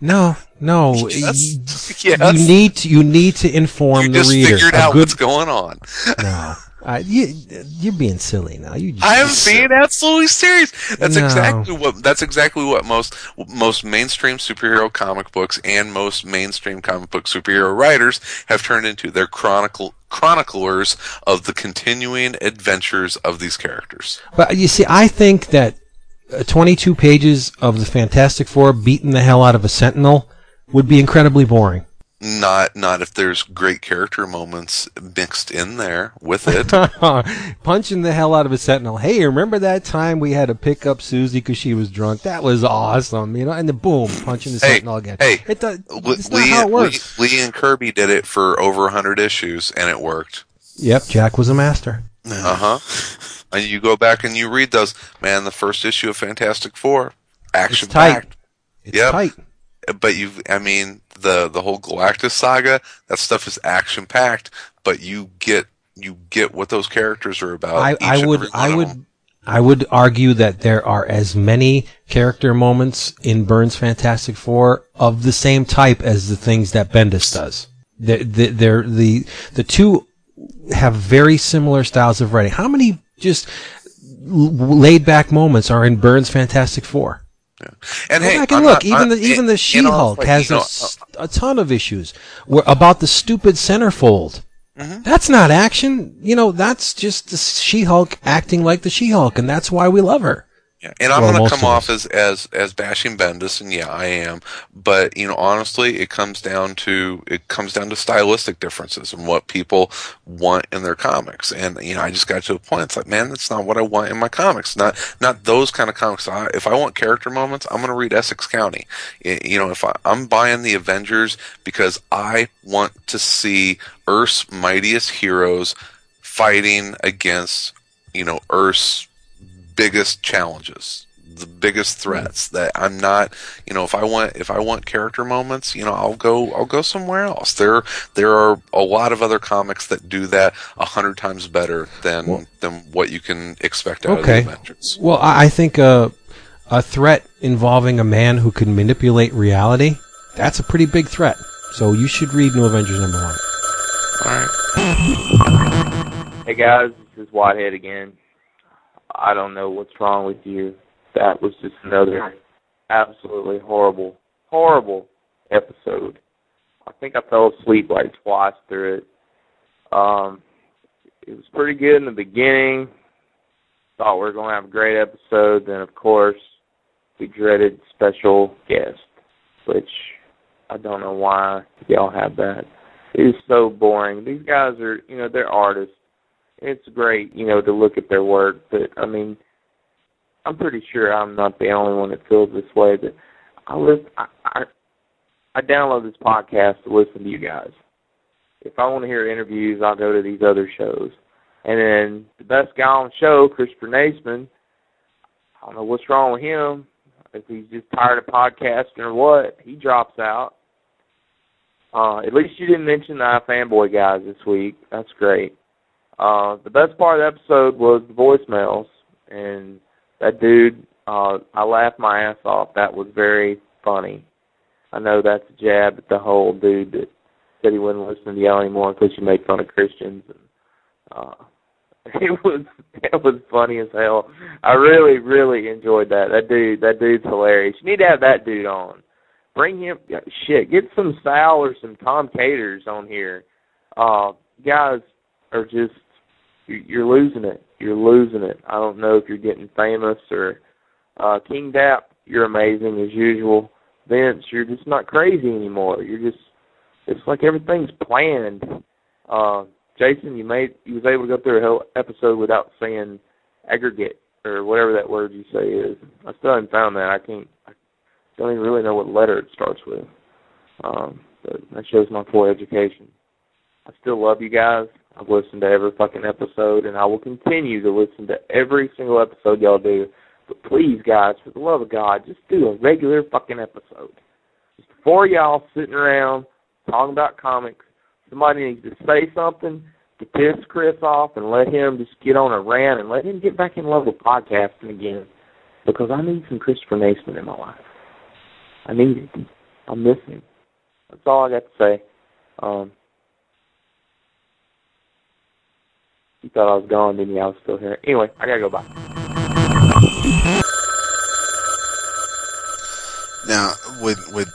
Speaker 1: No, no.
Speaker 2: Yes,
Speaker 1: you,
Speaker 2: yes.
Speaker 1: you need to, you need to inform
Speaker 2: You
Speaker 1: the
Speaker 2: just
Speaker 1: reader.
Speaker 2: figured out
Speaker 1: good,
Speaker 2: what's going on.
Speaker 1: no, I, you, you're being silly now. You just,
Speaker 2: I am being absolutely serious. That's
Speaker 1: No.
Speaker 2: exactly what that's exactly what most most mainstream superhero comic books and most mainstream comic book superhero writers have turned into. They're chronicle chroniclers of the continuing adventures of these characters.
Speaker 1: But you see, I think that 22 pages of the Fantastic Four beating the hell out of a Sentinel would be incredibly boring.
Speaker 2: Not not if there's great character moments mixed in there with it.
Speaker 1: punching the hell out of a sentinel. Hey, remember that time we had to pick up Susie because she was drunk? That was awesome, you know. And the boom, punching the
Speaker 2: Hey,
Speaker 1: sentinel again.
Speaker 2: hey,
Speaker 1: it does.
Speaker 2: Lee,
Speaker 1: It's not how it
Speaker 2: Lee,
Speaker 1: works.
Speaker 2: Lee and Kirby did it for over 100 issues and it worked.
Speaker 1: Yep, Jack was a master.
Speaker 2: Uh huh. And you go back and you read those. Man, the first issue of Fantastic Four, action
Speaker 1: It's tight.
Speaker 2: packed.
Speaker 1: It's
Speaker 2: Yep.
Speaker 1: tight.
Speaker 2: But you, I mean, the the whole Galactus saga, that stuff is action packed. but you get you get what those characters are about.
Speaker 1: I, I would I would. I would argue that there are as many character moments in Byrne's Fantastic Four of the same type as the things that Bendis does. They're, they're, the the two have very similar styles of writing. How many just laid back moments are in Byrne's Fantastic Four?
Speaker 2: And
Speaker 1: Go
Speaker 2: hey,
Speaker 1: back and
Speaker 2: I'm
Speaker 1: look.
Speaker 2: not-
Speaker 1: even
Speaker 2: I'm-
Speaker 1: the even the She-Hulk
Speaker 2: like,
Speaker 1: has
Speaker 2: you
Speaker 1: a
Speaker 2: know,
Speaker 1: s- a, ton of issues where, about the stupid centerfold.
Speaker 2: Mm-hmm.
Speaker 1: That's not action. You know, that's just the She-Hulk acting like the She-Hulk, and that's why we love her.
Speaker 2: Yeah, and I'm
Speaker 1: Well,
Speaker 2: going to
Speaker 1: of
Speaker 2: come off as, as as bashing Bendis, and yeah, I am. But you know, honestly, it comes down to it comes down to stylistic differences and what people want in their comics. And you know, I just got to a point. It's like, man, that's not what I want in my comics. Not not those kind of comics. I, if I want character moments, I'm going to read Essex County. Y- You know, if I, I'm buying the Avengers because I want to see Earth's mightiest heroes fighting against you know Earth's biggest challenges the biggest hmm. threats that I'm not you know if I want if I want character moments you know I'll go I'll go somewhere else there there are a lot of other comics that do that a hundred times better than than what you can expect out
Speaker 1: Okay.
Speaker 2: of the Avengers
Speaker 1: Well, I, I think a a threat involving a man who can manipulate reality that's a pretty big threat. So you should read New Avengers number one.
Speaker 2: all right
Speaker 4: Hey guys, this is Whitehead again. I don't know what's wrong with you. That was just another absolutely horrible, horrible episode. I think I fell asleep like twice through it. Um, it was pretty good in the beginning. Thought we were going to have a great episode. Then, of course, we dreaded special guest, which I don't know why y'all have that. It is so boring. These guys are, you know, they're artists. It's great, you know, to look at their work, but I mean, I'm pretty sure I'm not the only one that feels this way. But I listen, I, I, I download this podcast to listen to you guys. If I want to hear interviews, I'll go to these other shows. And then the best guy on the show, Christopher Naisman, I don't know what's wrong with him. If he's just tired of podcasting or what, he drops out. Uh, at least you didn't mention the fanboy guys this week. That's great. Uh, the best part of the episode was the voicemails, and that dude, uh, I laughed my ass off. That was very funny. I know that's a jab at the whole dude that said he wouldn't listen to y'all anymore because you make fun of Christians. And, uh, it was it was funny as hell. I really really enjoyed that. That dude that dude's hilarious. You need to have that dude on. Bring him shit. Get some Sal or some Tom Caters on here. Uh, guys are just you're losing it. You're losing it. I don't know if you're getting famous or uh King Dap, you're amazing as usual. Vince, you're just not crazy anymore. You're just it's like everything's planned. Uh Jason, you made you was able to go through a whole episode without saying aggregate or whatever that word you say is. I still haven't found that. I can't I don't even really know what letter it starts with. Um but that shows my poor education. I still love you guys. I've listened to every fucking episode, and I will continue to listen to every single episode y'all do. But please, guys, for the love of God, just do a regular fucking episode. Just four y'all sitting around talking about comics. Somebody needs to say something to piss Chris off and let him just get on a rant and let him get back in love with podcasting again. Because I need some Christopher Naismith in my life. I need it. I'm missing him. That's all I got to say. Um, you thought I was gone, didn't you? I was still here. Anyway, I gotta go. Bye.
Speaker 3: Now, with with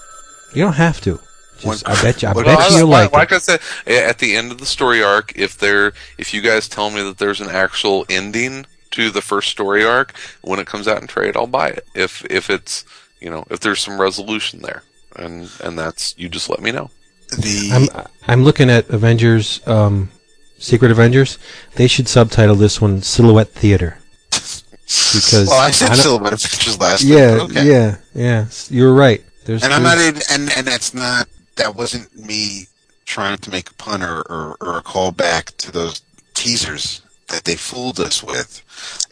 Speaker 1: You don't have to. Just,
Speaker 3: One-
Speaker 1: I bet you. I
Speaker 3: Well,
Speaker 1: bet you
Speaker 2: I-
Speaker 1: you'll like
Speaker 2: like
Speaker 1: it.
Speaker 2: I said, at the end of the story arc, if there, if you guys tell me that there's an actual ending to the first story arc, when it comes out in trade, I'll buy it. If if it's you know if there's some resolution there, and and that's you just let me know.
Speaker 3: the
Speaker 1: I'm I'm looking at Avengers, um, Secret Avengers. They should subtitle this one "Silhouette Theater." because
Speaker 3: well, I said
Speaker 1: I
Speaker 3: silhouette pictures last
Speaker 1: Yeah,
Speaker 3: week. Okay.
Speaker 1: yeah, yeah. You're right. There's,
Speaker 3: And I'm not
Speaker 1: there's-
Speaker 3: even, and and that's not that wasn't me trying to make a pun or, or, or a call back to those teasers that they fooled us with.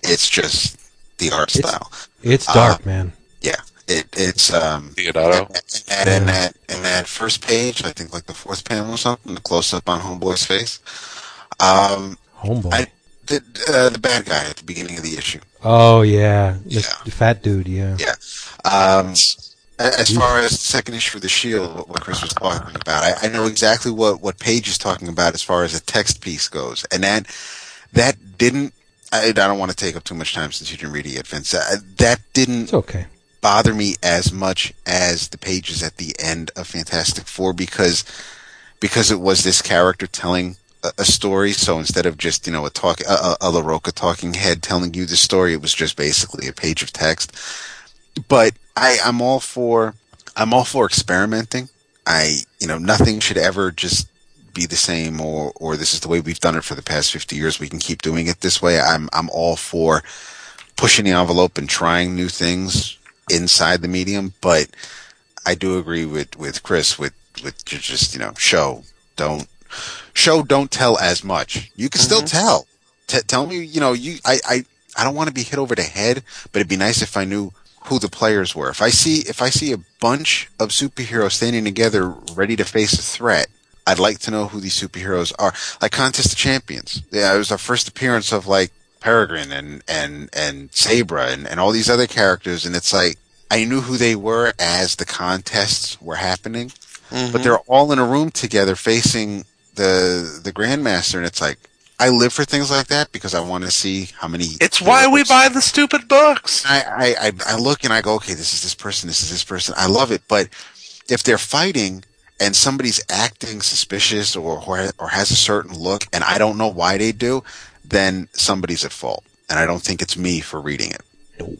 Speaker 3: It's just the art
Speaker 1: It's-
Speaker 3: style.
Speaker 1: It's
Speaker 3: uh,
Speaker 1: dark, man.
Speaker 3: Yeah, It, it's um,
Speaker 2: Deodato.
Speaker 3: and in that in that first page, I think like the fourth panel or something, the close up on Homeboy's face. Um,
Speaker 1: Homeboy.
Speaker 3: I the uh, the bad guy at the beginning of the issue.
Speaker 1: oh yeah, the,
Speaker 3: Yeah.
Speaker 1: the fat dude. Yeah.
Speaker 3: Yeah. Um, as far as the second issue of the Shield, what, what Chris was talking about, I, I know exactly what what Paige is talking about as far as a text piece goes, and that that didn't. I, I don't want to take up too much time since you didn't read it yet, Vince. Uh, that didn't
Speaker 1: It's okay.
Speaker 3: bother me as much as the pages at the end of Fantastic Four because because it was this character telling a, story. So instead of just you know a talk a, a, a LaRocca talking head telling you the story, it was just basically a page of text. But I I'm all for I'm all for experimenting. I you know nothing should ever just be the same or or this is the way we've done it for the past 50 years we can keep doing it this way i'm i'm all for pushing the envelope and trying new things inside the medium but i do agree with with chris with with just you know show don't show don't tell as much you can still mm-hmm. tell T- tell me you know you i i i don't want to be hit over the head but it'd be nice if i knew who the players were if i see if i see a bunch of superheroes standing together ready to face a threat I'd like to know who these superheroes are. Like Contest of Champions. Yeah, it was our first appearance of like Peregrine and, and, and Sabra and, and all these other characters. And it's like, I knew who they were as the contests were happening, but mm-hmm. they're all in a room together facing the, the Grandmaster. And it's like, I live for things like that because I want to see how many.
Speaker 2: It's why we buy the stupid books.
Speaker 3: I, I, I, I look and I go, okay, this is this person, this is this person. I love it. But if they're fighting and somebody's acting suspicious or, or, or has a certain look and I don't know why they do, then somebody's at fault. And I don't think it's me for reading it.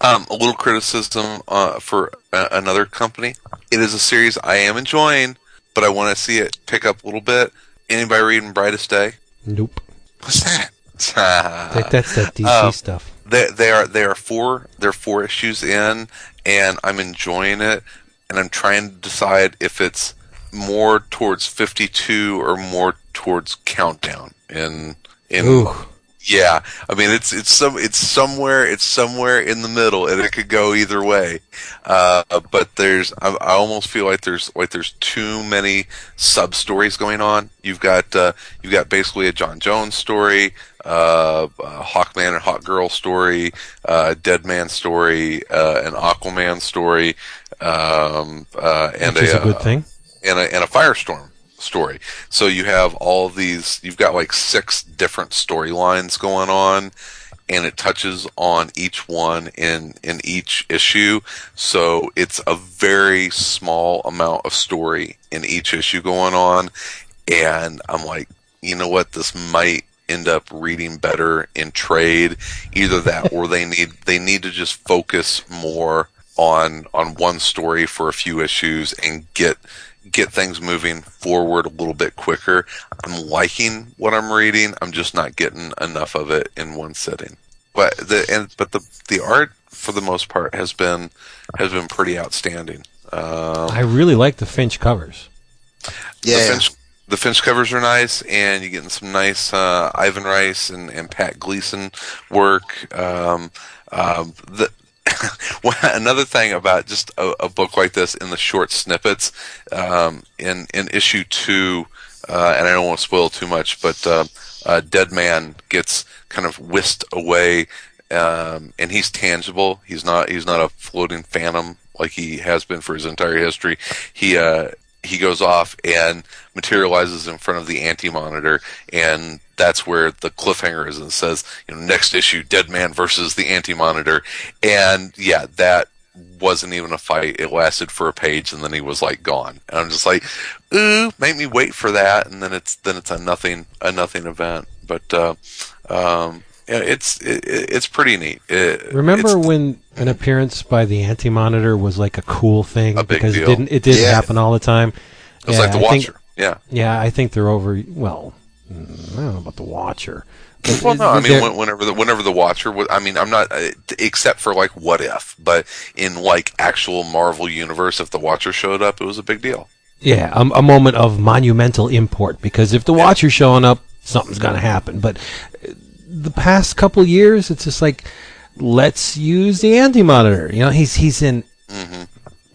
Speaker 2: Um, a little criticism uh, for uh, another company. It is a series I am enjoying, but I want to see it pick up a little bit. Anybody reading Brightest Day?
Speaker 1: Nope.
Speaker 3: What's that?
Speaker 1: That, that's that DC
Speaker 2: Oh.
Speaker 1: Um, stuff.
Speaker 2: they they are they are four they're four issues in, and I'm enjoying it, and I'm trying to decide if it's more towards 52 or more towards Countdown. In in
Speaker 1: Ooh.
Speaker 2: Yeah, I mean it's it's some it's somewhere it's somewhere in the middle, and it could go either way. Uh, but there's I, I almost feel like there's like there's too many sub stories going on. You've got uh, you've got basically a J'onn J'onzz story, uh, a Hawkman and Hawk Girl story, uh, Dead Man story, uh, an Aquaman story, um, uh, and
Speaker 1: Which is a good thing.
Speaker 2: and a, and a firestorm story. So you have all these, you've got like six different storylines going on, and it touches on each one in, in each issue. So it's a very small amount of story in each issue going on. And I'm like, you know what? This might end up reading better in trade. Either that or they need, they need to just focus more on, on one story for a few issues and get, get things moving forward a little bit quicker. I'm liking what I'm reading. I'm just not getting enough of it in one sitting. But the and but the the art for the most part has been has been pretty outstanding. Um,
Speaker 1: I really like the Finch covers.
Speaker 3: Yeah.
Speaker 2: the Finch the Finch covers are nice, and you're getting some nice uh, Ivan Reis and, and Pat Gleason work. Um, um, the well, another thing about just a, a book like this in the short snippets um, in in issue two, uh, and I don't want to spoil too much, but uh, uh, Dead Man gets kind of whisked away, um, and he's tangible. He's not he's not a floating phantom like he has been for his entire history. He uh, he goes off and materializes in front of the anti-monitor and that's where the cliffhanger is and says you know next issue dead man versus the anti-monitor and yeah that wasn't even a fight it lasted for a page and then he was like gone and i'm just like ooh make me wait for that and then it's then it's a nothing a nothing event but uh um yeah, it's it, it's pretty neat. It-
Speaker 1: Remember when an appearance by the Anti Monitor was like a cool thing
Speaker 2: A big
Speaker 1: because
Speaker 2: deal.
Speaker 1: it didn't it didn't
Speaker 3: Yeah.
Speaker 1: happen all the time.
Speaker 2: it was like the
Speaker 1: I think-
Speaker 2: Watcher? yeah.
Speaker 1: yeah, I think they're over. Well, I don't know about the Watcher. But
Speaker 2: Well, no, I mean,
Speaker 1: they're-
Speaker 2: whenever the whenever the Watcher was, I mean, I'm not uh, except for like what if, but in like actual Marvel universe, if the Watcher showed up, it was a big deal.
Speaker 1: Yeah, a, a moment of monumental import because if the Watcher's showing up, something's going to happen. But uh, the past couple years, it's just like let's use the Anti Monitor. You know, he's he's in
Speaker 2: hmm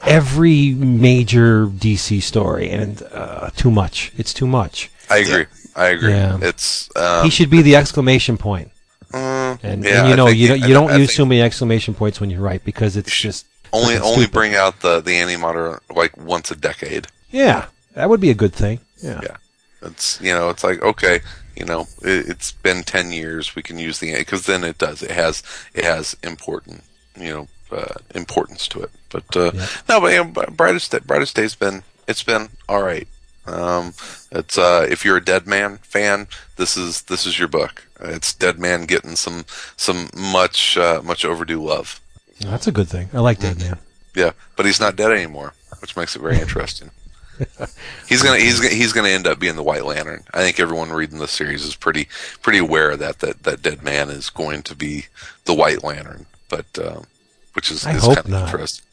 Speaker 1: every major DC story, and uh, too much. It's too much.
Speaker 2: I agree. I agree.
Speaker 1: Yeah.
Speaker 2: It's um,
Speaker 1: he should be the exclamation point.
Speaker 2: uh,
Speaker 1: And,
Speaker 2: yeah,
Speaker 1: and you know, you
Speaker 2: he-
Speaker 1: you don't
Speaker 2: I
Speaker 1: use too many exclamation points when you write because it's just
Speaker 2: only only
Speaker 1: stupid.
Speaker 2: bring out the the anti-monitor like once a decade.
Speaker 1: yeah. That would be a good thing. Yeah.
Speaker 2: Yeah. It's you know it's like okay you know it, it's been ten years we can use the because then it does it has it has important you know uh, importance to it. But uh,
Speaker 1: Yeah.
Speaker 2: no, but you know, brightest brightest day's been it's been all right. Um, it's uh, if you're a Dead Man fan, this is this is your book. It's Dead Man getting some some much uh, much overdue love.
Speaker 1: That's a good thing. I like Dead man.
Speaker 2: Yeah, but he's not dead anymore, which makes it very interesting. he's gonna he's gonna he's gonna end up being the White Lantern. I think everyone reading the series is pretty pretty aware of that that that dead man is going to be the White Lantern, but um, which is, is kind of interesting.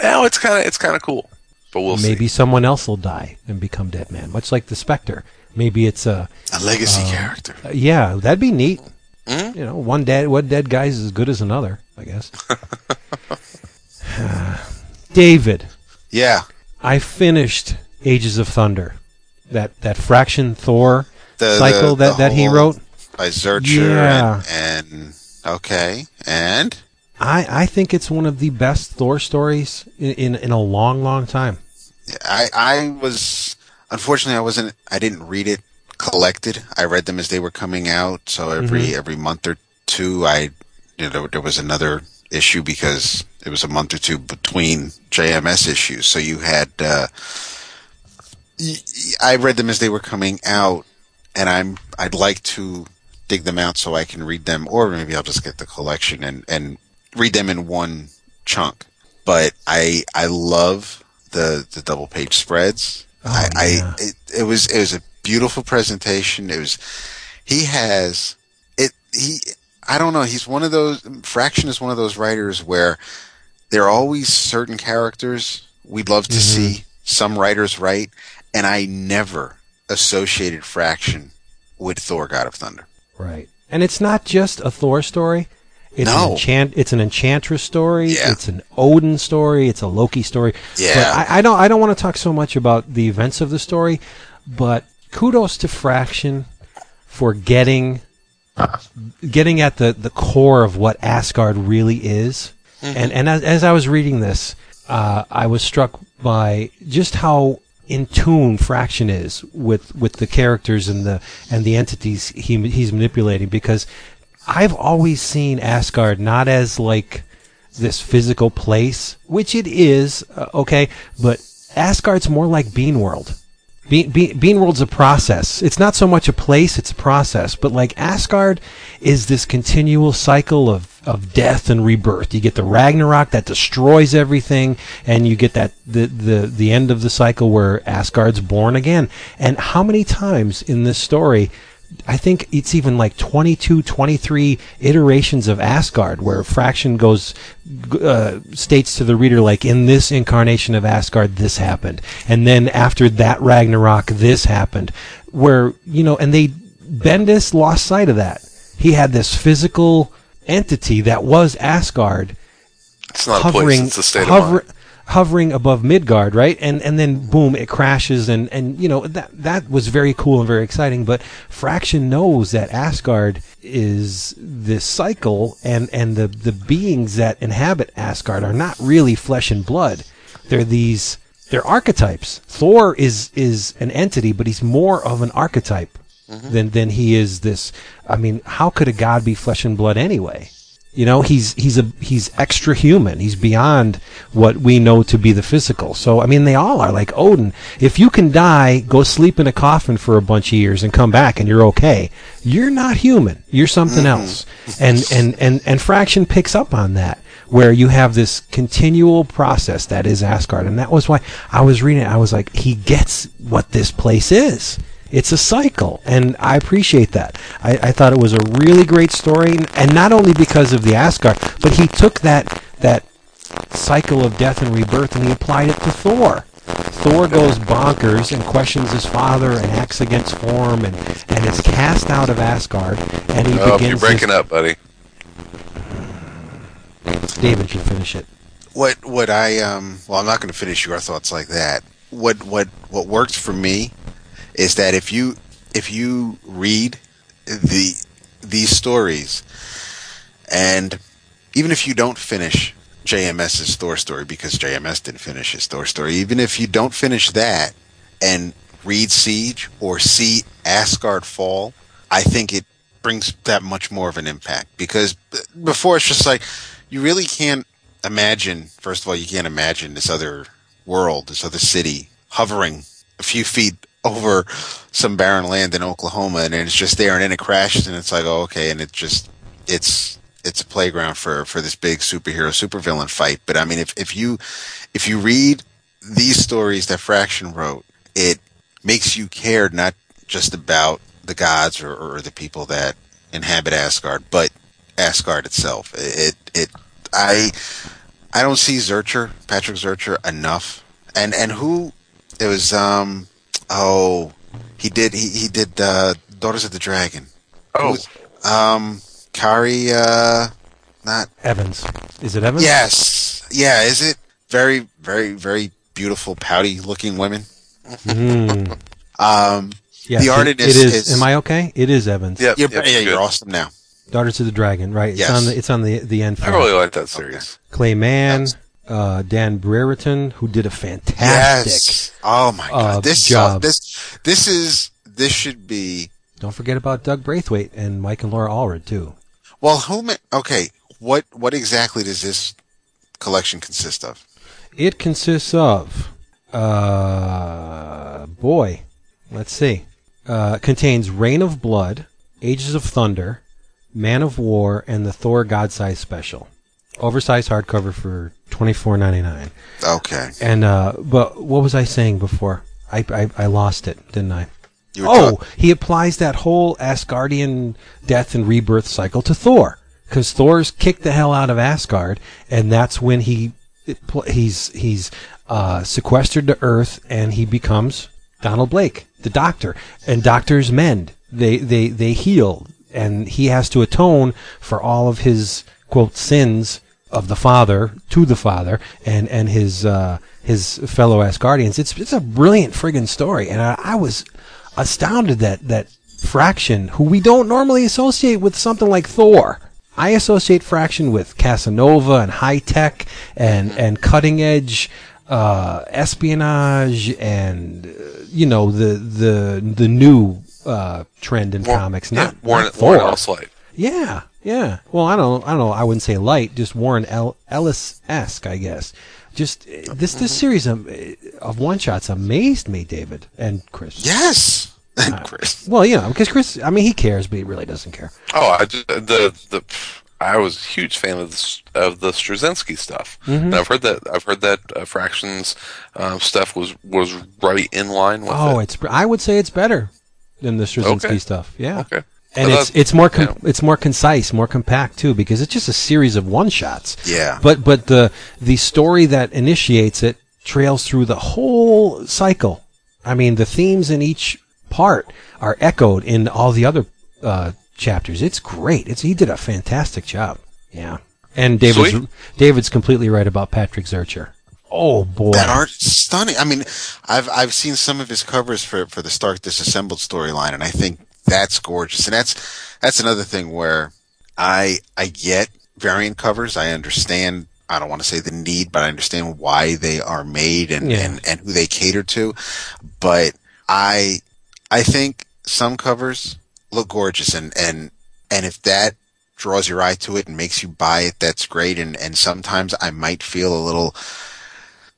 Speaker 2: Oh, it's kind of it's kind of cool, but we'll
Speaker 1: Maybe
Speaker 2: see.
Speaker 1: someone else will die and become dead man, much like the Spectre. Maybe it's a
Speaker 3: A legacy
Speaker 1: Um,
Speaker 3: character.
Speaker 1: uh, yeah, that'd be neat.
Speaker 2: Mhm.
Speaker 1: You know, one dead one dead guy's as good as another, I guess. David,
Speaker 3: Yeah.
Speaker 1: I finished Ages of Thunder. That that fraction Thor
Speaker 3: The,
Speaker 1: cycle
Speaker 3: the-
Speaker 1: that,
Speaker 3: the
Speaker 1: that he wrote.
Speaker 3: by Zircher
Speaker 1: Yeah.
Speaker 3: and, and okay and
Speaker 1: I, I think it's one of the best Thor stories in, in, in a long, long time.
Speaker 3: I I was unfortunately I wasn't I didn't read it collected. I read them as they were coming out. So every
Speaker 1: Mm-hmm.
Speaker 3: every month or two, I you know there was another issue because it was a month or two between JMS issues. So you had uh, I read them as they were coming out, and I'm I'd like to dig them out so I can read them, or maybe I'll just get the collection and and read them in one chunk. But I I love the the double page spreads. I,
Speaker 1: Oh, yeah.
Speaker 3: I it, it was it was a beautiful presentation. It was he has it he I don't know he's one of those Fraction is one of those writers where there are always certain characters we'd love to
Speaker 1: Mm-hmm.
Speaker 3: see some writers write, and I never associated Fraction with Thor: God of Thunder.
Speaker 1: Right. And it's not just a Thor story. It's
Speaker 3: No.
Speaker 1: an enchant it's an enchantress story.
Speaker 3: Yeah.
Speaker 1: It's an Odin story. It's a Loki story.
Speaker 3: Yeah.
Speaker 1: But I, I don't I don't want to talk so much about the events of the story, but kudos to Fraction for getting getting at the, the core of what Asgard really is. And and as, as I was reading this, uh, I was struck by just how in tune Fraction is with, with the characters and the and the entities he he's manipulating because I've always seen Asgard not as like this physical place, which it is, uh, okay, but Asgard's more like Bean World. Bean, Bean, Bean World's a process. It's not so much a place, it's a process. But like Asgard is this continual cycle of, of death and rebirth. You get the Ragnarok that destroys everything, and you get that the, the, the end of the cycle where Asgard's born again. And how many times in this story I think it's even like 22, 23 iterations of Asgard where Fraction goes, uh, states to the reader, like, in this incarnation of Asgard, this happened. And then after that Ragnarok, this happened. Where, you know, and they, Bendis lost sight of that. He had this physical entity that was Asgard
Speaker 2: It's not a place; it's a state
Speaker 1: hover-
Speaker 2: of mind.
Speaker 1: Hovering above Midgard, right? And and then boom, it crashes, and and you know that that was very cool and very exciting. But Fraction knows that Asgard is this cycle, and and the the beings that inhabit Asgard are not really flesh and blood. They're these they're archetypes. Thor is is an entity, but he's more of an archetype mm-hmm. than than he is this. I mean, how could a god be flesh and blood anyway? You know, he's he's a he's extra human. He's beyond what we know to be the physical. So I mean, they all are like Odin. If you can die, go sleep in a coffin for a bunch of years and come back and you're okay, you're not human. You're something mm-hmm. else. And and and and Fraction picks up on that where you have this continual process that is Asgard. And that was why I was reading it. I was like, he gets what this place is. It's a cycle, and I appreciate that. I, I thought it was a really great story, and not only because of the Asgard, but he took that that cycle of death and rebirth and he applied it to Thor. Thor goes bonkers and questions his father and acts against form and, and is cast out of Asgard and he
Speaker 2: Oh,
Speaker 1: begins
Speaker 2: you're breaking
Speaker 1: this,
Speaker 2: up, buddy.
Speaker 1: David should finish it.
Speaker 3: what what I um well I'm not going to finish your thoughts like that. What what what works for me is that if you if you read the these stories and even if you don't finish JMS's Thor story because JMS didn't finish his Thor story, even if you don't finish that and read Siege or see Asgard fall, I think it brings that much more of an impact. Because before it's just like you really can't imagine first of all you can't imagine this other world this other city hovering a few feet over some barren land in Oklahoma and it's just there and then it crashes and it's like oh okay and it just it's it's a playground for for this big superhero supervillain fight but I mean if if you if you read these stories that Fraction wrote it makes you care not just about the gods or, or the people that inhabit Asgard but Asgard itself it it I I don't see Zircher, Patrick Zircher, enough. And and who it was? Um, oh, he did he he did uh, Daughters of the Dragon.
Speaker 2: Oh,
Speaker 3: Who's- um, Khari, uh, not
Speaker 1: Evans. Is it Evans?
Speaker 3: yes, yeah. Is it very very very beautiful, pouty looking women?
Speaker 1: Mm.
Speaker 3: Um,
Speaker 1: Yes,
Speaker 3: The
Speaker 1: it-
Speaker 3: art
Speaker 1: it
Speaker 3: is-
Speaker 1: is.
Speaker 3: is-
Speaker 1: Am I okay? It is Evans.
Speaker 2: yeah,
Speaker 3: you're,
Speaker 2: yeah,
Speaker 3: yeah,
Speaker 2: good.
Speaker 3: you're awesome now.
Speaker 1: Daughters of the Dragon. Right.
Speaker 3: Yes.
Speaker 1: It's on the. It's on the the end.
Speaker 2: I really like that series.
Speaker 1: Clay Mann, uh, Dan Brereton, who did a fantastic.
Speaker 3: Yes. Oh my god.
Speaker 1: uh,
Speaker 3: this
Speaker 1: job.
Speaker 3: this this is this should be
Speaker 1: Don't forget about Doug Braithwaite and Mike and Laura Allred too.
Speaker 3: Well, who? Okay, what what exactly does this collection consist of?
Speaker 1: It consists of, uh, boy, let's see, uh, contains Reign of Blood, Ages of Thunder, Man of War, and the Thor God Size Special. Oversized hardcover for twenty four ninety nine.
Speaker 3: Okay,
Speaker 1: And uh, but what was I saying before? I, I I lost it, didn't I? Oh,
Speaker 3: talk-
Speaker 1: he applies that whole Asgardian death and rebirth cycle to Thor, because Thor's kicked the hell out of Asgard, and that's when he he's he's uh, sequestered to Earth, and he becomes Donald Blake, the Doctor, and doctors mend. They they they heal, and he has to atone for all of his quote sins of the father to the father and and his uh, his fellow Asgardians. It's it's a brilliant friggin' story, and I, I was astounded that that Fraction, who we don't normally associate with something like Thor. I associate Fraction with Casanova and high tech and and cutting edge uh, espionage and uh, you know the the the new uh, trend in comics.
Speaker 2: yeah,
Speaker 1: Not,
Speaker 2: Warren,
Speaker 1: not Thor.
Speaker 2: Warren.
Speaker 1: Yeah, yeah. Well, I don't, I don't know. I wouldn't say light, just Warren El- Ellis esque, I guess. Just uh, this, this series of, uh, of one shots amazed me, David and Chris.
Speaker 3: yes, And Chris.
Speaker 1: Well, you know, because Chris, I mean, he cares, but he really doesn't care.
Speaker 2: Oh, I just, the the I was a huge fan of the of the Straczynski stuff.
Speaker 1: Mm-hmm.
Speaker 2: And I've heard that I've heard that uh, Fractions um, stuff was was right in line with
Speaker 1: Oh,
Speaker 2: it.
Speaker 1: it's. I would say it's better than the Straczynski
Speaker 2: Okay.
Speaker 1: stuff. Yeah.
Speaker 2: Okay.
Speaker 1: And it's it's more com-
Speaker 2: yeah.
Speaker 1: it's more concise, more compact too, because it's just a series of one shots.
Speaker 3: Yeah.
Speaker 1: But but the the story that initiates it trails through the whole cycle. I mean, the themes in each part are echoed in all the other uh, chapters. It's great. It's he did a fantastic job. Yeah. And David's
Speaker 2: Sweet.
Speaker 1: David's completely right about Patrick Zircher. Oh boy.
Speaker 3: That art stunning. I mean, I've I've seen some of his covers for for the Stark Disassembled storyline, and I think that's gorgeous. And that's that's another thing where I I get variant covers. I understand. I don't want to say the need, but I understand why they are made and,
Speaker 1: Yeah.
Speaker 3: and, and who they cater to. But I I think some covers look gorgeous, and and and if that draws your eye to it and makes you buy it, that's great. And and sometimes I might feel a little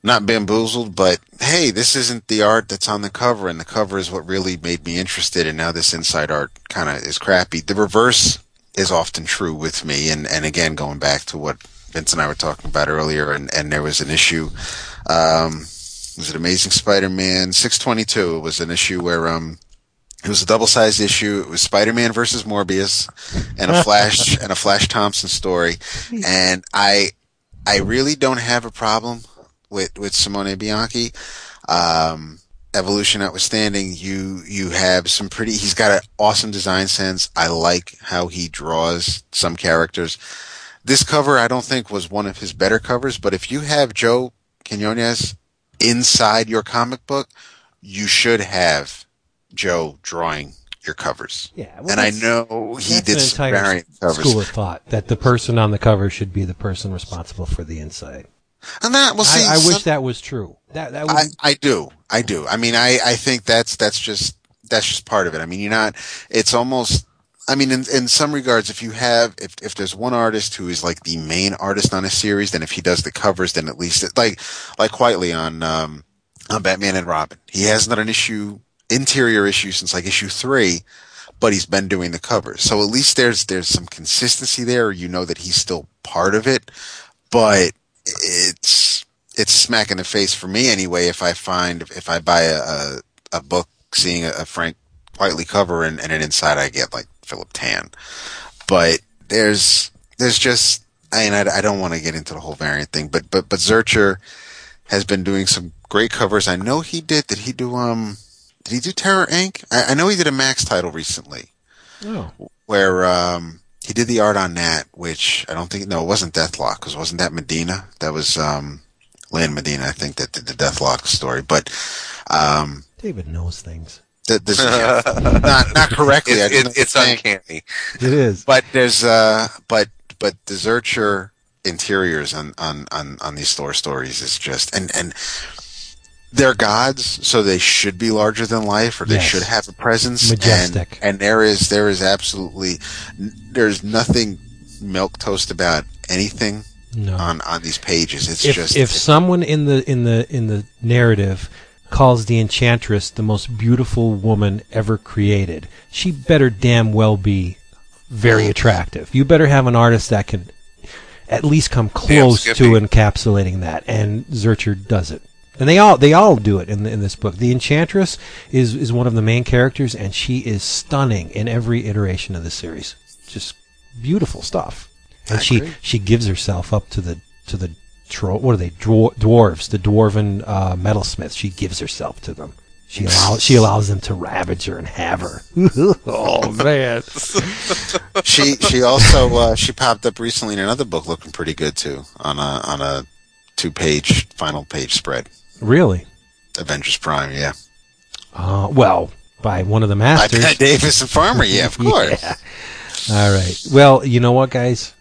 Speaker 3: not bamboozled, but hey, this isn't the art that's on the cover, and the cover is what really made me interested. And now this inside art kind of is crappy. The reverse is often true with me, and and again, going back to what Vince and I were talking about earlier, and and there was an issue. Um, was it Amazing Spider-Man 622? It was an issue where um. It was a double-sized issue. It was Spider-Man versus Morbius, and a Flash and a Flash Thompson story. And I, I really don't have a problem with with Simone Bianchi. Um, evolution notwithstanding, you you have some pretty. He's got an awesome design sense. I like how he draws some characters. This cover, I don't think, was one of his better covers, but if you have Joe Quinones inside your comic book, you should have Joe drawing your covers.
Speaker 1: Yeah, well,
Speaker 3: and I know he did some variant covers.
Speaker 1: school of thought that the person on the cover should be the person responsible for the inside.
Speaker 3: And that, well, see,
Speaker 1: I, I
Speaker 3: some-
Speaker 1: wish that was true. That that would
Speaker 3: I, I do. I do. I mean, I, I think that's, that's just, that's just part of it. I mean, you're not, it's almost, I mean, in, in some regards, if you have, if, if there's one artist who is like the main artist on a series, then if he does the covers, then at least it, like, like Quitely on, um, on Batman and Robin, he has not an issue, interior issue since like issue three, but he's been doing the covers. So at least there's, there's some consistency there. You know that he's still part of it, but it's, it's smack in the face for me anyway if I find if I buy a a, a book seeing a, Frank Quitely cover and, and then inside I get like Philip Tan. But there's there's just I mean I, I don't want to get into the whole variant thing, but but but Zircher has been doing some great covers. I know he did. Did he do um? Did he do Terror Inc? I, I know he did a Max title recently
Speaker 1: oh
Speaker 3: where um he did the art on that, which I don't think no, it wasn't Deathlok because wasn't that Medina? That was um Lan Medina, I think that did the Deathlok story, but um
Speaker 1: David knows things.
Speaker 3: th- this yeah, not not correctly. I
Speaker 2: It,
Speaker 3: didn't
Speaker 2: it, it's
Speaker 3: think-
Speaker 2: uncanny.
Speaker 1: It is.
Speaker 3: but there's uh but but the Zircher interiors on on on on these store stories is just and and they're gods so they should be larger than life or they
Speaker 1: Yes.
Speaker 3: should have a presence
Speaker 1: Majestic.
Speaker 3: and, and there is there is absolutely there's nothing milk toast about anything
Speaker 1: No.
Speaker 3: on on these pages it's
Speaker 1: if
Speaker 3: just
Speaker 1: if someone in the in the in the narrative calls the enchantress the most beautiful woman ever created, she better damn well be very attractive. You better have an artist that can at least come close to encapsulating that, and Zircher does it. And they all they all do it in the, in this book. The Enchantress is is one of the main characters, and she is stunning in every iteration of the series. Just beautiful stuff. And
Speaker 3: I
Speaker 1: she
Speaker 3: agree.
Speaker 1: she gives herself up to the to the tro- what are they dwar- dwarves the dwarven uh, metalsmiths. She gives herself to them. She allows she allows them to ravage her and have her. oh man!
Speaker 3: she she also uh, she popped up recently in another book looking pretty good too on a on a two page final page spread
Speaker 1: Really?
Speaker 3: Avengers Prime yeah
Speaker 1: Uh, well, by one of the
Speaker 3: I
Speaker 1: masters.
Speaker 3: bet Davis and Farmer yeah of course
Speaker 1: Yeah. All right. Well, you know what, guys?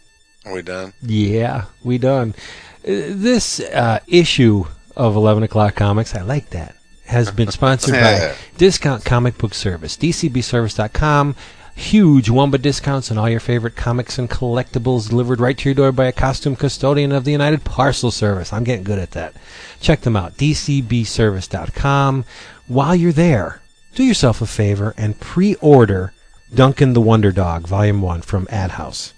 Speaker 2: Are we done?
Speaker 1: Yeah, we done. Uh, This uh, issue of 11 O'Clock Comics, I like that, has been sponsored by Discount Comic Book Service, dcbservice.com. Huge Wumba discounts on all your favorite comics and collectibles delivered right to your door by a costume custodian of the United Parcel Service. I'm getting good at that. Check them out, dcbservice.com. While you're there, do yourself a favor and pre-order Duncan the Wonder Dog, Volume 1 from AdHouse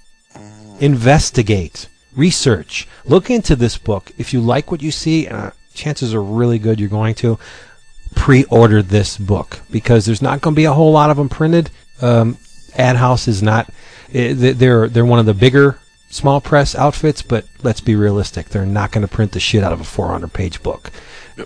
Speaker 1: investigate, research, look into this book. If you like what you see, uh, chances are really good you're going to pre-order this book because there's not going to be a whole lot of them printed. Um, AdHouse is not. eh, they- They're they're one of the bigger small press outfits, but let's be realistic. They're not going to print the shit out of a 400 page book.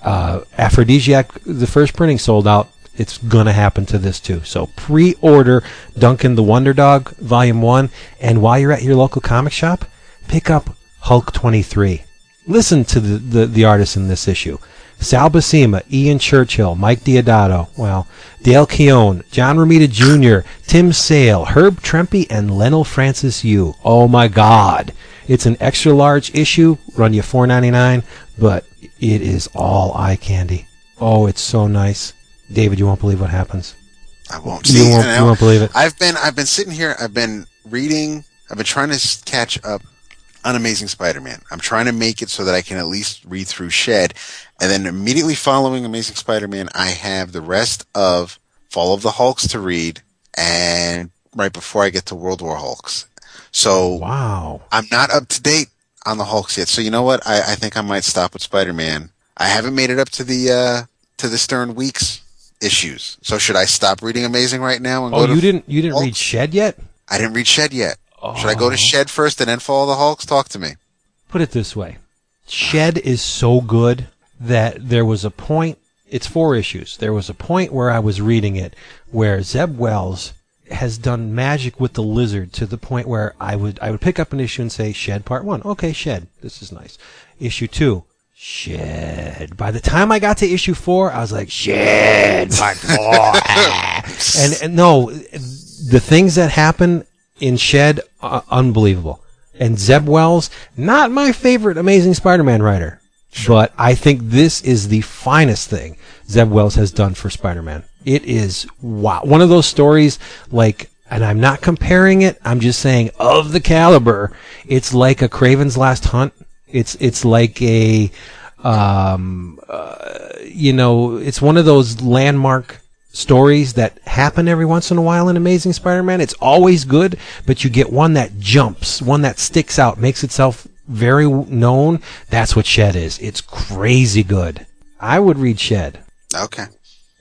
Speaker 1: Uh, Afrodisiac, the first printing sold out. It's going to happen to this too. So pre-order Duncan the Wonder Dog Volume 1 and while you're at your local comic shop, pick up Hulk 23. Listen to the, the, the artists in this issue. Sal Buscema, Ian Churchill, Mike Deodato, well, Dale Keown, John Romita Jr., Tim Sale, Herb Trimpe, and Leinil Francis Yu. Oh my God. It's an extra large issue, run you $4.99, but it is all eye candy. Oh, it's so nice. David, you won't believe what happens.
Speaker 3: I won't
Speaker 1: You
Speaker 3: see.
Speaker 1: won't-
Speaker 3: and
Speaker 1: you won't believe it.
Speaker 3: I've been I've been sitting here. I've been reading. I've been trying to catch up on Amazing Spider-Man. I'm trying to make it so that I can at least read through Shed, and then immediately following Amazing Spider-Man, I have the rest of Fall of the Hulks to read, and right before I get to World War Hulks. So
Speaker 1: Wow.
Speaker 3: I'm not up to date on the Hulks yet. So you know what? I, I think I might stop with Spider-Man. I haven't made it up to the uh, to the Stern Weeks issues. So should I stop reading Amazing right now and
Speaker 1: Oh, you didn't you didn't read Shed yet?
Speaker 3: I didn't read Shed yet. Should I go to
Speaker 1: Oh.
Speaker 3: Shed first and then follow the Hulks? Talk to me.
Speaker 1: Put it this way. Shed is so good that there was a point it's four issues. There was a point where I was reading it where Zeb Wells has done magic with the lizard to the point where I would I would pick up an issue and say Shed Part One. Okay, Shed. This is nice. Issue two. Shed. By the time I got to issue four, I was like, Shed Part Four. and, and no, the things that happen in Shed are unbelievable. And Zeb Wells, not my favorite Amazing Spider-Man writer, but I think this is the finest thing Zeb Wells has done for Spider-Man. It is wow, one of those stories like, and I'm not comparing it. I'm just saying of the caliber. It's like a Kraven's Last Hunt. It's it's like a, um, uh, you know, it's one of those landmark stories that happen every once in a while in Amazing Spider-Man. It's always good, but you get one that jumps, one that sticks out, makes itself very known. That's what Shed is. It's crazy good. I would read Shed.
Speaker 3: Okay.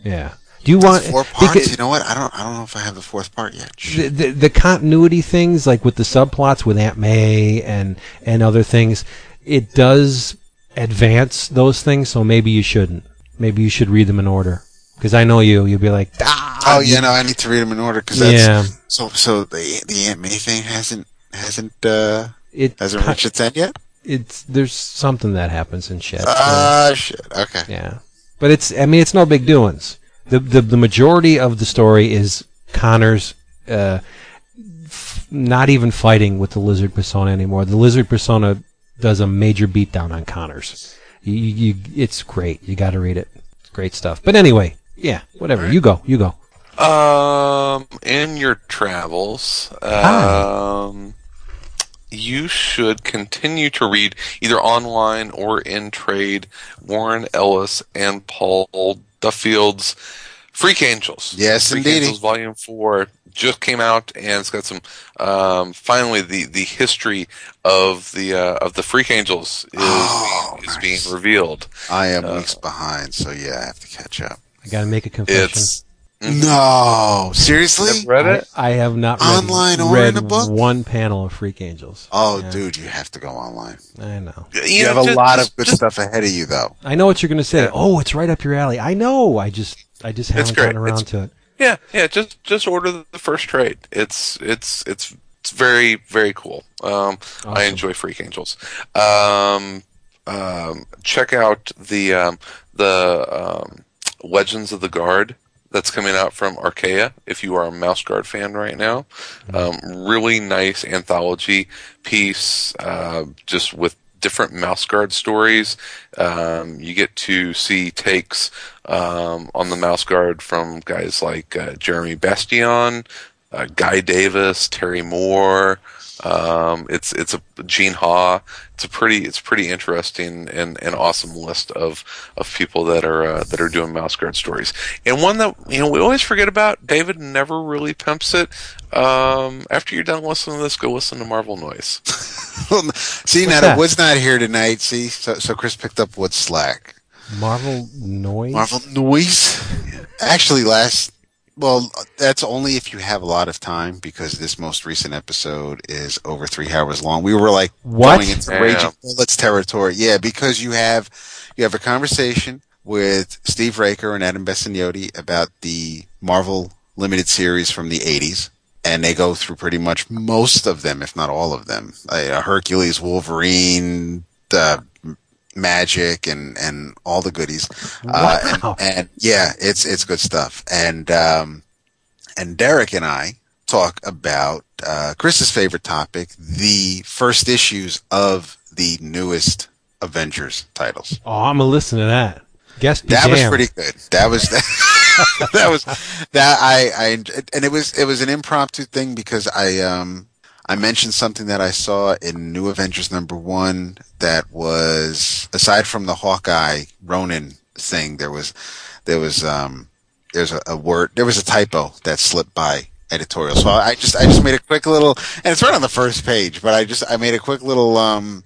Speaker 1: Yeah. Do you want
Speaker 3: four parts?
Speaker 1: because
Speaker 3: you know what? I don't. I don't know if I have the fourth part yet.
Speaker 1: the, the the continuity things like with the subplots with Aunt May and and other things? It does advance those things, so maybe you shouldn't. Maybe you should read them in order. Because I know you, you'll be like, ah,
Speaker 3: Oh, yeah. No, I need to read them in order because that's
Speaker 1: yeah.
Speaker 3: so. So the the Aunt May thing hasn't hasn't uh
Speaker 1: It
Speaker 3: hasn't reached its end yet.
Speaker 1: it's there's something that happens in Shed.
Speaker 3: Ah, shit. Okay.
Speaker 1: Yeah, but it's I mean it's no big doings. The the the majority of the story is Connor's uh, f- not even fighting with the lizard persona anymore. The lizard persona does a major beatdown on Connors. You, you, you it's great. You got to read it. It's great stuff. But anyway, yeah, whatever. You go. You go.
Speaker 2: Um, in your travels, um, you should continue to read either online or in trade Warren Ellis and Paul Duffield's Freak Angels.
Speaker 3: Yes,
Speaker 2: Freak
Speaker 3: indeedy.
Speaker 2: Angels Volume Four just came out, and it's got some. Um, finally, the, the history of the uh, of the Freak Angels is
Speaker 3: Oh,
Speaker 2: being, is
Speaker 3: nice.
Speaker 2: being revealed.
Speaker 3: I am
Speaker 2: Uh,
Speaker 3: weeks behind, so yeah, I have to catch up.
Speaker 1: I got to make a confession.
Speaker 2: It's
Speaker 3: No, seriously?
Speaker 2: Never read it.
Speaker 1: I, I have not read, it.
Speaker 3: Online or
Speaker 1: read
Speaker 3: in a book?
Speaker 1: one panel of Freak Angels.
Speaker 3: Oh,
Speaker 1: Yeah.
Speaker 3: dude, you have to go online.
Speaker 1: I know.
Speaker 3: You,
Speaker 2: know,
Speaker 3: have a lot of good
Speaker 2: just-
Speaker 3: stuff ahead of you, though.
Speaker 1: I know what you're going to say.
Speaker 2: Yeah.
Speaker 1: Oh, it's right up your alley. I know. I just I just
Speaker 2: It's
Speaker 1: haven't gotten around
Speaker 2: It's-
Speaker 1: to it.
Speaker 2: Yeah, yeah. Just just order the the first trade. It's it's it's it's very very cool. Um, I enjoy Freak Angels. Um, um, check out the um, the um, Legends of the Guard that's coming out from Archaia. If you are a Mouse Guard fan right now, um, really nice anthology piece, uh, just with different Mouse Guard stories. Um, you get to see takes um, on the Mouse Guard from guys like uh, Jeremy Bastian, uh, Guy Davis, Terry Moore. Um, it's it's a Gene Ha. It's a pretty it's pretty interesting and, and awesome list of, of people that are uh, that are doing Mouse Guard stories. And one that you know we always forget about. David never really pimps it. Um, after you're done listening to this, go listen to Marvel Noise.
Speaker 3: See, now
Speaker 1: that?
Speaker 3: the Wood's not here tonight. See, so, so Chris picked up Wood's slack.
Speaker 1: Marvel noise.
Speaker 3: Marvel noise. Actually, last. Well, that's only if you have a lot of time because this most recent episode is over three hours long. We were like
Speaker 1: What?
Speaker 3: going into
Speaker 2: Yeah.
Speaker 3: raging bullets territory. Yeah, because you have you have a conversation with Steve Raker and Adam Bessignotti about the Marvel limited series from the '80s, and they go through pretty much most of them, if not all of them. Uh, Hercules, Wolverine, the Magic, and and all the goodies. Uh, and, and yeah, it's it's good stuff. And um, and Derek and I talk about uh, Chris's favorite topic, the first issues of the newest Avengers titles.
Speaker 1: Oh, I'm gonna listen to that. Guess
Speaker 3: That was pretty good. That was that was that I I and it was it was an impromptu thing because I um I mentioned something that I saw in New Avengers number one that was aside from the Hawkeye Ronin thing, there was there was um there's a, a word there was a typo that slipped by editorial. So I just I just made a quick little and it's right on the first page, but I just I made a quick little um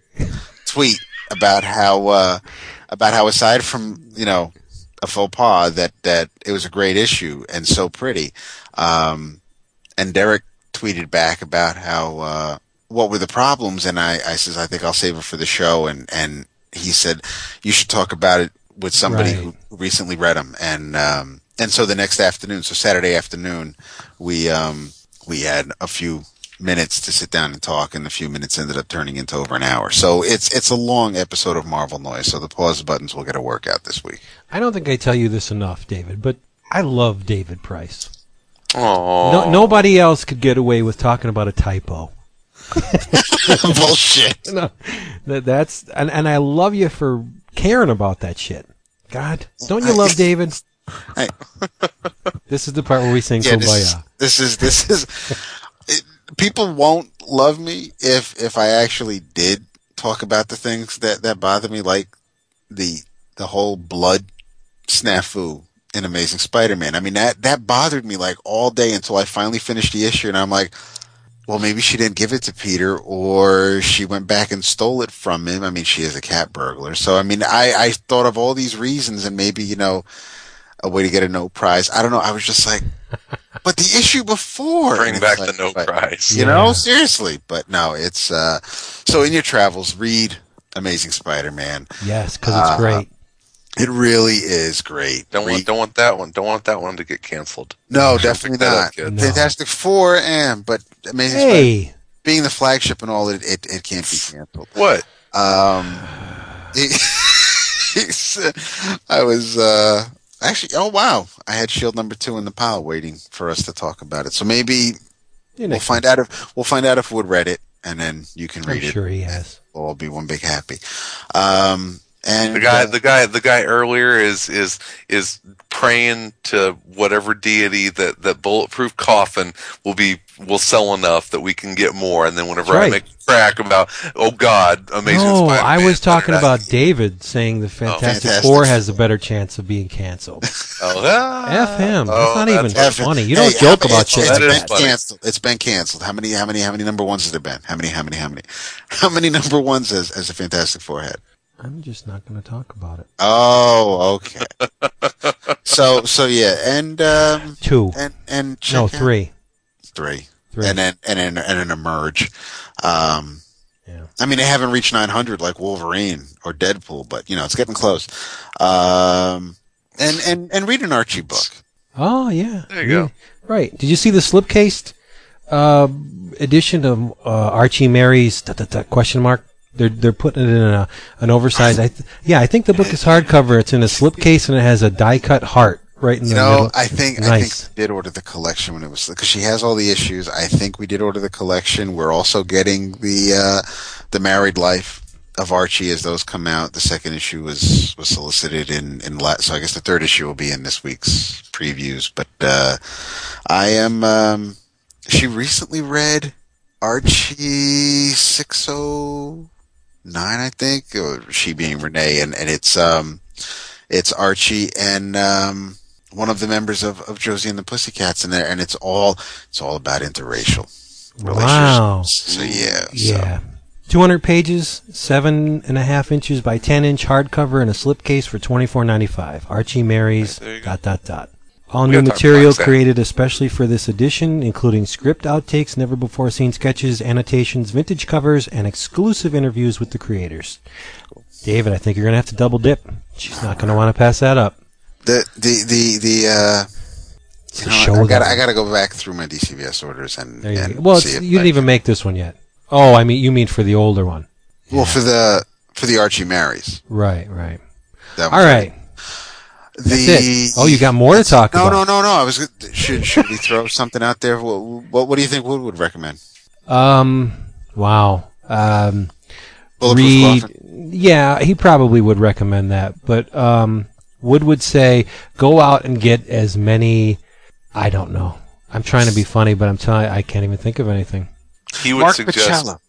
Speaker 3: tweet about how uh about how aside from you know a faux pas that that it was a great issue and so pretty um and Derek tweeted back about how uh what were the problems and I I says I think I'll save it for the show and and he said you should talk about it with somebody
Speaker 1: Right.
Speaker 3: who recently read them and um and so the next afternoon, so Saturday afternoon, we um, we had a few minutes to sit down and talk, and a few minutes ended up turning into over an hour. So it's it's a long episode of Marvel Noise. So the pause buttons will get a workout this week.
Speaker 1: I don't think I tell you this enough, David, but I love David Price.
Speaker 2: Oh,
Speaker 1: No, nobody else could get away with talking about a typo.
Speaker 3: Bullshit.
Speaker 1: No, that, that's and, and I love you for caring about that shit. God, don't you love David?
Speaker 3: I-
Speaker 1: This is the part where we sing
Speaker 3: Yeah, this,
Speaker 1: Kumbaya.
Speaker 3: this is this is. It, people won't love me if if I actually did talk about the things that that bother me, like the the whole blood snafu in Amazing Spider-Man. I mean that that bothered me like all day until I finally finished the issue, and I'm like. Well, maybe she didn't give it to Peter, or she went back and stole it from him. I mean, she is a cat burglar, so I mean, I, I thought of all these reasons, and maybe you know, a way to get a no prize. I don't know. I was just like, but the issue before.
Speaker 2: bring back
Speaker 3: like,
Speaker 2: the no
Speaker 3: but-
Speaker 2: prize.
Speaker 3: You
Speaker 1: Yeah.
Speaker 3: know, seriously. But no, it's uh. So in your travels, read Amazing Spider-Man.
Speaker 1: Yes, because it's
Speaker 3: Uh,
Speaker 1: great.
Speaker 3: It really is great.
Speaker 2: Don't
Speaker 3: Read-
Speaker 2: want don't want that one. Don't want that one to get canceled.
Speaker 3: no,
Speaker 2: Don't
Speaker 3: definitely
Speaker 2: up,
Speaker 3: not.
Speaker 1: No.
Speaker 3: Fantastic Four, and but Amazing Spider- being the flagship and all, it it, it can't be canceled.
Speaker 2: What?
Speaker 3: Um, I was uh, actually. Oh wow, I had Shield number two in the pile waiting for us to talk about it. So maybe
Speaker 1: you
Speaker 3: we'll
Speaker 1: know,
Speaker 3: find out if we'll find out if Wood read it, and then you can
Speaker 1: I'm
Speaker 3: read it.
Speaker 1: sure he has.
Speaker 3: We'll all be one big happy. Um, and
Speaker 2: The guy,
Speaker 3: uh,
Speaker 2: the guy, the guy earlier is is is praying to whatever deity that that bulletproof coffin will be will sell enough that we can get more. And then whenever
Speaker 1: That's
Speaker 2: I make a crack about, oh God, amazing.
Speaker 1: No,
Speaker 2: Spider-Man,
Speaker 1: I was talking about David saying the Fantastic,
Speaker 3: Fantastic
Speaker 1: Four has a better chance of being canceled.
Speaker 2: Oh, ah,
Speaker 1: F him.
Speaker 2: oh,
Speaker 1: That's not even
Speaker 2: that's-
Speaker 1: funny. You don't joke about shit
Speaker 3: It's
Speaker 1: like
Speaker 2: That is
Speaker 3: been
Speaker 1: that.
Speaker 3: canceled. It's been canceled. How many? How many? How many number ones has there been? How many? How many? How many? How many number ones has, has the Fantastic Four had?
Speaker 1: I'm just not going to talk about it.
Speaker 3: Oh, okay. so, so yeah, and um,
Speaker 1: Two.
Speaker 3: and and check
Speaker 1: No,
Speaker 3: out-
Speaker 1: three.
Speaker 3: three,
Speaker 1: Three.
Speaker 3: and then and then and then emerge. Um,
Speaker 1: Yeah.
Speaker 3: I mean, they haven't reached 900 like Wolverine or Deadpool, but you know, it's getting close. Um, and and and read an Archie book.
Speaker 1: Oh yeah.
Speaker 2: There you go.
Speaker 1: Right. Did you see the slipcased uh, edition of uh, Archie Marries da, da, da, question mark? They're they're putting it in a an oversized. I th- yeah, I think the book is hardcover. It's in a slipcase and it has a die cut heart right in the
Speaker 3: know,
Speaker 1: middle.
Speaker 3: I think I
Speaker 1: Nice.
Speaker 3: think we did order the collection when it was because she has all the issues. I think we did order the collection. We're also getting the uh, the Married Life of Archie as those come out. The second issue was was solicited in in la- so I guess the third issue will be in this week's previews. But uh, I am. Um, she recently read Archie six oh nine, I think, or she being Renee, and and it's um it's Archie and um, one of the members of, of Josie and the Pussycats in there, and it's all it's all about interracial
Speaker 1: Wow.
Speaker 3: So yeah,
Speaker 1: Yeah. 200 pages, seven and a half inches by 10 inch hardcover in a slipcase for 24.95. Archie Marries
Speaker 2: There you
Speaker 1: dot dot dot. All
Speaker 2: We
Speaker 1: new material created especially for this edition, including script outtakes, never before seen sketches, annotations, vintage covers, and exclusive interviews with the creators. David, I think you're gonna have to double dip. She's not gonna want to pass that up.
Speaker 3: the the the the. Uh, you know,
Speaker 1: show
Speaker 3: I got
Speaker 1: that-
Speaker 3: I got to go back through my DCBS orders and,
Speaker 1: There you
Speaker 3: and
Speaker 1: go. Well,
Speaker 3: see
Speaker 1: it's,
Speaker 3: if
Speaker 1: you didn't even
Speaker 3: can-
Speaker 1: make this one yet. Oh, I mean, you mean for the older one.
Speaker 3: well for the for the Archie Marries.
Speaker 1: Right, right.
Speaker 3: That
Speaker 1: All
Speaker 3: was
Speaker 1: right.
Speaker 3: The
Speaker 1: That's it. Oh, you got more to talk
Speaker 3: no,
Speaker 1: about.
Speaker 3: no, no, no. I was should should we throw something out there? What what, what do you think Wood would recommend?
Speaker 1: Um, wow. Um,
Speaker 3: Bulletproof
Speaker 1: read.
Speaker 3: Coffin?
Speaker 1: Yeah, he probably would recommend that, but um, Wood would say go out and get as many. I don't know. I'm trying to be funny, but I'm telling I can't even think of anything.
Speaker 2: He would
Speaker 3: Mark
Speaker 2: suggest
Speaker 3: Pacella.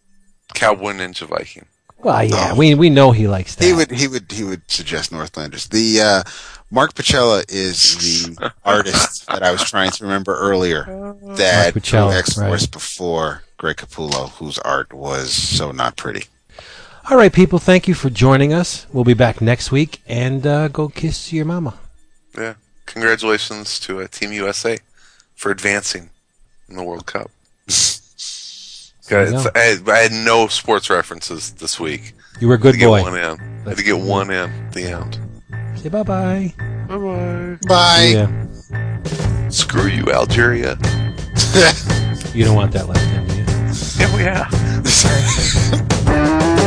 Speaker 2: Cowboy Ninja Viking.
Speaker 1: Well, yeah,
Speaker 3: No.
Speaker 1: we we know he likes that.
Speaker 3: He would he would he would suggest Northlanders. The uh, Mark Pacella is the artist that I was trying to remember earlier that
Speaker 1: Mark Pacella,
Speaker 3: drew X Force
Speaker 1: right.
Speaker 3: before Greg Capullo, whose art was so not pretty.
Speaker 1: All right, people. Thank you for joining us. We'll be back next week, and uh, go kiss your mama.
Speaker 2: Yeah. Congratulations to uh, Team USA for advancing in the World Cup.
Speaker 1: There you
Speaker 2: Guys,
Speaker 1: go.
Speaker 2: I, had- I had no sports references this week.
Speaker 1: You were a
Speaker 2: I
Speaker 1: good
Speaker 2: had to
Speaker 1: boy.
Speaker 2: get one in. I had to get one in at the end.
Speaker 1: Say bye bye.
Speaker 2: Bye bye.
Speaker 3: Bye.
Speaker 1: Yeah.
Speaker 2: Screw you, Algeria.
Speaker 1: you don't want that last name, do you?
Speaker 2: Yeah, we have.